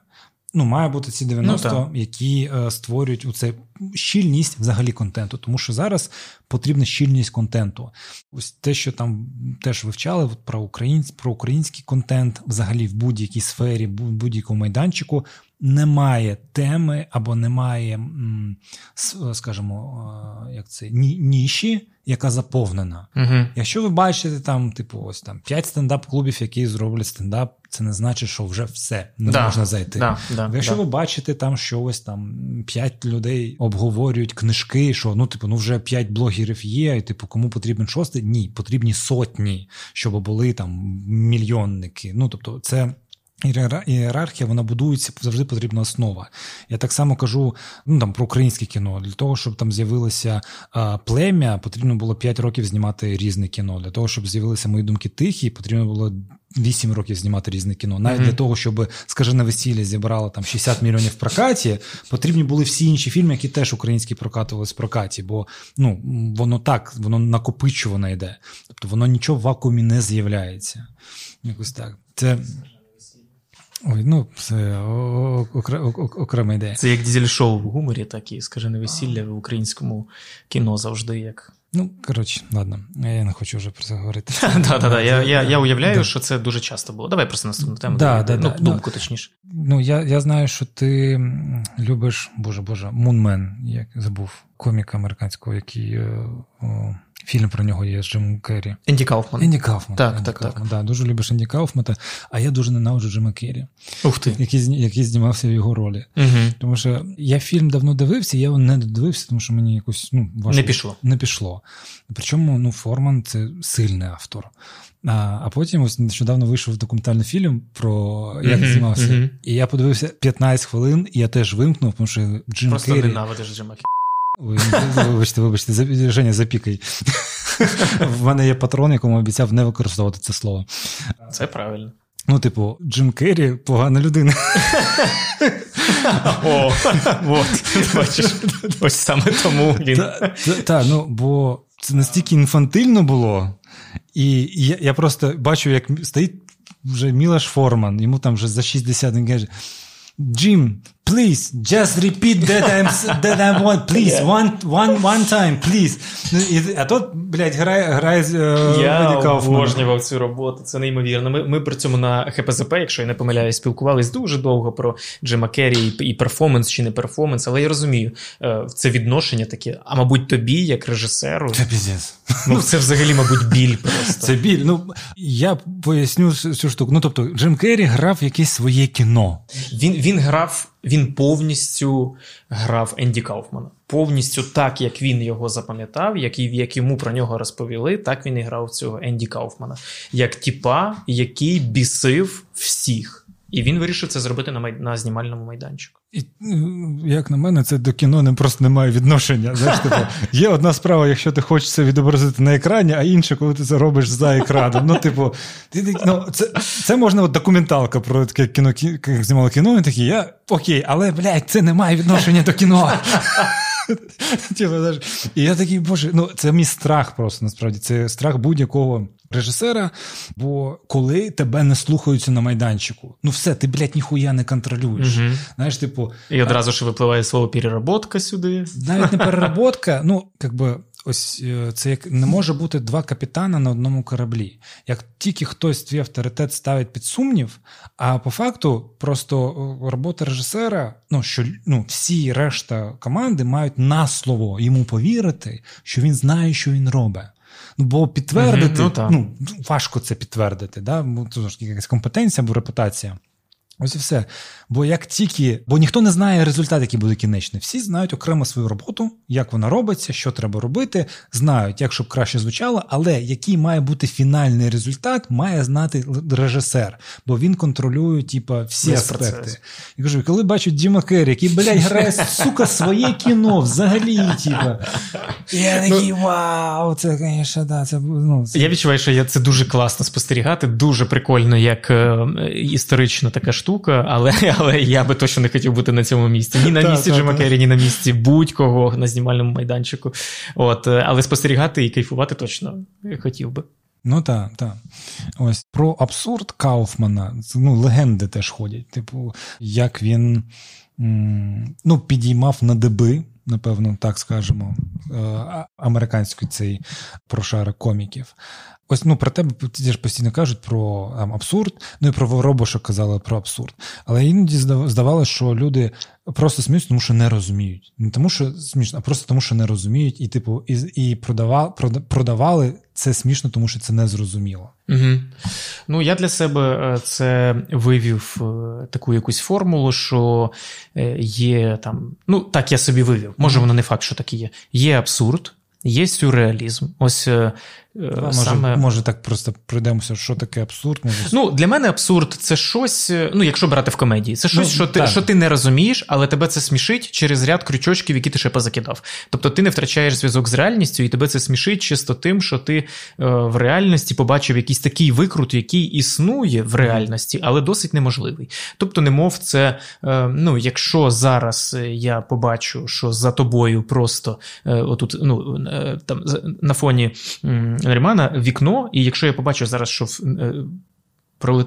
[SPEAKER 1] ну, має бути ці 90, ну, які е, створюють у цей щільність взагалі контенту, тому що зараз потрібна щільність контенту. Ось те, що там теж вивчали про українсь, про український контент, взагалі в будь-якій сфері, в будь-якому майданчику. Немає теми або немає, скажімо, як це ніші, яка заповнена.
[SPEAKER 2] Угу.
[SPEAKER 1] Якщо ви бачите там, типу, ось там 5 стендап-клубів, які зроблять стендап, це не значить, що вже все не да. можна зайти.
[SPEAKER 2] Да, да,
[SPEAKER 1] Якщо ви бачите там, що ось там 5 людей обговорюють книжки, що ну, типу, ну вже п'ять блогерів є, і типу, кому потрібен шостий? Ні, потрібні сотні, щоб були там мільйонники. Ну тобто, це. Ієрархія вона будується завжди потрібна основа. Я так само кажу ну там про українське кіно. Для того, щоб там з'явилося а, плем'я, потрібно було 5 років знімати різне кіно. Для того, щоб з'явилися мої думки тихі, потрібно було 8 років знімати різне кіно. Навіть mm-hmm. для того, щоб скажене весілля зібрало там 60 мільйонів в прокаті, потрібні були всі інші фільми, які теж українські прокатувалися в прокаті, бо ну воно так, воно накопичувано йде. Тобто воно нічого в вакуумі не з'являється. Якось так. Це. Ой, ну це окрема ідея.
[SPEAKER 2] Це як дізель-шоу в гуморі, так і скажене весілля в українському кіно завжди як.
[SPEAKER 1] Ну, коротше, ладно, я не хочу вже про це говорити. (laughs)
[SPEAKER 2] Так. Я я, я уявляю, що це дуже часто було. Давай просто наступну тему.
[SPEAKER 1] Да, да,
[SPEAKER 2] ну,
[SPEAKER 1] да,
[SPEAKER 2] думку, точніше.
[SPEAKER 1] Ну, я я знаю, що ти любиш, боже Боже, Мунмен, як забув коміка американського, який. О, Фільм про нього є з Джимом Керрі.
[SPEAKER 2] Енді Кауфман.
[SPEAKER 1] Енді Кауфман.
[SPEAKER 2] Так,
[SPEAKER 1] Енді
[SPEAKER 2] так,
[SPEAKER 1] Кауфман. так. Да, Дуже любиш Енді Кауфмана, а я дуже ненавиджу Джима Керрі.
[SPEAKER 2] Ух ти.
[SPEAKER 1] Який який знімався в його ролі.
[SPEAKER 2] Угу.
[SPEAKER 1] Тому що я фільм давно дивився, я його не додивився, тому що мені якось ну, важко.
[SPEAKER 2] Не пішло.
[SPEAKER 1] Не пішло. Причому ну, Форман це сильний автор. А а потім ось нещодавно вийшов документальний фільм про як uh-huh, знімався. Uh-huh. І я подивився 15 хвилин, і я теж вимкнув, тому що Джим
[SPEAKER 2] Просто
[SPEAKER 1] Керрі...
[SPEAKER 2] ненавидиш Джима Керрі.
[SPEAKER 1] Вибачте, вибачте, Женя, запікай. В мене є патрон, якому обіцяв не використовувати це слово.
[SPEAKER 2] Це правильно.
[SPEAKER 1] Ну, типу, Джим Керрі погана людина.
[SPEAKER 2] О, от, бачиш, ось саме тому він.
[SPEAKER 1] Так, ну, бо це настільки інфантильно було, і я я просто бачу, як стоїть вже Мілаш Форман, йому там вже за 60 він каже: Джим, Please, just repeat that I'm, that I want, please, one, one, one time, please. Ну, а тут, блядь, грає грає
[SPEAKER 2] uh, Я обожнював цю роботу, це неймовірно. Ми ми при цьому на ХПЗП, якщо я не помиляюсь, спілкувались дуже довго про Джима Керрі і, і перформанс чи не перформанс, але я розумію, е, це відношення таке, а мабуть, тобі, як режисеру.
[SPEAKER 1] Це піздець.
[SPEAKER 2] Ну, це взагалі, мабуть, біль просто.
[SPEAKER 1] Це біль. Ну, я поясню цю штуку. Ну, тобто, Джим Керрі грав якесь своє кіно.
[SPEAKER 2] Він, Він грав він повністю грав Енді Кауфмана. Повністю так, як він його запам'ятав, як як йому про нього розповіли, так він і грав цього Енді Кауфмана. Як тіпа, який бісив всіх. І він вирішив це зробити на май... на знімальному майданчику.
[SPEAKER 1] І, ну, Як на мене, це до кіно не просто не має відношення. Знаєш, типу, Є одна справа, якщо ти хочеш це відобразити на екрані, а інша, коли ти це робиш за екраном. Ну, типу, ти, ну, Це це можна от документалка про таке кіно, як знімало кіно, і такі, я окей, але блядь, це не має відношення до кіно. Типу, і я такий, боже, ну це мій страх просто насправді. Це страх будь-якого режисера. Бо коли тебе не слухаються на майданчику, ну все, ти, блядь, ніхуя не контролюєш.
[SPEAKER 2] Угу.
[SPEAKER 1] Знаєш, типу,
[SPEAKER 2] І одразу ж випливає слово переработка сюди.
[SPEAKER 1] Навіть не (laughs) переработка, ну, якби. Ось е, це як не може бути два капітана на одному кораблі. Як тільки хтось твій авторитет ставить під сумнів, а по факту просто е, робота режисера, ну що ну всі решта команди мають на слово йому повірити, що він знає, що він робить. Ну, бо підтвердити, mm-hmm, ну, ну важко це підтвердити. Да? Бо, ж якась компетенція або репутація. Ось і все. Бо як тільки, бо ніхто не знає результат, який буде кінечний. Всі знають окремо свою роботу, як вона робиться, що треба робити, знають, як щоб краще звучало, але який має бути фінальний результат, має знати режисер, бо він контролює типа, всі Весь аспекти. Процес. Я кажу, коли бачу Діма Керрі, який, блядь, грає сука, своє кіно взагалі, типа. Я ну, такий вау, це, звісно, да, це ну, це...
[SPEAKER 2] Я відчуваю, що я це дуже класно спостерігати, дуже прикольно, як е, історична така штука, але (laughs) але я би точно не хотів бути на цьому місці. Ні на місці Джима Керрі, ні на місці будь-кого на знімальному майданчику. От, е, Але спостерігати і кайфувати точно хотів би.
[SPEAKER 1] Ну так, так. Ось про абсурд Кауфмана, ну, легенди теж ходять. Типу, як він ну, підіймав на деби напевно, так скажемо, е, американський цей прошара коміків. Ось ну про тебе ті ж постійно кажуть про там, абсурд, ну і про Воробоша казали про абсурд. Але іноді здавалося, що люди просто сміються, тому що не розуміють. Не тому, що смішно, а просто тому, що не розуміють, і типу, і і продавали, продавали це смішно, тому що це не зрозуміло.
[SPEAKER 2] Угу. Ну я для себе е, це вивів е, таку якусь формулу, що е, є там. Ну так я собі вивів. Може, воно не факт, що так і є. Є абсурд, є сюрреалізм. Ось
[SPEAKER 1] може, саме... може так просто пройдемося, що таке абсурд? Може...
[SPEAKER 2] Ну, Для мене абсурд це щось, ну, якщо брати в комедії, це щось, ну, що ти що ти не розумієш, але тебе це смішить через ряд крючочків, які ти ще позакидав. Тобто ти не втрачаєш зв'язок з реальністю, і тебе це смішить чисто тим, що ти е, в реальності побачив якийсь такий викрут, який існує в реальності, але досить неможливий. Тобто, немов це, е, ну, якщо зараз я побачу, що за тобою просто е, отут, ну, е, там на фоні. Нарімана вікно, і якщо я побачу зараз, що е,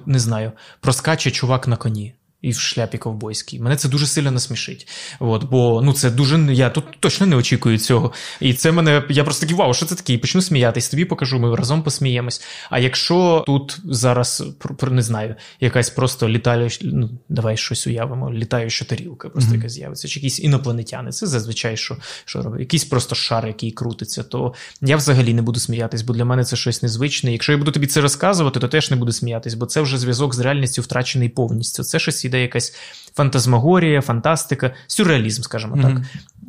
[SPEAKER 2] не знаю, проскаче чувак на коні і в шляпі ковбойській. Мене це дуже сильно насмішить. От, Бо ну це дуже я тут точно не очікую цього. І це мене. Я просто такий, вау, що це таке? І почну сміятись. Тобі покажу, ми разом посміємось. А якщо тут зараз не знаю, якась просто літає, ну давай щось уявимо, літаюча тарілка, просто mm-hmm. яка з'явиться, чи якісь інопланетяни, це зазвичай що що робить, якийсь просто шар, який крутиться, то я взагалі не буду сміятись, бо для мене це щось незвичне. Якщо я буду тобі це розказувати, то теж не буду сміятись, бо це вже зв'язок з реальністю втрачений повністю. Це щось іде якась фантазмагорія, фантастика, сюрреалізм, скажімо mm-hmm.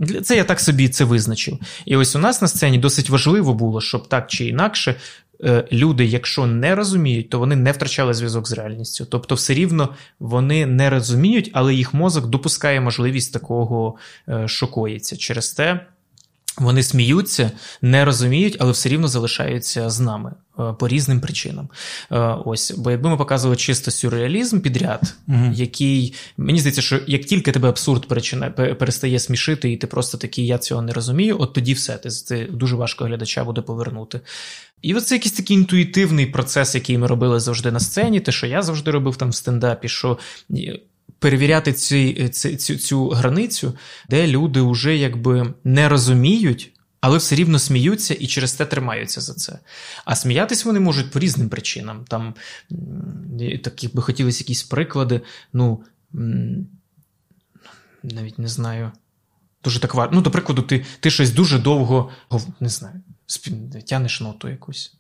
[SPEAKER 2] так. Це я так собі це визначив. І ось у нас на сцені досить важливо було, щоб так чи інакше. Е, люди, якщо не розуміють, то вони не втрачали зв'язок з реальністю. Тобто, все рівно вони не розуміють, але їх мозок допускає можливість такого, е, що коїться. Через те вони сміються, не розуміють, але все рівно залишаються з нами е, по різним причинам. Е, ось, бо якби ми показували чисто сюрреалізм підряд, угу. який мені здається, що як тільки тебе абсурд перестає смішити, і ти просто такий, я цього не розумію, от тоді все ти, ти дуже важко глядача буде повернути. І оце якийсь такий інтуїтивний процес, який ми робили завжди на сцені, те, що я завжди робив там в стендапі, що перевіряти ці, ці, цю, цю границю, де люди вже якби не розуміють. Але все рівно сміються і через те тримаються за це. А сміятись вони можуть по різним причинам. Там такі би хотілося якісь приклади. Ну навіть не знаю. Дуже так важко. Ну, до прикладу, ти ти щось дуже довго не знаю, тянеш ноту якусь.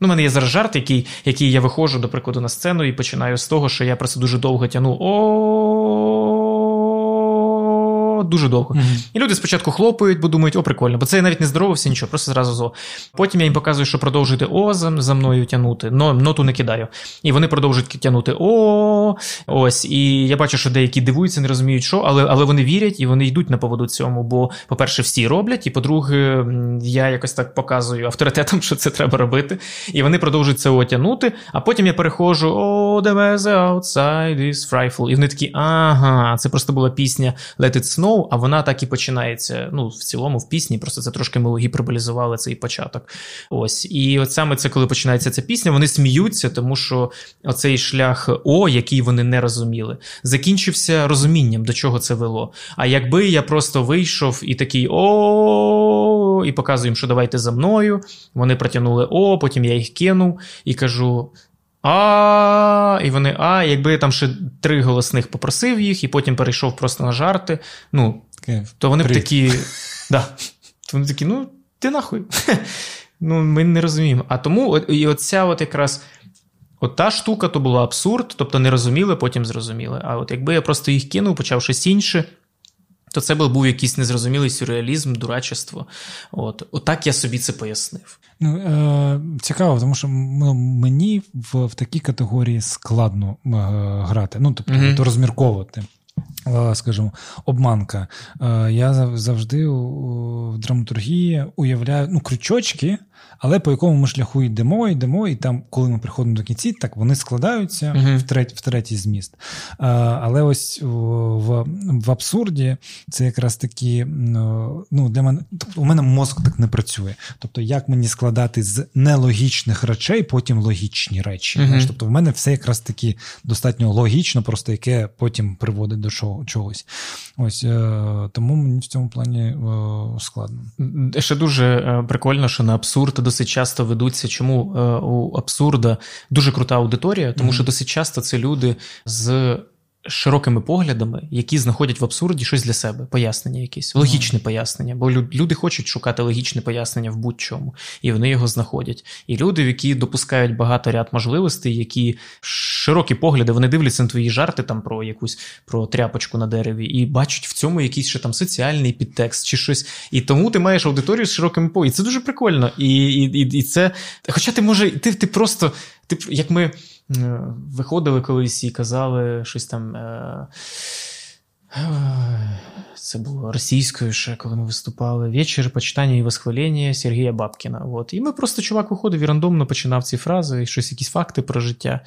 [SPEAKER 2] Ну, У мене є зараз жарт, який який я виходжу, до прикладу, на сцену і починаю з того, що я просто дуже довго тяну. О дуже довго. Mm-hmm. І люди спочатку хлопають, бо думають, о, прикольно, бо це я навіть не здоровався, нічого, просто зразу зо. Потім я їм показую, що продовжуйте О за, за мною тягнути, но ноту не кидаю. І вони продовжують тягнути О. Ось. І я бачу, що деякі дивуються, не розуміють, що, але але вони вірять і вони йдуть на поводу цьому. Бо, по-перше, всі роблять, і по-друге, я якось так показую авторитетом, що це треба робити. І вони продовжують це О тягнути, а потім я переходжу: О, the weather outside is frightful. І вони такі, ага, це просто була пісня Let It Snow. Snow, а вона так і починається. Ну, в цілому, в пісні, просто це трошки ми гіперболізували цей початок. Ось. І от саме це, коли починається ця пісня, вони сміються, тому що оцей шлях О, який вони не розуміли, закінчився розумінням, до чого це вело. А якби я просто вийшов і такий О, і показую їм, що давайте за мною. Вони протягнули О, потім я їх кинув і кажу. А, і вони, а, якби я там ще три голосних попросив їх, і потім перейшов просто на жарти. Ну, то вони б такі. да, то вони такі, ну, ти нахуй. Ну, Ми не розуміємо. А тому і оця от якраз от та штука то була абсурд, тобто не розуміли, потім зрозуміли. А от якби я просто їх кинув, почав щось інше, то це був якийсь незрозумілий сюрреалізм, дурачество. От Отак я собі це пояснив.
[SPEAKER 1] Ну, е, Цікаво, тому що ну, мені в в такій категорії складно е, грати, ну тобто mm-hmm. розмірковувати. Е, скажімо, обманка. Е, я завжди в драматургії уявляю ну, крючочки, Але по якому ми шляху йдемо, йдемо, і там, коли ми приходимо до кінці, так вони складаються uh-huh. в третій в третій зміст. А, Але ось в в абсурді це якраз такі ну, для мене тобто у мене мозок так не працює. Тобто, як мені складати з нелогічних речей, потім логічні речі. Uh-huh. Знаєш, Тобто, в мене все якраз таки достатньо логічно, просто яке потім приводить до чогось. Ось е, тому мені в цьому плані складно.
[SPEAKER 2] Ще дуже е, прикольно, що на абсурд досить часто ведуться. Чому у абсурда дуже крута аудиторія, тому mm-hmm. що досить часто це люди з широкими поглядами, які знаходять в абсурді щось для себе, пояснення якісь, логічне пояснення. Бо люди хочуть шукати логічне пояснення в будь-чому, і вони його знаходять. І люди, які допускають багато ряд можливостей, які широкі погляди, вони дивляться на твої жарти там про якусь про тряпочку на дереві, і бачать в цьому якийсь ще там соціальний підтекст чи щось. І тому ти маєш аудиторію з широкими поглядами. Це дуже прикольно. І і, і, і це. Хоча ти може, ти, ти просто, ти, як ми. Е, виходили колись і казали щось там. Е, це було російською ще, коли ми виступали. Вечір почитання і восхвалення Сергія Бабкіна. От. І ми просто чувак виходив і рандомно починав ці фрази, щось, якісь факти про життя.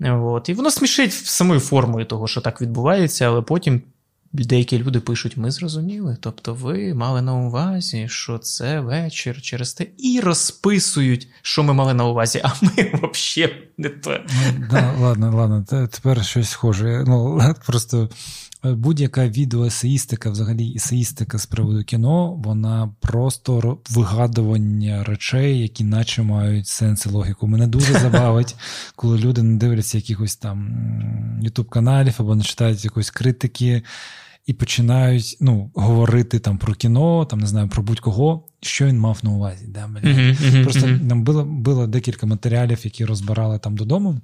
[SPEAKER 2] От. І воно смішить самою формою того, що так відбувається, але потім деякі люди пишуть: ми зрозуміли. Тобто ви мали на увазі, що це вечір через те, і розписують, що ми мали на увазі, а ми взагалі не те.
[SPEAKER 1] Ну, да, Ладно, ладно, тепер щось схоже. Ну, (laughs) Просто е, будь-яка відеоесеїстика, взагалі есеїстика з приводу кіно, вона просто вигадування речей, які наче мають сенс і логіку. Мене дуже забавить, (laughs) коли люди не дивляться якихось там ютуб каналів або не читають якоїсь критики і починають ну, говорити там про кіно, там не знаю, про будь-кого, що він мав на увазі. Да, uh-huh, uh-huh, Просто uh-huh. нам було було декілька матеріалів, які розбирали там додому.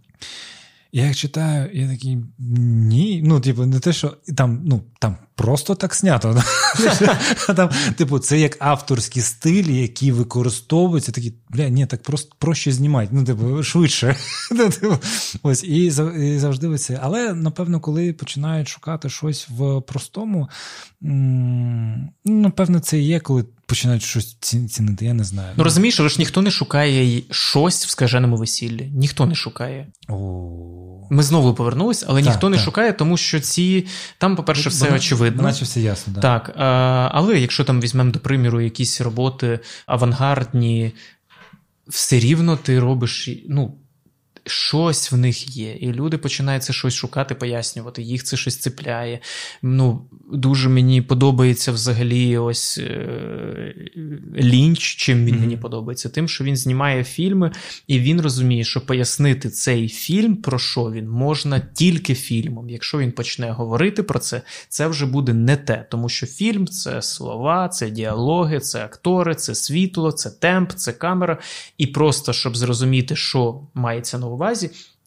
[SPEAKER 1] Я їх читаю, і я такий ні. Ну, типу, не те, що там, ну, там просто так снято. (laughs) Там, Типу, це як авторські стилі, які використовуються. Такі, бля, ні, так просто проще знімати. Ну, типу, швидше. (laughs) Ну, типу, ось, І завжди це. Але, напевно, коли починають шукати щось в простому, ну, напевно, це і є, коли починають щось цінити, я не знаю.
[SPEAKER 2] Ну розумієш, але ж ніхто не шукає щось в скаженому весіллі. Ніхто не шукає.
[SPEAKER 1] О.
[SPEAKER 2] Ми знову повернулись, але так, ніхто не шукає, тому що ці там, по-перше, все Бо, очевидно.
[SPEAKER 1] Наче все ясно,
[SPEAKER 2] да. так. А, Але якщо там візьмемо до приміру якісь роботи авангардні, все рівно ти робиш. ну, щось в них є, і люди починають це щось шукати, пояснювати, їх це щось цепляє. Ну, Дуже мені подобається взагалі ось е, лінч, чим він mm-hmm. мені подобається, тим, що він знімає фільми, і він розуміє, що пояснити цей фільм, про що він, можна тільки фільмом. Якщо він почне говорити про це, це вже буде не те, тому що фільм це слова, це діалоги, це актори, це світло, це темп, це камера. І просто щоб зрозуміти, що мається на увазі,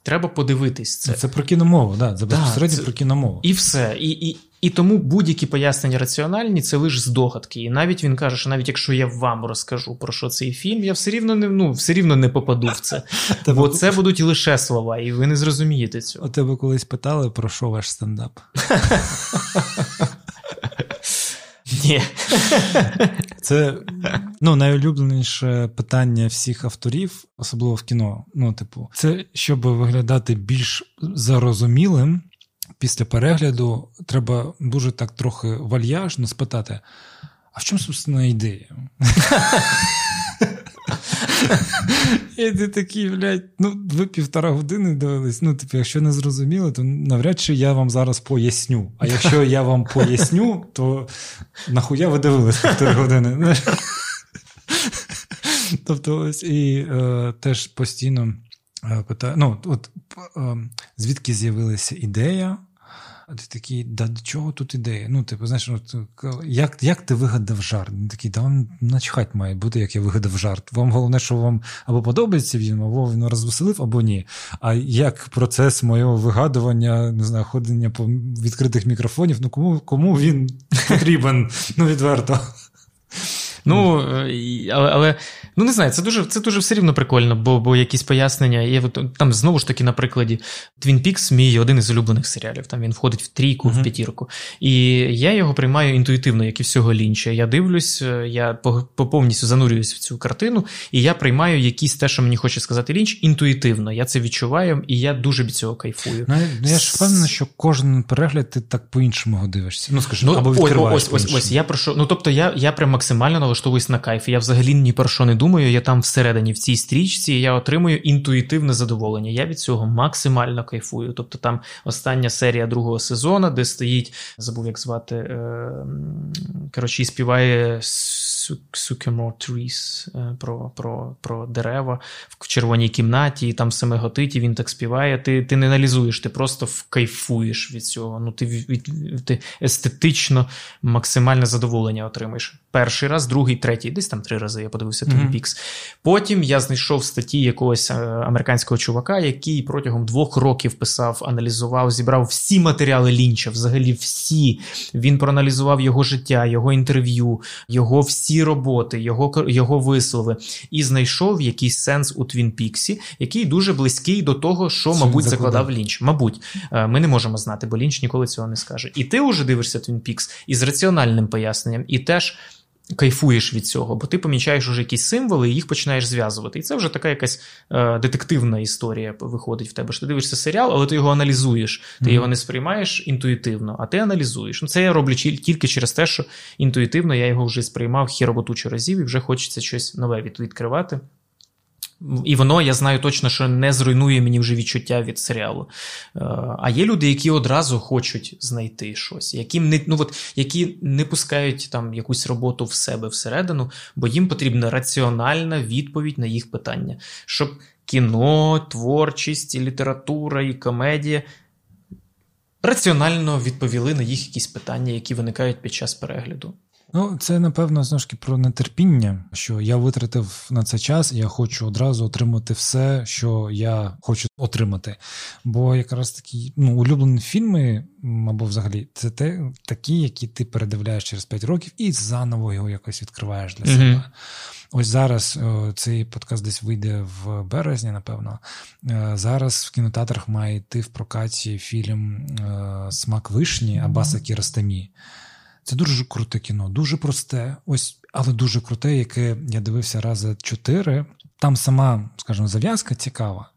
[SPEAKER 2] треба подивитись це.
[SPEAKER 1] Це про кіномову, да, це безпосередньо це... про кіномову.
[SPEAKER 2] І все. І, і, і тому будь-які пояснення раціональні це лише здогадки. І навіть він каже, що навіть якщо я вам розкажу про що цей фільм, я все рівно не ну, все рівно не попаду в це. (laughs) Бо це будуть лише слова, і ви не зрозумієте цього.
[SPEAKER 1] У тебе колись питали, про що ваш стендап? (laughs)
[SPEAKER 2] Ні. (laughs)
[SPEAKER 1] Це ну, найулюбленіше питання всіх авторів, особливо в кіно. Ну, типу, це щоб виглядати більш зарозумілим. Після перегляду треба дуже так трохи вальяжно спитати: а в чому собственно ідея? (laughs) І ти такий, блядь, ну, ви півтора години дивились. Ну, типу, якщо не зрозуміли, то навряд чи я вам зараз поясню. А якщо я вам поясню, то нахуя ви дивились півтори години? Тобто, ось і е, теж постійно е, питаю: ну, от е, звідки з'явилася ідея? А ти такий, да до чого тут ідея? Ну, типу, знаєш, от, як як ти вигадав жарт? Він такий, да вам начхать має бути, як я вигадав жарт. Вам головне, що вам або подобається він, або він розвеселив, або ні. А як процес моєго вигадування, не знаю, ходення по відкритих мікрофонів, ну кому кому він потрібен? Ну, відверто.
[SPEAKER 2] Ну, але, але ну не знаю, це дуже це дуже все рівно прикольно, бо бо якісь пояснення. Є там знову ж таки, на прикладі Twin Peaks мій один із улюблених серіалів. Там він входить в трійку, uh-huh. в п'ятірку. І я його приймаю інтуїтивно, як і всього лінча. Я дивлюсь, я повністю занурююсь в цю картину, і я приймаю якісь те, що мені хоче сказати лінч, інтуїтивно. Я це відчуваю, і я дуже від цього кайфую.
[SPEAKER 1] Ну, Я ж впевнений, що кожен перегляд ти так по-іншому дивишся. Ну, скажи, ну, або
[SPEAKER 2] ось, ось, ось, ось, я прошу. Ну, тобто, я я прям максимально налаштовуюсь на кайф. Я взагалі ні про що не думаю. Я там всередині, в цій стрічці, я отримую інтуїтивне задоволення. Я від цього максимально кайфую. Тобто, там остання серія другого сезону, де стоїть, забув, як звати. Е, коротше, і співає. Sycamore Trees, е, про про, про дерева в червоній кімнаті, і там все меготить, і він так співає. Ти ти не аналізуєш, ти просто кайфуєш від цього. Ну, Ти від, ти естетично максимальне задоволення отримаєш. Перший раз, другий, третій, десь там три рази я подивився Twin mm-hmm. Peaks. Потім я знайшов статті якогось е, американського чувака, який протягом двох років писав, аналізував, зібрав всі матеріали Лінча, взагалі всі. Він проаналізував його життя, його інтерв'ю, його всі роботи, його його вислови, і знайшов якийсь сенс у Твін Піксі, який дуже близький до того, що, мабуть, закладав Лінч. Мабуть, е, ми не можемо знати, бо Лінч ніколи цього не скаже. І ти вже дивишся Твін Пікс із раціональним поясненням, і теж. Кайфуєш від цього, бо ти помічаєш уже якісь символи і їх починаєш зв'язувати. І це вже така якась е, детективна історія виходить в тебе. що Ти дивишся серіал, але ти його аналізуєш. Ти mm-hmm. його не сприймаєш інтуїтивно, а ти аналізуєш. Ну, Це я роблю тільки через те, що інтуїтивно я його вже сприймав хіроботучу разів і вже хочеться щось нове відкривати. І воно, я знаю точно, що не зруйнує мені вже відчуття від серіалу. Е, а є люди, які одразу хочуть знайти щось, які не ну, от, які не пускають там якусь роботу в себе всередину, бо їм потрібна раціональна відповідь на їх питання. Щоб кіно, творчість, і література і комедія раціонально відповіли на їх якісь питання, які виникають під час перегляду.
[SPEAKER 1] Ну, це напевно знову ж таки про нетерпіння, що я витратив на це час, і я хочу одразу отримати все, що я хочу отримати. Бо якраз такі ну, улюблені фільми, або взагалі, це те, такі, які ти передивляєш через 5 років і заново його якось відкриваєш для mm-hmm. себе. Ось зараз о, цей подкаст десь вийде в березні, напевно. Е, зараз в кінотеатрах має йти в прокаті фільм е, Смак вишні Абаса Кіростамі. Це дуже круте кіно, дуже просте, ось, але дуже круте, яке я дивився рази чотири. Там сама, скажімо, зав'язка цікава.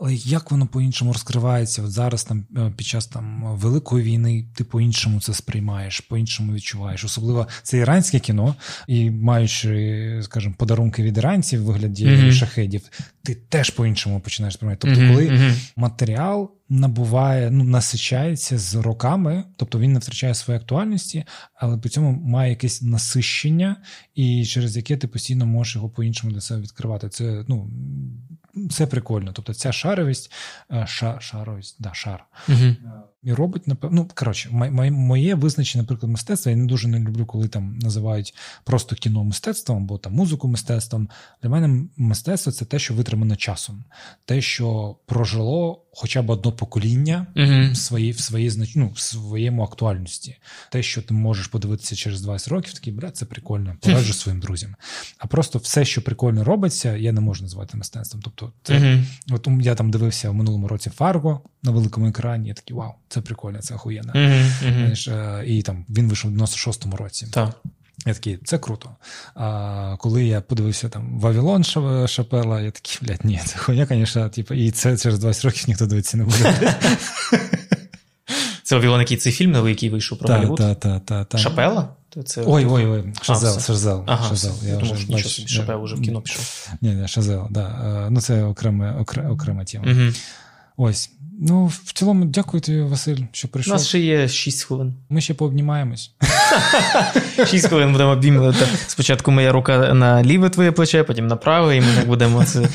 [SPEAKER 1] Але як воно по-іншому розкривається? От зараз там е, під час там Великої війни ти по-іншому це сприймаєш, по-іншому відчуваєш. Особливо це іранське кіно, і маючи, скажімо, подарунки від іранців в вигляді mm-hmm. шахедів, ти теж по-іншому починаєш сприймати. Тобто, mm-hmm. коли mm-hmm. матеріал набуває, ну насичається з роками, тобто він не втрачає своєї актуальності, але при цьому має якесь насищення, і через яке ти постійно можеш його по-іншому для себе відкривати. Це ну це прикольно. Тобто ця шаровість, е, ша, шаровість, да, шар. Угу. І робить, напевно, ну, коротше, моє визначення, наприклад, мистецтва. Я не дуже не люблю, коли там називають просто кіно мистецтвом або там музику мистецтвом. Для мене мистецтво це те, що витримано часом, те, що прожило хоча б одно покоління uh-huh. в своїй в своїй ну, в своєму актуальності. Те, що ти можеш подивитися через 20 років, такий брат, це прикольно, (laughs) пораджу своїм друзям. А просто все, що прикольно робиться, я не можу назвати мистецтвом. Тобто, це uh-huh. от я там дивився в минулому році Фарго на великому екрані. Я такий вау, це прикольно, це охуєнно. Uh-huh. І там він вийшов в 96-му році.
[SPEAKER 2] Так.
[SPEAKER 1] Я такий, це круто. А коли я подивився там Вавилон Шапела, я такий, блядь, ні, це хуйня, звісно, типу, і це через 20 років ніхто дивитися не буде.
[SPEAKER 2] Це Вавилон, який цей фільм новий, який вийшов про Голлівуд?
[SPEAKER 1] Так, так, так. Та.
[SPEAKER 2] Шапела?
[SPEAKER 1] Це... Ой, ой, ой, Шазел, Шазел.
[SPEAKER 2] Ага, Шазел. Я думав, вже, бач, собі, Шапел уже в кіно пішов.
[SPEAKER 1] Ні, ні, Шазел, да. Ну, це окрема, окрема тема. Угу. Ось. Ну, в цілому, дякую тобі, Василь, що прийшов.
[SPEAKER 2] У нас ще є 6 хвилин.
[SPEAKER 1] Ми ще пообнімаємось. (laughs)
[SPEAKER 2] 6 хвилин будемо обіймати. Спочатку моя рука на ліве твоє плече, потім на праве, і ми так будемо це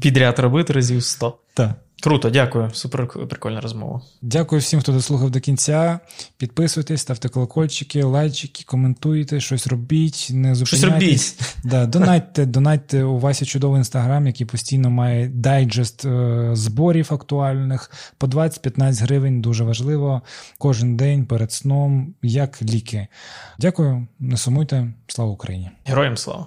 [SPEAKER 2] підряд робити разів 100.
[SPEAKER 1] Так.
[SPEAKER 2] Круто, дякую. Супер прикольна розмова.
[SPEAKER 1] Дякую всім, хто дослухав до кінця. Підписуйтесь, ставте колокольчики, лайчики, коментуйте, щось робіть, не зупиняйтесь.
[SPEAKER 2] Щось робіть.
[SPEAKER 1] Да, Донатьте, донатьте у Васі чудовий інстаграм, який постійно має дайджест е, зборів актуальних по 20-15 гривень. Дуже важливо. Кожен день перед сном, як ліки. Дякую, не сумуйте. Слава Україні!
[SPEAKER 2] Героям слава!